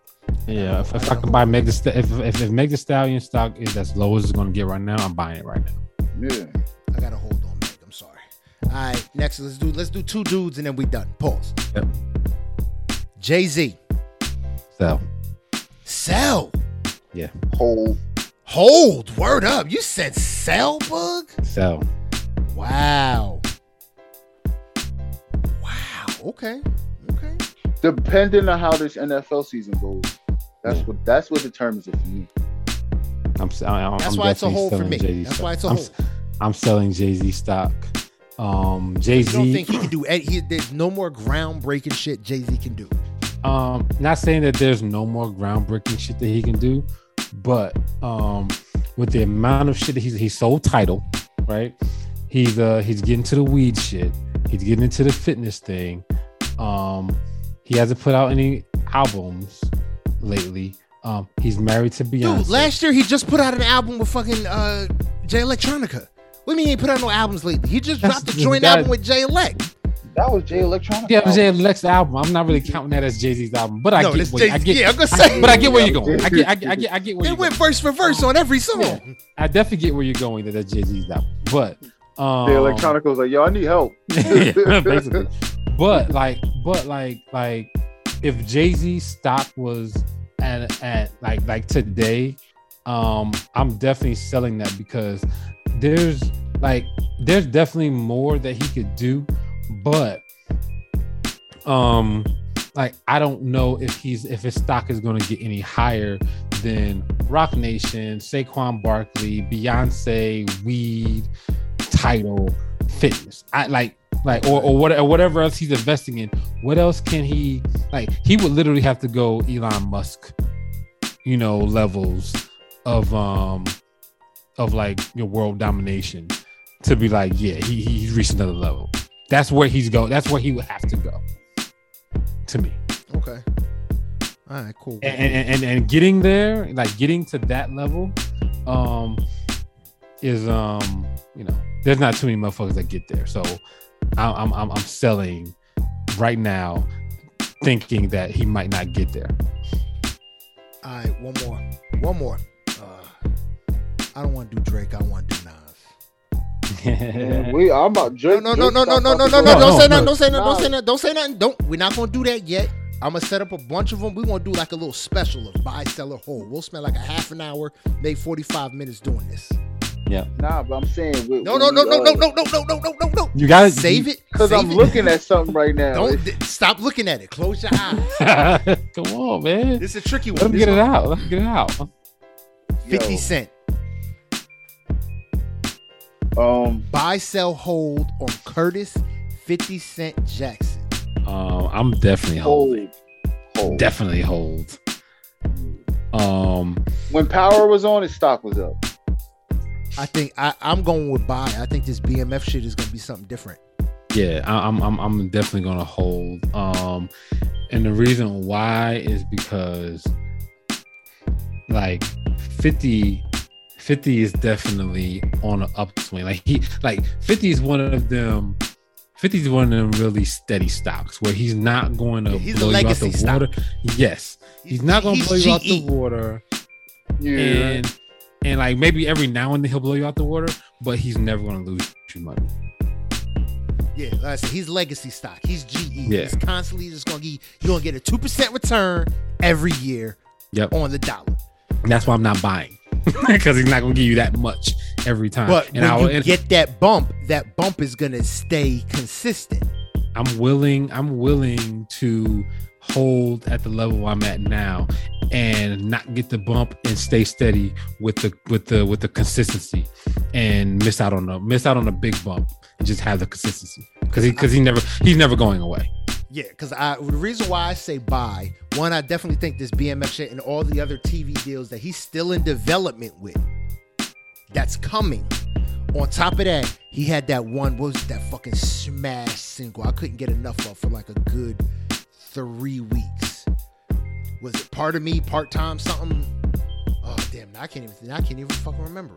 Yeah, if, if I can buy Meg the if, if if Meg the Stallion stock is as low as it's gonna get right now, I'm buying it right now. Yeah. I gotta hold on, Meg. I'm sorry. All right, next let's do let's do two dudes and then we done. Pause. Yep. Jay Z, So sell, Yeah. hold. Hold. Word up. You said sell, bug. Sell. Wow. Wow. Okay. Okay. depending on how this NFL season goes, that's Yeah. what that's what determines it for me. I'm s- I'm, That's I'm why it's a definitely hold for me. Jay-Z That's stock. why it's a I'm, hold. s- I'm selling Jay Z stock. Um, Jay You don't think he can do? any- He, there's no more groundbreaking shit Jay Z can do. Um not saying that there's no more groundbreaking shit that he can do but um with the amount of shit that he's he's so Tidal right he's uh he's getting to the weed shit he's getting into the fitness thing um he hasn't put out any albums lately um he's married to Beyonce Dude, last year he just put out an album with fucking uh, Jay Electronica. What do you mean he ain't put out no albums lately? He just That's- dropped a joint that- album with Jay Elec. That was Jay Electronica. yeah, it was Jay Lex album. I'm not really counting that as Jay Z's album, but I No, get, what, I Jay-Z get, yeah, I'm gonna I- say. but I get where you're going. I get, I get, I get, I get where They you're went going. verse for verse on every song. I definitely get where you're going. That that's Jay Z's album, but um, Jay Electronica was like, "Yo, I need help." *laughs* yeah, basically. But like, but like, like, if Jay Z stock was at at like like today, um, I'm definitely selling that because there's like there's definitely more that he could do, but um, like I don't know if he's if his stock is going to get any higher than Roc Nation, Saquon Barkley, Beyonce, Weed, Tidal, Fitness. I like like or or, or whatever else he's investing in. What else can he like? He would literally have to go Elon Musk, you know, levels of um of like your world domination to be like, yeah, he he's reached another level. That's where he's going. That's where he would have to go. To me, Okay. All right, cool. and and, and, and getting there, like getting to that level, um, is um, you know, there's not too many motherfuckers that get there. So I'm I'm I'm selling right now, thinking that he might not get there. All right, one more. One more. Uh, I don't want to do Drake. I want to do we, I'm about No, Drake. no, no, no, no, no, no, no, no, No, Don't say nothing. Don't say nothing. Don't say nothing. Don't say nothing. Don't. We're not gonna do that yet. I'm gonna set up a bunch of them. We want to do like a little special of buy, sell, or hold. We'll spend like a half an hour, maybe 45 minutes doing this. Yeah. Nah, but I'm saying with, No, no, no, no, no, no, no, no, no, no, no, no. You gotta Save it. Because I'm it. looking at something right now. Don't d- stop looking at it. Close your eyes. Come on, man. This is a tricky Let one. him This get it out. Let him get it out. 50 Yo, Cent. Um, Buy, sell, hold on Curtis 50 Cent Jackson. Um, I'm definitely holding. hold, hold. Definitely hold. Um, When Power was on, his stock was up. I think I, I'm going with buy. I think this BMF shit is going to be something different. yeah, I, I'm I'm I'm definitely gonna hold. Um, and the reason why is because like 50 50 is definitely on an upswing. Like he like 50 is one of them 50 is one of them really steady stocks where he's not going to Yeah, blow you out the stock. water. Yes. He's not going to blow you out the water. Yeah. And and like maybe every now and then he'll blow you out the water, but he's never going to lose you money. Yeah, like I said, he's legacy stock. He's GE. Yeah. He's constantly just going to get, you're going to get a 2% return every year Yep. on the dollar. And that's why I'm not buying *laughs* because he's not going to give you that much every time. But and when I, you and get that bump, that bump is going to stay consistent. I'm willing. I'm willing to hold at the level I'm at now and not get the bump and stay steady with the with the with the consistency and miss out on the miss out on a big bump and just have the consistency because he because he never he's never going away. Yeah, because I the reason why I say buy, one, I definitely think this BMF shit and all the other TV deals that he's still in development with, that's coming. On top of that, he had that one, what was that fucking smash single? I couldn't get enough of for like a good three weeks. Was it part of me, part time, something? Oh damn, I can't even I can't even fucking remember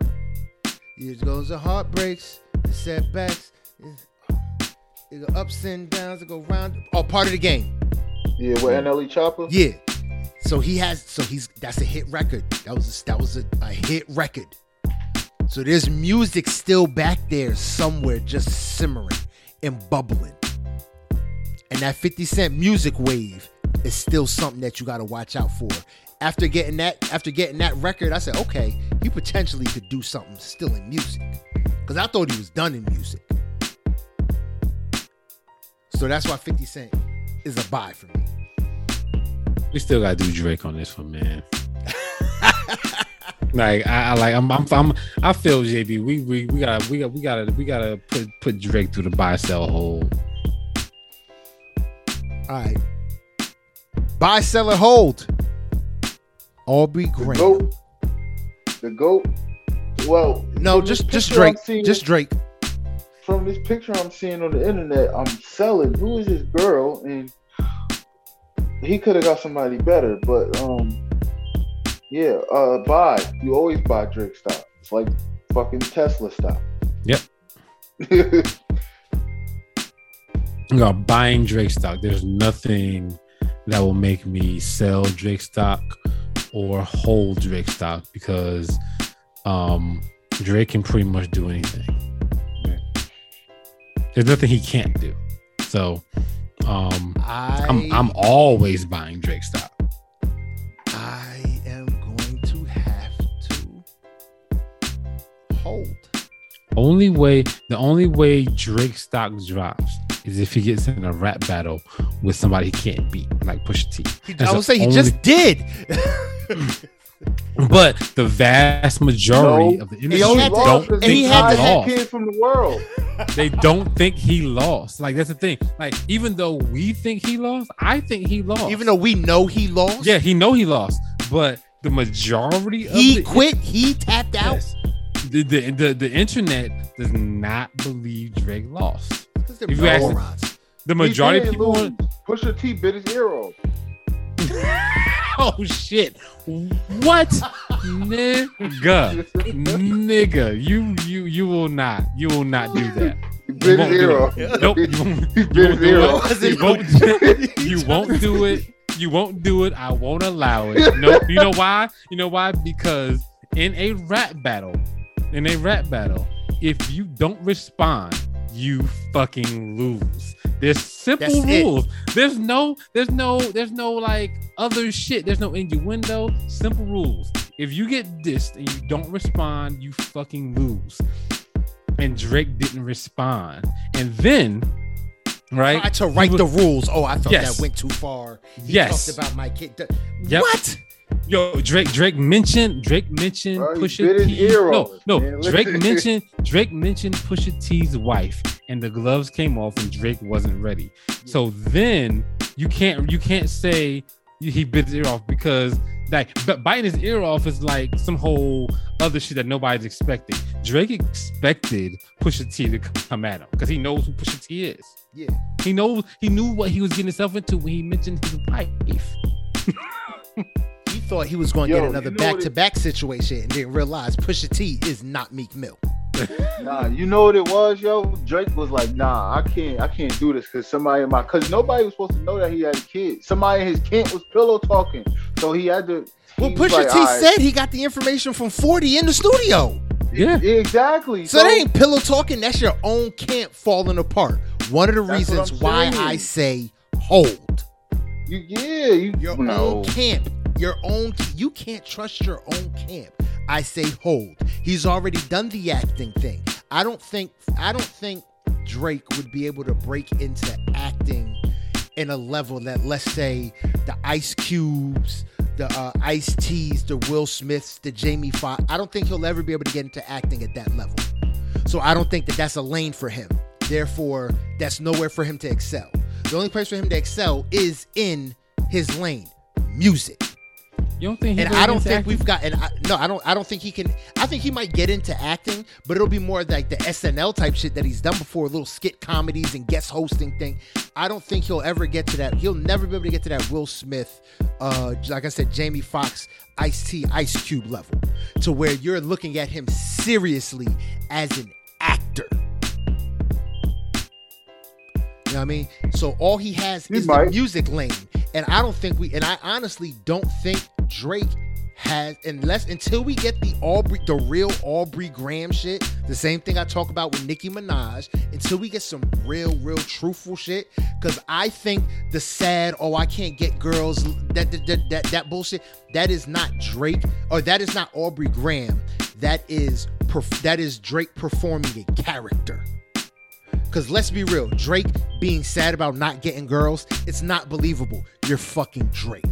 it. It goes the heartbreaks, the setbacks, it go ups and downs, it go round. Oh, part of the game. yeah, with NLE Choppa. Yeah. So he has. So he's. That's a hit record. That was. A, that was a, a hit record. So there's music still back there somewhere, just simmering and bubbling. And that 50 Cent music wave is still something that you got to watch out for. After getting that, after getting that record, I said, okay, he potentially could do something still in music, because I thought he was done in music. So that's why 50 Cent is a buy for me. We still gotta do Drake on this one, man. *laughs* like I, I like I'm, I'm I'm I feel JB. We we we gotta we got we gotta we gotta put put Drake through the buy sell hold. All right. Buy, sell, or hold. Aubrey The Graham. goat. The goat. Well, No, just just Drake. Just Drake. From this picture I'm seeing on the internet, I'm selling. Who is this girl? And he could have got somebody better, but um, yeah. Uh, buy. You always buy Drake stock. It's like fucking Tesla stock. Yep. *laughs* You know, buying Drake stock. There's nothing that will make me sell Drake stock or hold Drake stock because um Drake can pretty much do anything. There's nothing he can't do. So um I I'm I'm always buying Drake stock. I am going to have to hold. Only way the only way Drake stock drops is if he gets in a rap battle with somebody he can't beat, like Pusha T. That's I would say he only- just did. *clears throat* *laughs* But the vast majority No. of the he industry had don't because think he he, had to- lost. kid from the world. *laughs* They don't think he lost. Like that's the thing. Like even though we think he lost, I think he lost. Even though we know he lost, yeah, he know he lost, but the majority of he the, quit. He tapped out. Yes. The, the the the internet does not believe Drake lost. Because they're If you ask- The majority of He people. didn't lose. Pusha T bit his ear off. *laughs* oh shit! What, nigga? nigga, you you you will not. You will not do that. He won't do it. Nope. You won't, you do it. You won't, you won't do it. You won't do it. I won't allow it. No, you know why? You know why? Because in a rap battle, in a rap battle, if you don't respond, you fucking lose. There's simple That's it. rules. There's no, there's no, there's no like other shit. There's no innuendo. Simple rules. if you get dissed and you don't respond, you fucking lose. And Drake didn't respond. And then, right? Tried to write he the rules. Oh, I thought Yes. that went too far. He Yes. talked about my kid. Yep. What? Yo, Drake. Drake mentioned. Drake mentioned Bro, Pusha T. No, no. man. Drake *laughs* mentioned. Drake mentioned Pusha T's wife, and the gloves came off, and Drake wasn't ready. So then you can't. You can't say he bit his ear off because like but biting his ear off is like some whole other shit that nobody's expecting. Drake expected Pusha T to come at him because he knows who Pusha T is. Yeah. He knows. He knew what he was getting himself into when he mentioned his wife. *laughs* He thought he was going to get another you know what back to back situation and didn't realize Pusha T is not Meek Mill. *laughs* Nah, you know what it was, yo? Drake was like, nah, I can't, I can't do this because somebody in my, because nobody was supposed to know that he had a kid. Somebody in his camp was pillow talking, so he had to. Well, he was Pusha like, T "Alright." said he got the information from 40 in the studio. Yeah. exactly. So, that ain't pillow talking. That's your own camp falling apart. One of the reasons why saying. I say hold. you, yeah, you Your no. own camp. Your own. You can't trust your own camp. I say hold. He's already done the acting thing. I don't think. I don't think Drake would be able to break into acting in a level that, let's say, the Ice Cubes, the uh, Ice T's, the Will Smiths, the Jamie Foxx. I don't think he'll ever be able to get into acting at that level. So I don't think that that's a lane for him. Therefore, that's nowhere for him to excel. The only place for him to excel is in his lane, music. You don't think? he And I don't think acting? we've got. And I, no, I don't. I don't think he can. I think he might get into acting, but it'll be more like the SNL type shit that he's done before, little skit comedies and guest hosting thing. I don't think he'll ever get to that. He'll never be able to get to that Will Smith, uh, like I said, Jamie Foxx, Ice T, Ice Cube level, to where you're looking at him seriously as an actor. You know what I mean? So all he has He is might. the music lane. And I don't think we and I honestly don't think Drake has unless until we get the Aubrey the real Aubrey Graham shit, the same thing I talk about with Nicki Minaj, until we get some real, real truthful shit. Cause I think the sad, oh, I can't get girls, that that that that, bullshit, that is not Drake, or that is not Aubrey Graham. That is that is Drake performing a character. Because let's be real, Drake being sad about not getting girls, it's not believable. You're fucking Drake.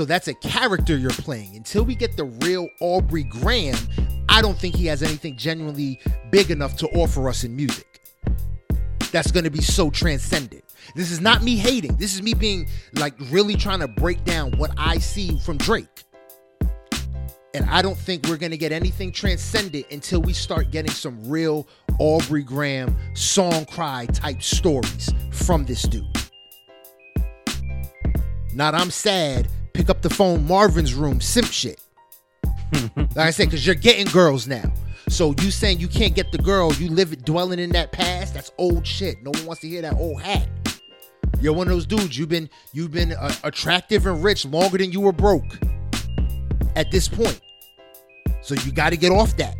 So that's a character you're playing. Until we get the real Aubrey Graham, I don't think he has anything genuinely big enough to offer us in music. That's going to be so transcendent. This is not me hating. This is me being like really trying to break down what I see from Drake. And I don't think we're going to get anything transcendent until we start getting some real Aubrey Graham song cry type stories from this dude. Not I'm sad, pick up the phone, Marvin's room, simp shit. *laughs* like I said, because you're getting girls now. So you saying you can't get the girl, you live it dwelling in that past, that's old shit. No one wants to hear that old hat. You're one of those dudes. You've been you've been uh, attractive and rich longer than you were broke. At this point, so you got to get off that.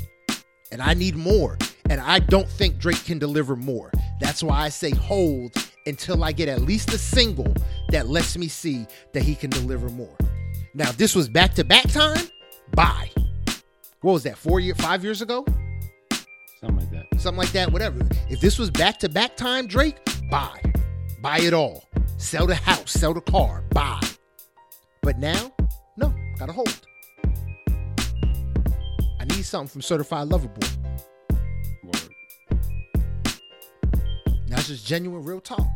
And I need more. And I don't think Drake can deliver more. That's why I say hold until I get at least a single that lets me see that he can deliver more. Now, if this was back to back time, bye. What was that? Four year, five years ago, something like that. something like that. Whatever. If this was back to back time, Drake, buy, buy it all. Sell the house, sell the car, buy. But now, no, gotta hold. I need something from Certified Lover Boy. Just genuine, real talk.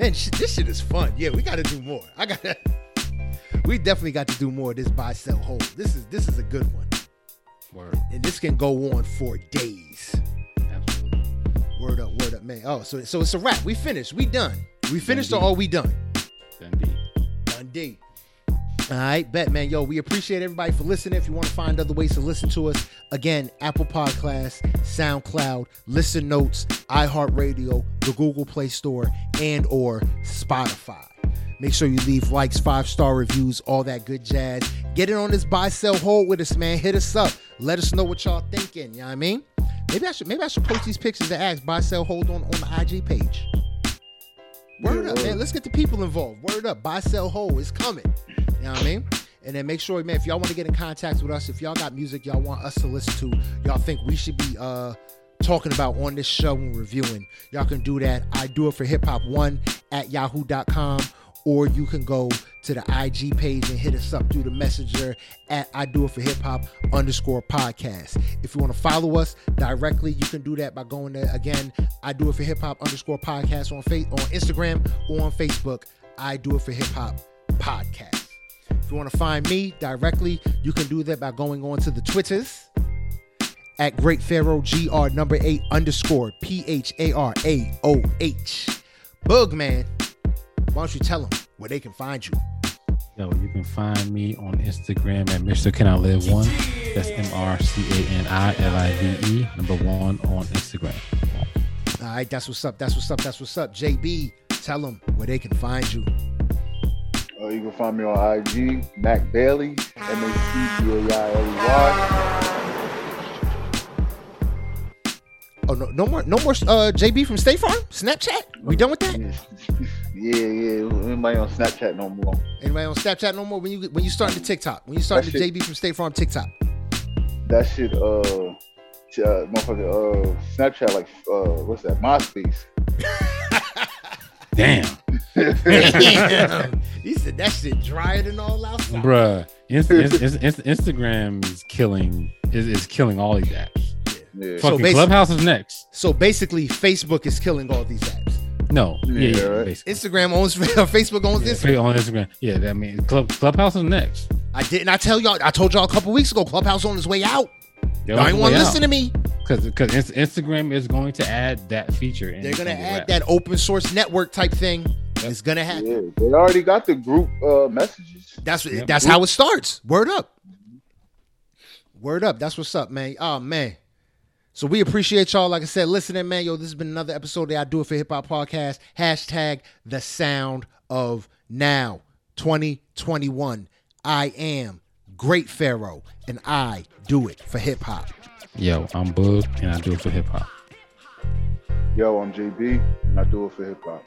Man, sh- this shit is fun. Yeah, we got to do more. I got to. *laughs* We definitely got to do more of this buy, sell, hold. This is this is a good one, Word. and this can go on for days. Absolutely. Word up, word up, man. Oh, so so it's a wrap. We finished. We done. We finished, or Indeed. are we done? Indeed. Done. All right, bet, man. Yo, we appreciate everybody for listening. If you want to find other ways to listen to us, again, Apple Podcasts, SoundCloud, Listen Notes, iHeartRadio, the Google Play Store, and or Spotify. Make sure you leave likes, five star reviews, all that good jazz. Get in on this buy, sell, hold with us, man. Hit us up. Let us know what y'all thinking. You know what I mean? Maybe I should maybe I should post these pictures and ask buy, sell, hold on on the IG page. Word Yeah, up, word. man. Let's get the people involved. Word up. Buy, sell, hold. It's coming. You know what I mean? And then make sure, man, if y'all want to get in contact with us, if y'all got music y'all want us to listen to, y'all think we should be uh talking about on this show and reviewing, y'all can do that. I do it for hip hop one at yahoo.com, or you can go to the IG page and hit us up through the messenger at I do it for hip hop underscore podcast. If you want to follow us directly, you can do that by going there again. I do it for hip hop underscore podcast on face on Instagram or on Facebook. I do it for hip hop podcast. If you want to find me directly, you can do that by going on to the Twitters at Great Pharaoh GR number eight underscore P H A R A O H. Bugman, why don't you tell them where they can find you? Yo, you can find me on Instagram at Mr. Can I Live One. That's M R C A N I L I V E, number one on Instagram. All right, that's what's up. That's what's up. That's what's up. JB, tell them where they can find you. Uh, you can find me on IG, Mac Bailey, M A C B A I L E Y. Oh no, no more, no more. Uh, JB from State Farm, Snapchat. We done with that? *laughs* Yeah, yeah. Anybody on Snapchat no more? Anybody on Snapchat no more? When you when you start the TikTok, when you start the shit- JB from State Farm TikTok. That shit, uh, t- uh motherfucker, uh, Snapchat, like, uh, what's that? MySpace. Damn, Damn. *laughs* he said that shit drier than all outside. bruh. Inst- inst- inst- inst- Instagram is killing is, is killing all these apps. Yeah. So Fucking basi- Clubhouse is next. So basically, Facebook is killing all these apps. No, yeah, Yeah, yeah, right. Instagram owns *laughs* Facebook owns Yeah, Instagram. on Instagram. Yeah, that means Club, Clubhouse is next. I didn't. I tell y'all. I told y'all a couple weeks ago. Clubhouse on his way out. Y'all ain't want to listen to me. because because Instagram is going to add that feature. in They're gonna add that open source network type thing. Yep. It's gonna happen. Yeah, they already got the group uh messages. That's Yep. that's how it starts. Word up. Word up. That's what's up, man. Oh man. So we appreciate y'all. Like I said, listening, man. Yo, this has been another episode of the I Do It for Hip Hop podcast. Hashtag the sound of now 2021. I am Great Pharaoh, and I do it for hip hop. Yo, I'm Bug, and I do it for hip hop. Yo, I'm JB, and I do it for hip hop.